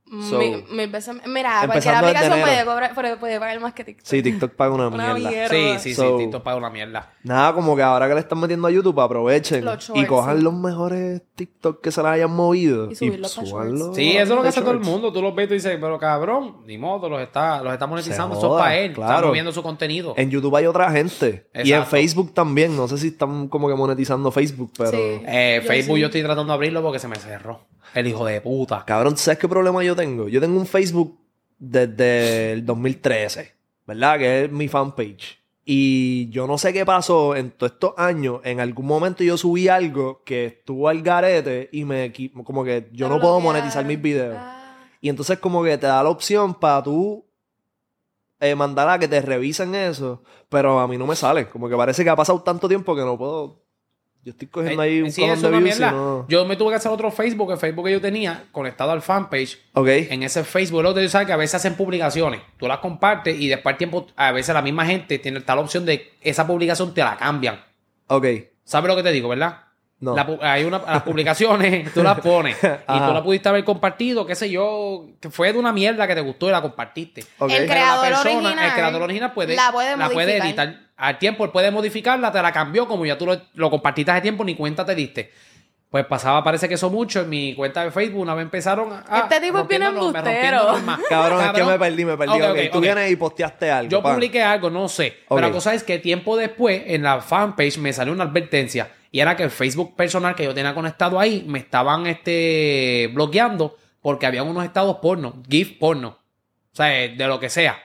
Speaker 1: So,
Speaker 2: mil, mil veces. Mira,
Speaker 1: empezando
Speaker 2: cualquier aplicación puede, cobrar, puede, puede pagar más que TikTok.
Speaker 1: Sí, TikTok paga una,
Speaker 2: Una
Speaker 1: mierda.
Speaker 2: mierda.
Speaker 3: Sí, sí,
Speaker 1: So-
Speaker 3: sí, TikTok paga una mierda.
Speaker 1: Nada, como que ahora que le están metiendo a YouTube, aprovechen
Speaker 2: Los shorts,
Speaker 1: y cojan
Speaker 2: sí.
Speaker 1: los mejores TikTok que se les hayan movido
Speaker 2: Y subirlos shorts.
Speaker 3: Sí, eso es lo que hace todo el mundo. Tú los ves y dices, pero cabrón, ni modo, los está, los está monetizando. Eso es para él. Está
Speaker 1: claro.
Speaker 3: moviendo su contenido.
Speaker 1: En YouTube hay otra gente. Y en. Facebook también. No sé si están como que monetizando Facebook, pero...
Speaker 2: Sí.
Speaker 3: Eh,
Speaker 2: Yo
Speaker 3: Facebook
Speaker 2: sí.
Speaker 3: yo estoy tratando de abrirlo porque se me cerró. El hijo de puta.
Speaker 1: Cabrón, ¿sabes qué problema yo tengo? Yo tengo un Facebook desde el 2013, ¿verdad? Que es mi fanpage. Y yo no sé qué pasó en todos estos años. En algún momento yo subí algo que estuvo al garete y me... Como que yo no puedo monetizar mis videos. Y entonces como que te da la opción para tú eh, mandar a que te revisen eso. Pero a mí no me sale. Como que parece que ha pasado tanto tiempo que no puedo... Yo estoy cogiendo ahí un
Speaker 3: Eh, sí,
Speaker 1: cojón de views.
Speaker 3: Yo me tuve que hacer otro Facebook, el Facebook que yo tenía, conectado al fanpage.
Speaker 1: Ok.
Speaker 3: En ese Facebook, lo que tú sabes que a veces hacen publicaciones. Tú las compartes y después al tiempo, a veces la misma gente tiene tal opción de esa publicación te la cambian.
Speaker 1: Ok.
Speaker 3: ¿Sabes lo que te digo, verdad?
Speaker 1: No.
Speaker 3: La hay una, las publicaciones, tú las pones. y
Speaker 1: Ajá.
Speaker 3: tú la pudiste haber compartido, qué sé yo, que fue de una mierda que te gustó y la compartiste.
Speaker 2: El creador
Speaker 3: la persona,
Speaker 2: original
Speaker 3: el creador original puede,
Speaker 2: la puede modificar.
Speaker 3: editar. Al tiempo, él puede modificarla, te la cambió, como ya tú lo, lo compartiste hace tiempo, ni cuenta te diste. Pues pasaba, parece que eso mucho. En mi cuenta de Facebook, una vez empezaron a.
Speaker 2: Este tipo es bien embustero.
Speaker 1: Cabrón, es que me perdí, me perdí.
Speaker 3: Ok,
Speaker 1: Ok,
Speaker 3: ok,
Speaker 1: Tú vienes y posteaste algo.
Speaker 3: Yo
Speaker 1: pan.
Speaker 3: publiqué algo, no sé. Pero la cosa es que tiempo después, en la fanpage, me salió una advertencia. Y era que el Facebook personal que yo tenía conectado ahí me estaban este, bloqueando porque había unos estados porno, GIF porno. O sea, de lo que sea.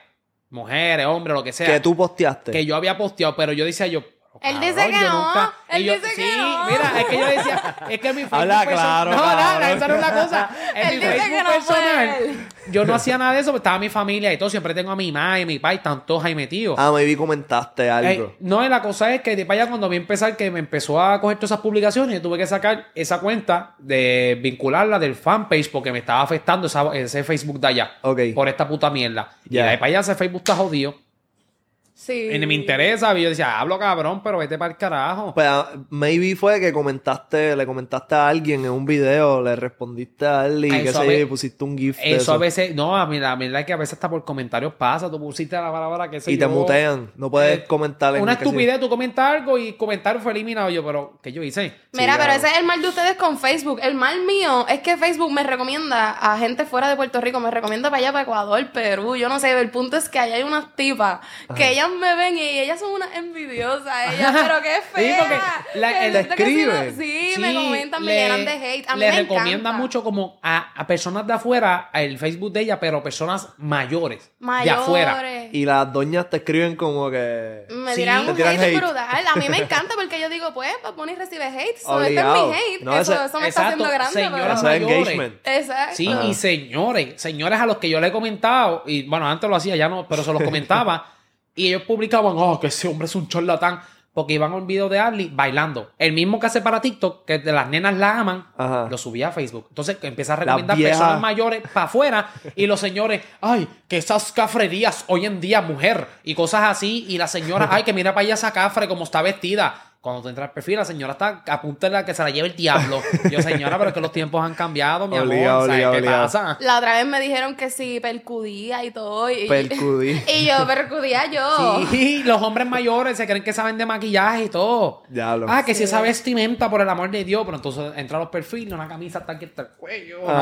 Speaker 3: Mujeres, hombres, lo que sea.
Speaker 1: Que tú posteaste.
Speaker 3: que yo había posteado, pero yo decía yo.
Speaker 2: Él
Speaker 3: cabrón,
Speaker 2: dice que
Speaker 3: yo
Speaker 2: no,
Speaker 3: nunca-
Speaker 2: él
Speaker 3: y yo-
Speaker 2: dice que
Speaker 3: sí,
Speaker 2: no.
Speaker 3: mira, es que yo decía, es que mi Facebook
Speaker 1: Habla claro,
Speaker 3: No, nada, esa no es la cosa. En
Speaker 2: Él
Speaker 3: mi
Speaker 2: dice
Speaker 3: Facebook
Speaker 2: que no
Speaker 3: personal,
Speaker 2: puede.
Speaker 3: yo no hacía nada de eso, pero estaba mi familia y todo. Siempre tengo a mi mamá y mi papá y están todos ahí metidos.
Speaker 1: Ah, me vi comentaste algo.
Speaker 3: Eh, no, y la cosa es que de para allá cuando vi empezar que me empezó a coger todas esas publicaciones, yo tuve que sacar esa cuenta de vincularla del fanpage porque me estaba afectando esa- ese Facebook de allá.
Speaker 1: Ok.
Speaker 3: Por esta puta mierda. Y
Speaker 1: Ya.
Speaker 3: de ahí para allá ese Facebook está jodido.
Speaker 2: Sí.
Speaker 3: Y ni me interesa. Y yo decía, hablo cabrón, pero vete para el carajo.
Speaker 1: Pues ah, maybe fue que comentaste, le comentaste a alguien en un video, le respondiste a él y sé, yo, y pusiste un GIF de
Speaker 3: Eso a veces, no, a mí la verdad es que a veces hasta por comentarios pasa, tú pusiste la palabra que sé
Speaker 1: Y te mutean. No puedes
Speaker 3: Eh,
Speaker 1: comentar en
Speaker 3: Una
Speaker 1: qué
Speaker 3: estupidez, tú comentas algo y comentario fue eliminado. Yo, pero, ¿qué yo hice?
Speaker 2: Mira,
Speaker 1: Sí,
Speaker 2: pero
Speaker 1: claro.
Speaker 2: ese es el mal de ustedes con Facebook. El mal mío es que Facebook me recomienda a gente fuera de Puerto Rico, me recomienda para allá, para Ecuador, Perú, yo no sé. El punto es que allá hay unas tipas que ellas me ven y ellas son unas envidiosas. Ellas, pero qué
Speaker 3: Sí,
Speaker 2: fea.
Speaker 3: porque la-
Speaker 2: Que
Speaker 3: el-
Speaker 2: sí,
Speaker 1: escribe.
Speaker 2: no- Sí, me comentan, me llenan de hate. A mí
Speaker 3: le
Speaker 2: me
Speaker 3: recomienda
Speaker 2: encanta.
Speaker 3: mucho como a, a personas de afuera el Facebook de ella, pero personas mayores. De
Speaker 2: Mayores.
Speaker 3: afuera.
Speaker 1: Y las doñas te escriben como que...
Speaker 2: Me
Speaker 3: Sí,
Speaker 2: tiran un
Speaker 1: tiran
Speaker 2: hate,
Speaker 1: hate.
Speaker 2: brutal. A mí me encanta porque yo digo, pues, Bad Bunny recibe hate. So, este es mi hate.
Speaker 1: No,
Speaker 2: eso,
Speaker 1: ese-
Speaker 2: eso me está
Speaker 3: exacto,
Speaker 2: haciendo grande.
Speaker 3: señora
Speaker 1: Eso
Speaker 2: pero-
Speaker 1: es
Speaker 3: mayores.
Speaker 1: engagement.
Speaker 2: Exacto.
Speaker 3: Sí, y señores, señores a los que yo le he comentado, y bueno, antes lo hacía, ya no, pero se los comentaba, y ellos publicaban, oh, que ese hombre es un charlatán, porque iban a un video de Arlie bailando. El mismo que hace para TikTok, que de las nenas la aman,
Speaker 1: Ajá.
Speaker 3: lo subía a Facebook. Entonces empieza a recomendar personas mayores para afuera, y los señores, ay, que esas cafrerías hoy en día, mujer, y cosas así, y la señora, ay, que mira para allá esa cafre como está vestida. Cuando tú entras al perfil, la señora está a punto de la que se la lleve el diablo. Yo, señora, pero es que los tiempos han cambiado, mi amor. ¿sabes
Speaker 1: obligado,
Speaker 3: qué pasa?
Speaker 2: La otra vez me dijeron que sí, percudía y todo. Y,
Speaker 1: Percudí.
Speaker 2: y yo, percudía yo.
Speaker 3: Sí, los hombres mayores se creen que saben de maquillaje y todo.
Speaker 1: Diablo.
Speaker 3: Ah, que si
Speaker 2: Sí.
Speaker 3: esa vestimenta, por el amor de Dios. Pero entonces entra a los perfiles, una camisa hasta aquí hasta el cuello,
Speaker 1: Ah.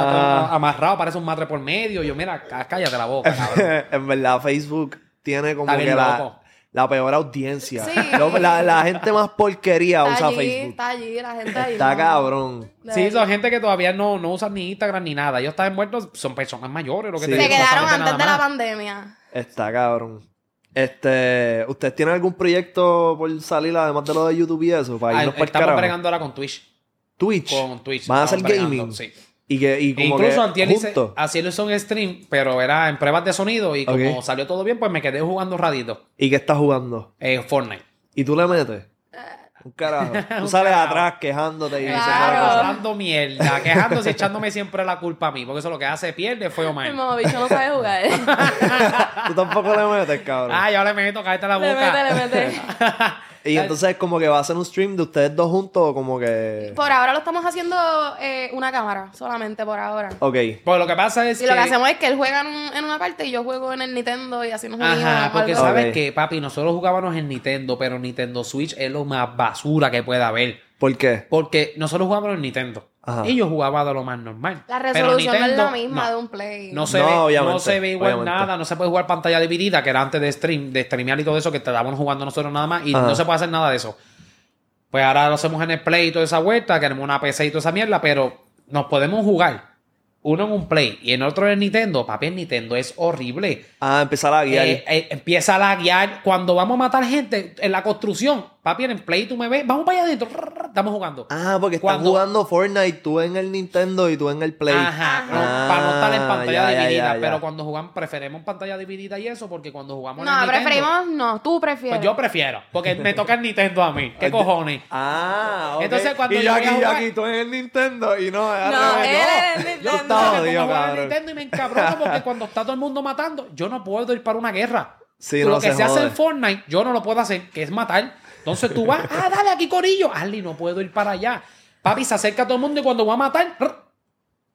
Speaker 3: matre- amarrado, parece un matre por medio. Yo, mira, cá- cállate la boca, cabrón.
Speaker 1: en verdad, Facebook tiene como que la. La peor audiencia.
Speaker 2: Sí.
Speaker 1: Lo- la, la gente más porquería
Speaker 2: Está
Speaker 1: usa
Speaker 2: allí,
Speaker 1: Facebook.
Speaker 2: está allí, la gente ahí.
Speaker 1: Está
Speaker 2: no.
Speaker 1: cabrón.
Speaker 3: Sí, son gente que todavía no, no usan ni Instagram ni nada. Ellos están muertos, son personas mayores, lo que
Speaker 1: Sí.
Speaker 3: te
Speaker 2: Se quedaron antes de la pandemia.
Speaker 1: Está cabrón. Este, ¿ustedes tienen algún proyecto por salir además de lo de YouTube y eso? Para
Speaker 3: Ah,
Speaker 1: irnos para el
Speaker 3: Estamos bregando ahora con Twitch.
Speaker 1: Twitch.
Speaker 3: Con Twitch.
Speaker 1: ¿Van a hacer gaming?
Speaker 3: bregando, Sí.
Speaker 1: Y que, y como
Speaker 3: Incluso
Speaker 1: que
Speaker 3: antier hice,
Speaker 1: juntos.
Speaker 3: así lo hizo un stream, pero era en pruebas de sonido y como salió todo bien, pues me quedé jugando un ratito.
Speaker 1: ¿Y qué estás jugando?
Speaker 3: Eh, Fortnite.
Speaker 1: ¿Y tú le metes? Un carajo. Tú sales
Speaker 3: carajo.
Speaker 1: atrás quejándote y
Speaker 2: Claro.
Speaker 3: Hablando mierda, quejándose, echándome siempre la culpa a mí, porque eso es lo que hace, pierde, fue Omar.
Speaker 2: mamabicho no sabe jugar.
Speaker 1: Tú tampoco le metes, cabrón.
Speaker 3: Ah, yo le meto, cállate la
Speaker 2: le
Speaker 3: boca.
Speaker 2: mete, le mete.
Speaker 1: y entonces como que va a hacer un stream de ustedes dos juntos o como que...
Speaker 2: Por ahora lo estamos haciendo eh, una cámara, solamente por ahora.
Speaker 1: Ok.
Speaker 3: Pues lo que pasa es
Speaker 2: Y
Speaker 3: que...
Speaker 2: lo que hacemos es que él juega en, un- en una parte y yo juego en el Nintendo y así nos unimos.
Speaker 3: Ajá, porque
Speaker 2: algo
Speaker 3: sabes
Speaker 1: Ok.
Speaker 3: que, papi, nosotros jugábamos en Nintendo, pero Nintendo Switch es lo más basura que pueda haber.
Speaker 1: ¿Por qué?
Speaker 3: Porque nosotros jugábamos en Nintendo.
Speaker 1: Ajá.
Speaker 3: Y yo jugaba de lo más normal.
Speaker 2: La
Speaker 3: Pero
Speaker 2: resolución no es la misma
Speaker 3: no.
Speaker 2: de un Play.
Speaker 3: No se,
Speaker 1: No,
Speaker 3: ve,
Speaker 1: obviamente,
Speaker 3: no se ve igual
Speaker 1: obviamente.
Speaker 3: nada, no se puede jugar pantalla dividida, que era antes de stream, de streamear y todo eso, que estábamos jugando nosotros nada más, y
Speaker 1: Ajá.
Speaker 3: no se puede hacer nada de eso. Pues ahora lo hacemos en el Play y toda esa vuelta, queremos una PC y toda esa mierda, pero nos podemos jugar. Uno en un Play y en otro en Nintendo. Papi, en Nintendo es horrible.
Speaker 1: Ah, empezar a guiar.
Speaker 3: Eh, eh, empieza a laguear. Cuando vamos a matar gente en la construcción, papi, en el Play tú me ves, vamos para allá adentro, estamos jugando.
Speaker 1: Ah, porque estás
Speaker 3: Cuando-
Speaker 1: jugando Fortnite, tú en el Nintendo y tú en el Play.
Speaker 3: Ajá, no,
Speaker 1: Ah,
Speaker 3: para no estar en pantalla
Speaker 1: ya, ya,
Speaker 3: dividida.
Speaker 1: ya, ya.
Speaker 3: Pero cuando jugamos, preferimos pantalla dividida y eso, porque cuando jugamos en
Speaker 2: No,
Speaker 3: el Nintendo,
Speaker 2: preferimos, no, tú prefieres.
Speaker 3: Pues yo prefiero, porque me toca el Nintendo a mí. ¿Qué cojones?
Speaker 1: Ah, ok.
Speaker 3: Entonces, cuando
Speaker 1: y
Speaker 3: yo
Speaker 1: aquí,
Speaker 3: a
Speaker 1: yo
Speaker 3: jugar-
Speaker 1: aquí, tú en el Nintendo y no,
Speaker 2: No, él
Speaker 3: me
Speaker 1: jodido, cabrón.
Speaker 3: Nintendo y me encabrono porque cuando está todo el mundo matando, yo no puedo ir para una guerra.
Speaker 1: Sí,
Speaker 3: lo
Speaker 1: no,
Speaker 3: que
Speaker 1: se
Speaker 3: hace en Fortnite, yo no lo puedo hacer, que es matar. Entonces tú vas, ah, dale aquí, Corillo. Ali, no puedo ir para allá. Papi, se acerca a todo el mundo y cuando va a matar.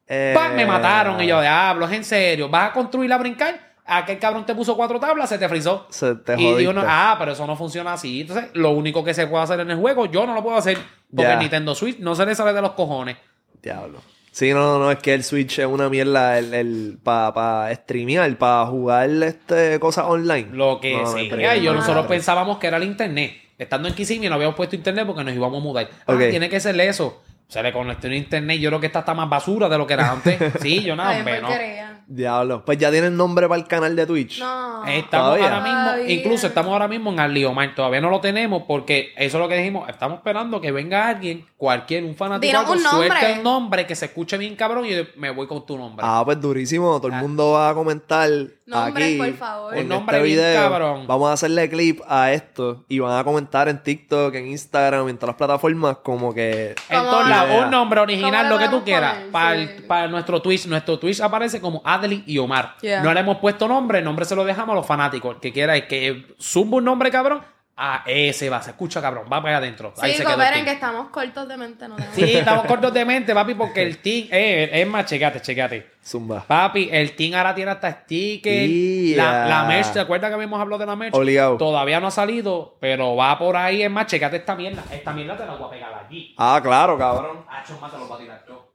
Speaker 1: Eh,
Speaker 3: me mataron. Y yo, diablo, es en serio. ¿Vas a construir a brincar? Aquel cabrón te puso cuatro tablas, se te frizó.
Speaker 1: Se te
Speaker 3: y digo, no, ah, pero eso no funciona así. Entonces, lo único que se puede hacer en el juego, yo no lo puedo hacer. Porque el Nintendo Switch no se le sale de los cojones.
Speaker 1: Diablo. Sí, no, no, no, es que el Switch es una mierda el, el, para pa streamear, para jugar este, cosas online.
Speaker 3: Lo que
Speaker 1: No, no, pero-
Speaker 3: Y yo,
Speaker 2: no,
Speaker 3: nosotros
Speaker 2: no.
Speaker 3: pensábamos que era el internet. Estando en Kissimmee no habíamos puesto internet porque nos íbamos a mudar. Ah,
Speaker 1: Ok.
Speaker 3: tiene que ser eso. Se le conectó un internet. Yo creo que esta está más basura de lo que era antes. Sí, yo nada, hombre, no.
Speaker 2: porquería.
Speaker 1: Diablo. Pues ya tienen nombre para el canal de Twitch.
Speaker 2: No.
Speaker 3: Estamos
Speaker 1: Todavía.
Speaker 3: ahora mismo,
Speaker 2: Todavía.
Speaker 3: incluso estamos ahora mismo en Arliomar. Todavía no lo tenemos porque eso es lo que dijimos. Estamos esperando que venga alguien, cualquier, un fanático,
Speaker 2: un nombre.
Speaker 3: suelte el nombre que se escuche bien cabrón y yo me voy con tu nombre.
Speaker 1: Ah, pues durísimo. Todo el
Speaker 3: Ah.
Speaker 1: mundo va a comentar
Speaker 2: Nombres,
Speaker 1: aquí.
Speaker 2: por favor.
Speaker 1: en
Speaker 3: Un nombre
Speaker 1: este
Speaker 3: bien
Speaker 1: video.
Speaker 3: cabrón.
Speaker 1: Vamos a hacerle clip a esto y van a comentar en TikTok, en Instagram, en todas las plataformas como que...
Speaker 3: En
Speaker 2: ¿Cómo-
Speaker 3: todos un nombre original,
Speaker 2: ¿Cómo
Speaker 3: lo que tú quieras. Para,
Speaker 2: Sí.
Speaker 3: para nuestro Twitch. Nuestro Twitch aparece como Adley y Omar.
Speaker 2: Yeah.
Speaker 3: No le hemos puesto nombre, el nombre se lo dejamos a los fanáticos. El que quiera es que zumba un nombre, cabrón. A ese va, se escucha, cabrón. Va para allá adentro. Ahí
Speaker 2: Sí,
Speaker 3: se quedó el
Speaker 2: cooperen
Speaker 3: team.
Speaker 2: que estamos cortos de mente, no tenemos-
Speaker 3: Sí, estamos cortos de mente, papi, porque el team. Eh, es más, checate, checate.
Speaker 1: Zumba.
Speaker 3: Papi, el team ahora tiene hasta stickers.
Speaker 1: Yeah.
Speaker 3: La, la merch, ¿te acuerdas que habíamos hablado de la merch?
Speaker 1: Obligado.
Speaker 3: Todavía no ha salido, pero va por ahí. Es más, checate esta mierda. Esta mierda te la voy a pegar aquí.
Speaker 1: Ah, claro, cabrón.
Speaker 3: Hacho más te lo voy a tirar yo.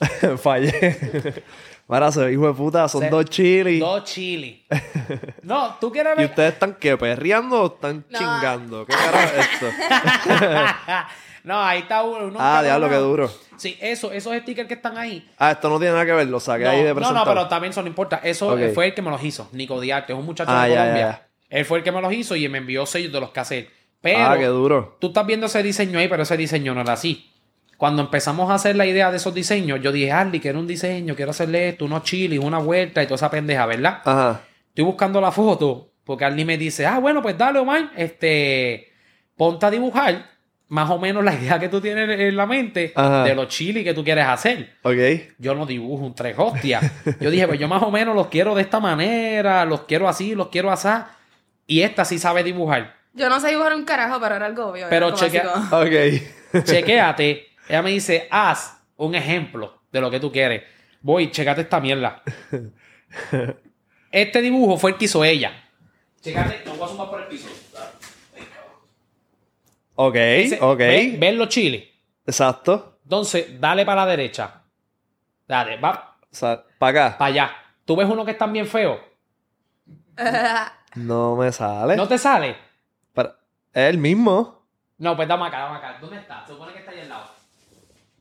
Speaker 1: Fallé. Mira, ese hijo de puta, son
Speaker 3: Se-
Speaker 1: dos chilis.
Speaker 3: Dos chili. No, tú quieres
Speaker 1: ¿Y
Speaker 3: ver.
Speaker 1: ustedes están qué? ¿Perreando o están
Speaker 2: No.
Speaker 1: chingando? ¿Qué carajo es esto?
Speaker 3: no, ahí está uno. uno
Speaker 1: ah, diablo, qué duro.
Speaker 3: Sí, eso, esos stickers que están ahí.
Speaker 1: Ah, esto no tiene nada que ver, lo saqué
Speaker 3: No,
Speaker 1: ahí de
Speaker 3: no,
Speaker 1: presentado.
Speaker 3: no, pero también eso no importa. Eso fue el que me los hizo. Nico Diarte, es un muchacho
Speaker 1: Ah,
Speaker 3: de
Speaker 1: ya,
Speaker 3: Colombia.
Speaker 1: ya, ya.
Speaker 3: Él fue el que me los hizo y me envió sellos de los que hacer. Pero
Speaker 1: Ah, qué duro.
Speaker 3: tú estás viendo ese diseño ahí, pero ese diseño no era así. Cuando empezamos a hacer la idea de esos diseños, yo dije, Arly, quiero un diseño, quiero hacerle esto, unos chilis, una vuelta y toda esa pendeja, ¿verdad?
Speaker 1: Ajá.
Speaker 3: Estoy buscando la foto porque Arly me dice, ah, bueno, pues dale, Omar, este, ponte a dibujar más o menos la idea que tú tienes en la mente
Speaker 1: Ajá.
Speaker 3: de los chilis que tú quieres hacer.
Speaker 1: Ok.
Speaker 3: Yo no dibujo un tres hostias. Yo dije, pues yo más o menos los quiero de esta manera, los quiero así, los quiero así. Y esta sí sabe dibujar.
Speaker 2: Yo no sé dibujar un carajo, pero era algo obvio.
Speaker 3: Pero chequea-
Speaker 1: Ok.
Speaker 3: Chequéate. Ella me dice, haz un ejemplo de lo que tú quieres. Voy, checate esta mierda. Este dibujo fue el que hizo ella. Checate, no voy a sumar por el piso.
Speaker 1: Ok,
Speaker 3: Ese-
Speaker 1: ok.
Speaker 3: ¿Ves, ves los chiles?
Speaker 1: Exacto.
Speaker 3: Entonces, dale para la derecha. Dale, va
Speaker 1: O sea, para acá.
Speaker 3: para allá. ¿Tú ves uno que están bien feo?
Speaker 1: No me sale.
Speaker 3: ¿No te sale?
Speaker 1: Para- Es el mismo.
Speaker 3: No, pues dame acá, dame acá. ¿Dónde está? Se supone que está ahí al lado.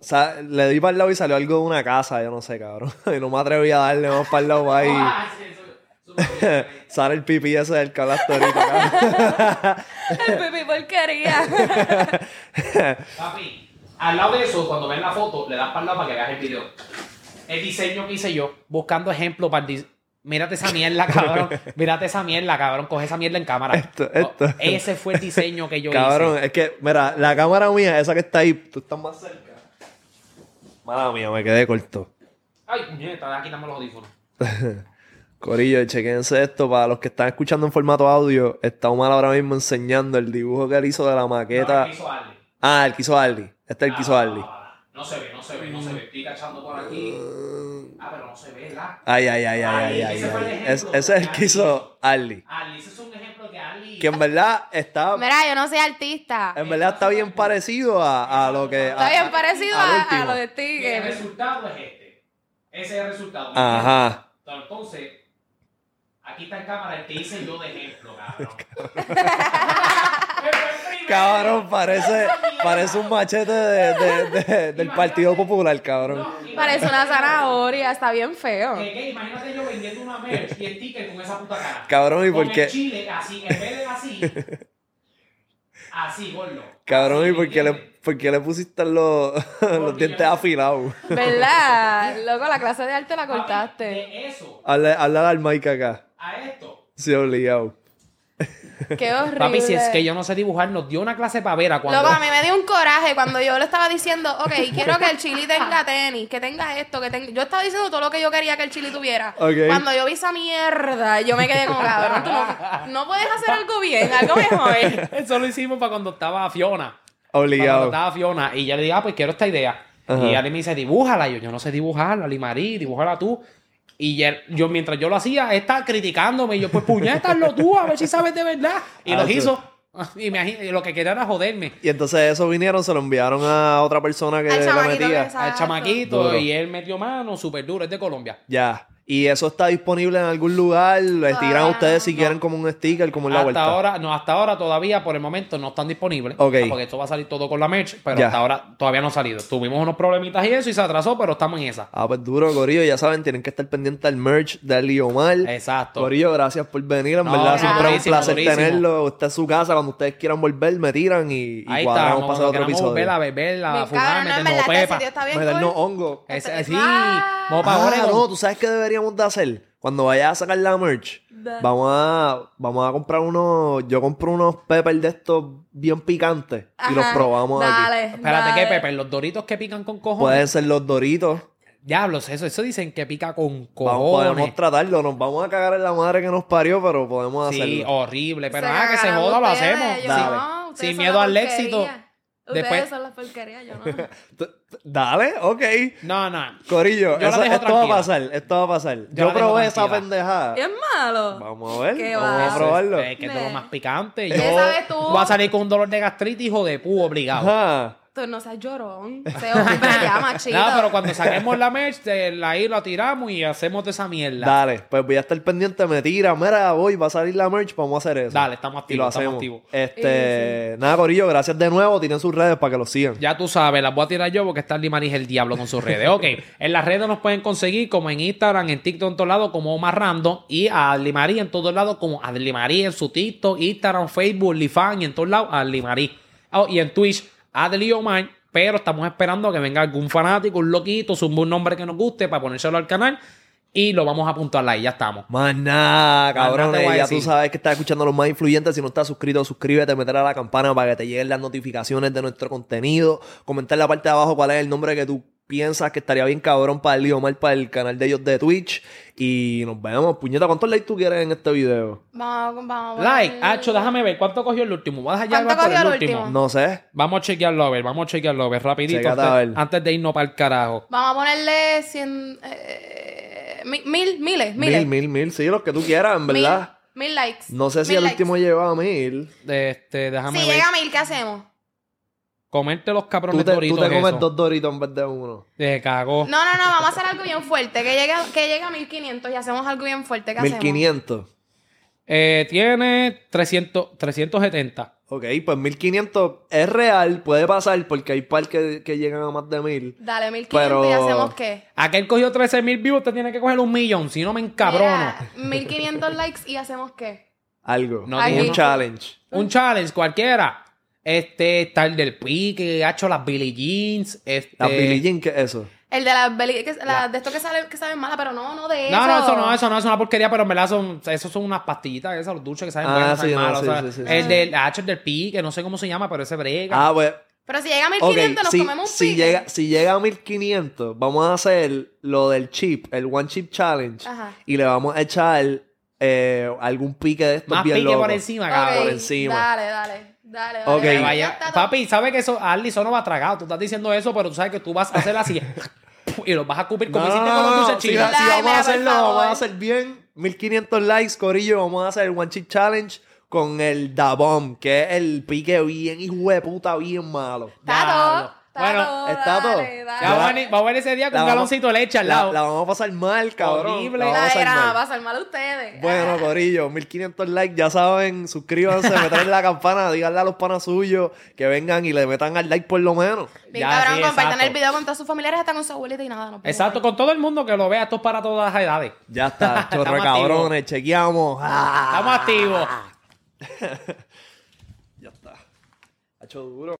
Speaker 1: O sea, le di para el lado y salió algo de una casa, yo no sé, cabrón. Y no me atreví a darle más para el lado ahí.
Speaker 3: Ah.
Speaker 1: Sale el pipí ese del que hablaste ahorita, cabrón.
Speaker 2: El pipí porquería.
Speaker 3: Papi, al lado de eso, cuando ves la foto, le das para el lado para que veas el video. El diseño que hice yo, buscando ejemplos para el dis- Mírate esa mierda, cabrón. Mírate esa mierda, cabrón. Coge esa mierda en cámara.
Speaker 1: Esto, esto.
Speaker 3: Ese fue el diseño que yo
Speaker 1: Cabrón,
Speaker 3: hice.
Speaker 1: es que, mira, la cámara mía, esa que está ahí, tú estás más cerca. Mala mía, me quedé corto.
Speaker 3: Ay, puñeta, quitarme los audífonos.
Speaker 1: Corillo, chequense esto para los que están escuchando en formato audio. Está Omar ahora mismo enseñando el dibujo que él hizo de la maqueta.
Speaker 3: No, el que hizo Arlie.
Speaker 1: Ah, el que hizo Arlie. Este es el que hizo
Speaker 3: Ah,
Speaker 1: Arlie.
Speaker 3: No se ve, no se ve, no se ve. Estoy cachando por aquí. Ah, pero no se ve, ¿la?
Speaker 1: Ay, ay, ay, ay, ay, ay.
Speaker 3: ese fue el
Speaker 1: ay.
Speaker 3: ejemplo.
Speaker 1: Es- ese es el que hizo Arlie.
Speaker 3: Arlie, ese es un ejemplo que Arlie.
Speaker 1: Que en verdad está,
Speaker 2: Mira, yo no soy artista.
Speaker 1: en verdad está bien parecido a, a lo que.
Speaker 2: Está
Speaker 1: a-
Speaker 2: bien parecido a, lo de
Speaker 3: Y el resultado es este. Ese es el resultado.
Speaker 1: Ajá.
Speaker 3: Entonces, aquí está en cámara el que hice yo de ejemplo, cabrón.
Speaker 1: Cabrón, parece, parece un machete de- de- de- del Partido Popular, cabrón.
Speaker 2: Parece una zanahoria, está bien feo.
Speaker 3: Que, que, imagínate yo vendiendo una merch y el ticket con esa puta cara.
Speaker 1: Cabrón, ¿y por qué?
Speaker 3: chile así, en vez de así. Así, gordo.
Speaker 1: Cabrón,
Speaker 3: Así,
Speaker 1: ¿y por qué le, por qué le pusiste los, los dientes afilados?
Speaker 2: ¿Verdad? Loco, la clase de arte la cortaste.
Speaker 3: De eso
Speaker 1: Habla, habla al mic acá.
Speaker 3: a esto.
Speaker 1: Sí, obligado.
Speaker 2: Qué horrible.
Speaker 3: Papi, si es que yo no sé dibujar, nos dio una clase pavera cuando.
Speaker 2: Loco, a mí me dio un coraje cuando yo le estaba diciendo, ok, quiero que el chili tenga tenis, que tenga esto, que tenga... Yo estaba diciendo todo lo que yo quería que el chili tuviera.
Speaker 1: Ok.
Speaker 2: Cuando yo vi esa mierda, yo me quedé como, cabrón, tú no, no puedes hacer algo bien, algo mejor.
Speaker 3: Eso lo hicimos para cuando estaba Fiona.
Speaker 1: Obligado.
Speaker 3: Cuando estaba Fiona. Y yo le dije, ah, pues quiero esta idea.
Speaker 1: Ajá.
Speaker 3: Y Ali me dice, dibújala. Y yo, yo no sé dibujarla, Limarí, dibújala tú. Y él- yo, mientras yo lo hacía, él estaba criticándome. Y yo, pues puñétalo tú, a ver si sabes de verdad. Y
Speaker 1: Ah,
Speaker 3: lo
Speaker 1: sí.
Speaker 3: hizo. Y, me, lo que quería era joderme.
Speaker 1: Y entonces eso vinieron, se lo enviaron a otra persona que le metía.
Speaker 3: Al chamaquito.
Speaker 1: Duro.
Speaker 3: Y él metió mano, súper duro. Es de Colombia.
Speaker 1: Ya. Y eso está disponible en algún lugar. Le tiran
Speaker 2: Todavía
Speaker 1: ustedes si
Speaker 2: no.
Speaker 1: quieren como un sticker, como en la
Speaker 3: hasta
Speaker 1: vuelta.
Speaker 3: ahora, no, hasta ahora todavía por el momento no están disponibles.
Speaker 1: Ok.
Speaker 3: Porque esto va a salir todo con la merch, pero
Speaker 1: Ya.
Speaker 3: hasta ahora todavía no ha salido. Tuvimos unos problemitas y eso y se atrasó, pero estamos en esa.
Speaker 1: Ah, pues duro, Corillo. Ya saben, tienen que estar pendientes del merch de Leo Omar.
Speaker 3: Exacto.
Speaker 1: Corillo, gracias por venir. En
Speaker 3: No,
Speaker 1: verdad, siempre es un placer
Speaker 3: durísimo.
Speaker 1: tenerlo. Usted es su casa. Cuando ustedes quieran volver, me tiran y, y
Speaker 3: Ahí
Speaker 1: cuadramos
Speaker 3: está,
Speaker 1: para hacer otro episodio.
Speaker 3: volver a beber,
Speaker 2: Me
Speaker 3: a fumar,
Speaker 2: no, en
Speaker 3: meternos pepa.
Speaker 1: Me
Speaker 2: cool.
Speaker 1: hongo.
Speaker 2: Este-
Speaker 3: sí,
Speaker 2: Ah.
Speaker 3: vamos para
Speaker 1: Ah,
Speaker 3: Oregon.
Speaker 1: no, ¿tú sabes qué deberíamos de hacer? Cuando vayas a sacar la merch,
Speaker 2: Da.
Speaker 1: vamos a, vamos a comprar unos... Yo compro unos peppers de estos bien picantes y los probamos aquí.
Speaker 2: dale,
Speaker 3: Espérate,
Speaker 2: dale.
Speaker 3: ¿qué, Pepe? Los doritos que pican con cojones.
Speaker 1: Pueden ser los doritos.
Speaker 3: Diablos, eso, eso dicen que pica con
Speaker 1: Vamos,
Speaker 3: cojones.
Speaker 1: podemos tratarlo. Nos vamos a cagar en la madre que nos parió, pero podemos
Speaker 3: Sí,
Speaker 1: hacerlo.
Speaker 3: horrible. Pero nada, que se joda, lo hacemos.
Speaker 2: yo
Speaker 3: Sin miedo al
Speaker 2: porquería.
Speaker 3: éxito.
Speaker 2: Ustedes
Speaker 3: Después-
Speaker 2: son la porquería, yo no.
Speaker 1: Dale, ok.
Speaker 3: No, no.
Speaker 1: Corillo,
Speaker 3: Yo
Speaker 1: eso- esto va a pasar, esto va a pasar. Yo, probé esa pendejada.
Speaker 2: ¿Y es malo?
Speaker 1: Vamos a ver,
Speaker 2: ¿Qué
Speaker 1: vamos
Speaker 2: va?
Speaker 1: a probarlo.
Speaker 3: Es que es de lo más picante. Yo
Speaker 2: ¿Qué sabes tú?
Speaker 3: voy a salir con un dolor de gastritis, hijo de pu, obligado.
Speaker 1: Ajá.
Speaker 2: Tú no seas llorón. Hombre ya, machito.
Speaker 3: No, pero cuando saquemos la merch, eh, la ahí la tiramos y hacemos de esa mierda.
Speaker 1: Dale, pues voy a estar pendiente, me tira, mira, voy, va a salir la merch, vamos a hacer eso.
Speaker 3: Dale, estamos
Speaker 1: Y lo
Speaker 3: activos, estamos
Speaker 1: hacemos.
Speaker 3: activos.
Speaker 1: Este, nada, Corillo, gracias de nuevo, tienen sus redes para que lo sigan.
Speaker 3: Ya tú sabes, las voy a tirar yo porque está Limarí es el diablo con sus redes. Ok, en las redes nos pueden conseguir como en Instagram, en TikTok en todos lados como Omar Random y a Limarí en todos lados como Adlimarí en su TikTok, Instagram, Facebook, Lifan y en todos lados Adlimarí. Oh, y en Twitch, Adli Omar. Pero estamos esperando que venga algún fanático, un loquito, zumba un nombre que nos guste para ponérselo al canal y lo vamos a apuntar ahí, ya estamos.
Speaker 1: Más nada,
Speaker 3: Más a
Speaker 1: Ya tú sabes que estás escuchando a los más influyentes. Si no estás suscrito, suscríbete, meter a la campana para que te lleguen las notificaciones de nuestro contenido. Comentar en la parte de abajo cuál es el nombre que tú piensas que estaría bien cabrón para el mal para el canal de ellos de Twitch. Y nos vemos. Puñeta, ¿cuántos likes tú quieres en este video?
Speaker 2: Vamos, vamos. a
Speaker 3: Like, Hacho, déjame ver cuánto cogió el último. Voy a dejar ya
Speaker 2: ¿Cuánto
Speaker 3: por
Speaker 2: cogió
Speaker 3: el
Speaker 2: el
Speaker 3: último.
Speaker 2: último?
Speaker 1: No sé.
Speaker 3: Vamos a chequearlo a ver, vamos a chequearlo a ver rapidito antes,
Speaker 1: ver.
Speaker 3: antes de irnos para el carajo.
Speaker 2: Vamos a ponerle cien, eh, mi- mil, miles, miles.
Speaker 1: Mil, mil, mil. Sí, los que tú quieras, en verdad.
Speaker 2: Mil, mil likes.
Speaker 1: No sé si el
Speaker 2: likes.
Speaker 1: último lleva a mil.
Speaker 3: Este, déjame
Speaker 2: Si
Speaker 3: ver.
Speaker 2: llega a mil, ¿qué hacemos?
Speaker 3: Comerte los
Speaker 1: Tú
Speaker 3: cabrones
Speaker 1: te, tú
Speaker 3: doritos
Speaker 1: te comes dos doritos en vez de uno.
Speaker 3: Te cagó.
Speaker 2: No, no, no, vamos a hacer algo bien fuerte. Que llegue, a- que llegue a 1500 y hacemos algo bien fuerte. ¿Qué
Speaker 1: Mil
Speaker 2: hacemos?
Speaker 1: quinientos.
Speaker 3: Eh, tiene 300, 370.
Speaker 1: Ok, pues 1500 es real, puede pasar porque hay par que, que llegan a más de mil.
Speaker 2: Dale, 1500
Speaker 1: Pero-
Speaker 2: y hacemos qué?
Speaker 3: Aquel cogió 13 mil views, usted tiene que coger un millón, si no me encabrono.
Speaker 2: Mira, 1500 likes y hacemos qué?
Speaker 1: Algo.
Speaker 3: No,
Speaker 2: Ay,
Speaker 1: un challenge.
Speaker 3: Un challenge cualquiera. Este, está el del pique, ha hecho las Billie Jeans. Este...
Speaker 1: La Billie Jean, ¿qué es eso?
Speaker 2: El de las beli- que- la- de esto que sale que saben mala, pero no, no de eso.
Speaker 3: No, no, eso no, eso no es una porquería, pero en verdad son, esos son unas pastillitas, esas, los dulces que saben
Speaker 1: Ah, sí,
Speaker 3: saben
Speaker 1: no,
Speaker 3: malas,
Speaker 1: sí,
Speaker 3: o sea,
Speaker 1: sí, sí,
Speaker 3: el
Speaker 1: sí.
Speaker 3: del H del pique, no sé cómo se llama, pero ese brega.
Speaker 1: Ah, pues.
Speaker 2: Pero si llega a
Speaker 1: Ok,
Speaker 2: 1500 nos
Speaker 1: si,
Speaker 2: comemos un
Speaker 1: si
Speaker 2: pique.
Speaker 1: llega, si llega a 1500, vamos a hacer lo del chip, el One Chip Challenge.
Speaker 2: Ajá.
Speaker 1: Y le vamos a echar eh, algún pique de estos
Speaker 3: Más
Speaker 1: bien
Speaker 3: pique
Speaker 1: locos.
Speaker 3: por encima, cabrón.
Speaker 1: por encima.
Speaker 2: Dale, dale, dale. dale.
Speaker 1: Ok.
Speaker 3: Que
Speaker 2: Ya
Speaker 3: vaya-. Papi, ¿sabes que eso, Arly, eso no va tragado? Tú estás diciendo eso, pero tú sabes que tú vas a hacer así y los vas a cupir como
Speaker 1: No,
Speaker 3: hiciste con los dulces
Speaker 1: si,
Speaker 3: chinos.
Speaker 1: si vamos a hacerlo, vamos a hacer bien. 1500 likes, Corillo. Vamos a hacer el One Chip Challenge con el Da Bomb, que es el pique bien, hijo de puta, bien malo.
Speaker 2: Está
Speaker 3: Bueno,
Speaker 1: está todo.
Speaker 2: dale, dale.
Speaker 3: Ya vamos, a venir, vamos a ver ese día con
Speaker 1: La
Speaker 3: un
Speaker 1: vamos-
Speaker 3: galoncito de leche al
Speaker 1: La,
Speaker 3: lado.
Speaker 1: la vamos a pasar mal, cabrón.
Speaker 3: Horrible.
Speaker 1: La vamos a
Speaker 2: La
Speaker 1: pasar
Speaker 2: era,
Speaker 1: mal.
Speaker 2: va a pasar mal a ustedes.
Speaker 1: Bueno, Corillo, 1500 likes, ya saben, suscríbanse, metan la campana, díganle a los panas suyos que vengan y le metan al like por lo menos.
Speaker 2: Bien
Speaker 3: Ya,
Speaker 2: cabrón,
Speaker 3: sí,
Speaker 2: compartan el video con todos sus familiares, hasta con su abuelita y nada. No
Speaker 3: Exacto, con todo el mundo que lo vea, esto es para todas las edades.
Speaker 1: Ya está, chorre
Speaker 3: Estamos
Speaker 1: cabrones, chequeamos.
Speaker 3: Estamos activos.
Speaker 1: Ya está. Ha hecho duro.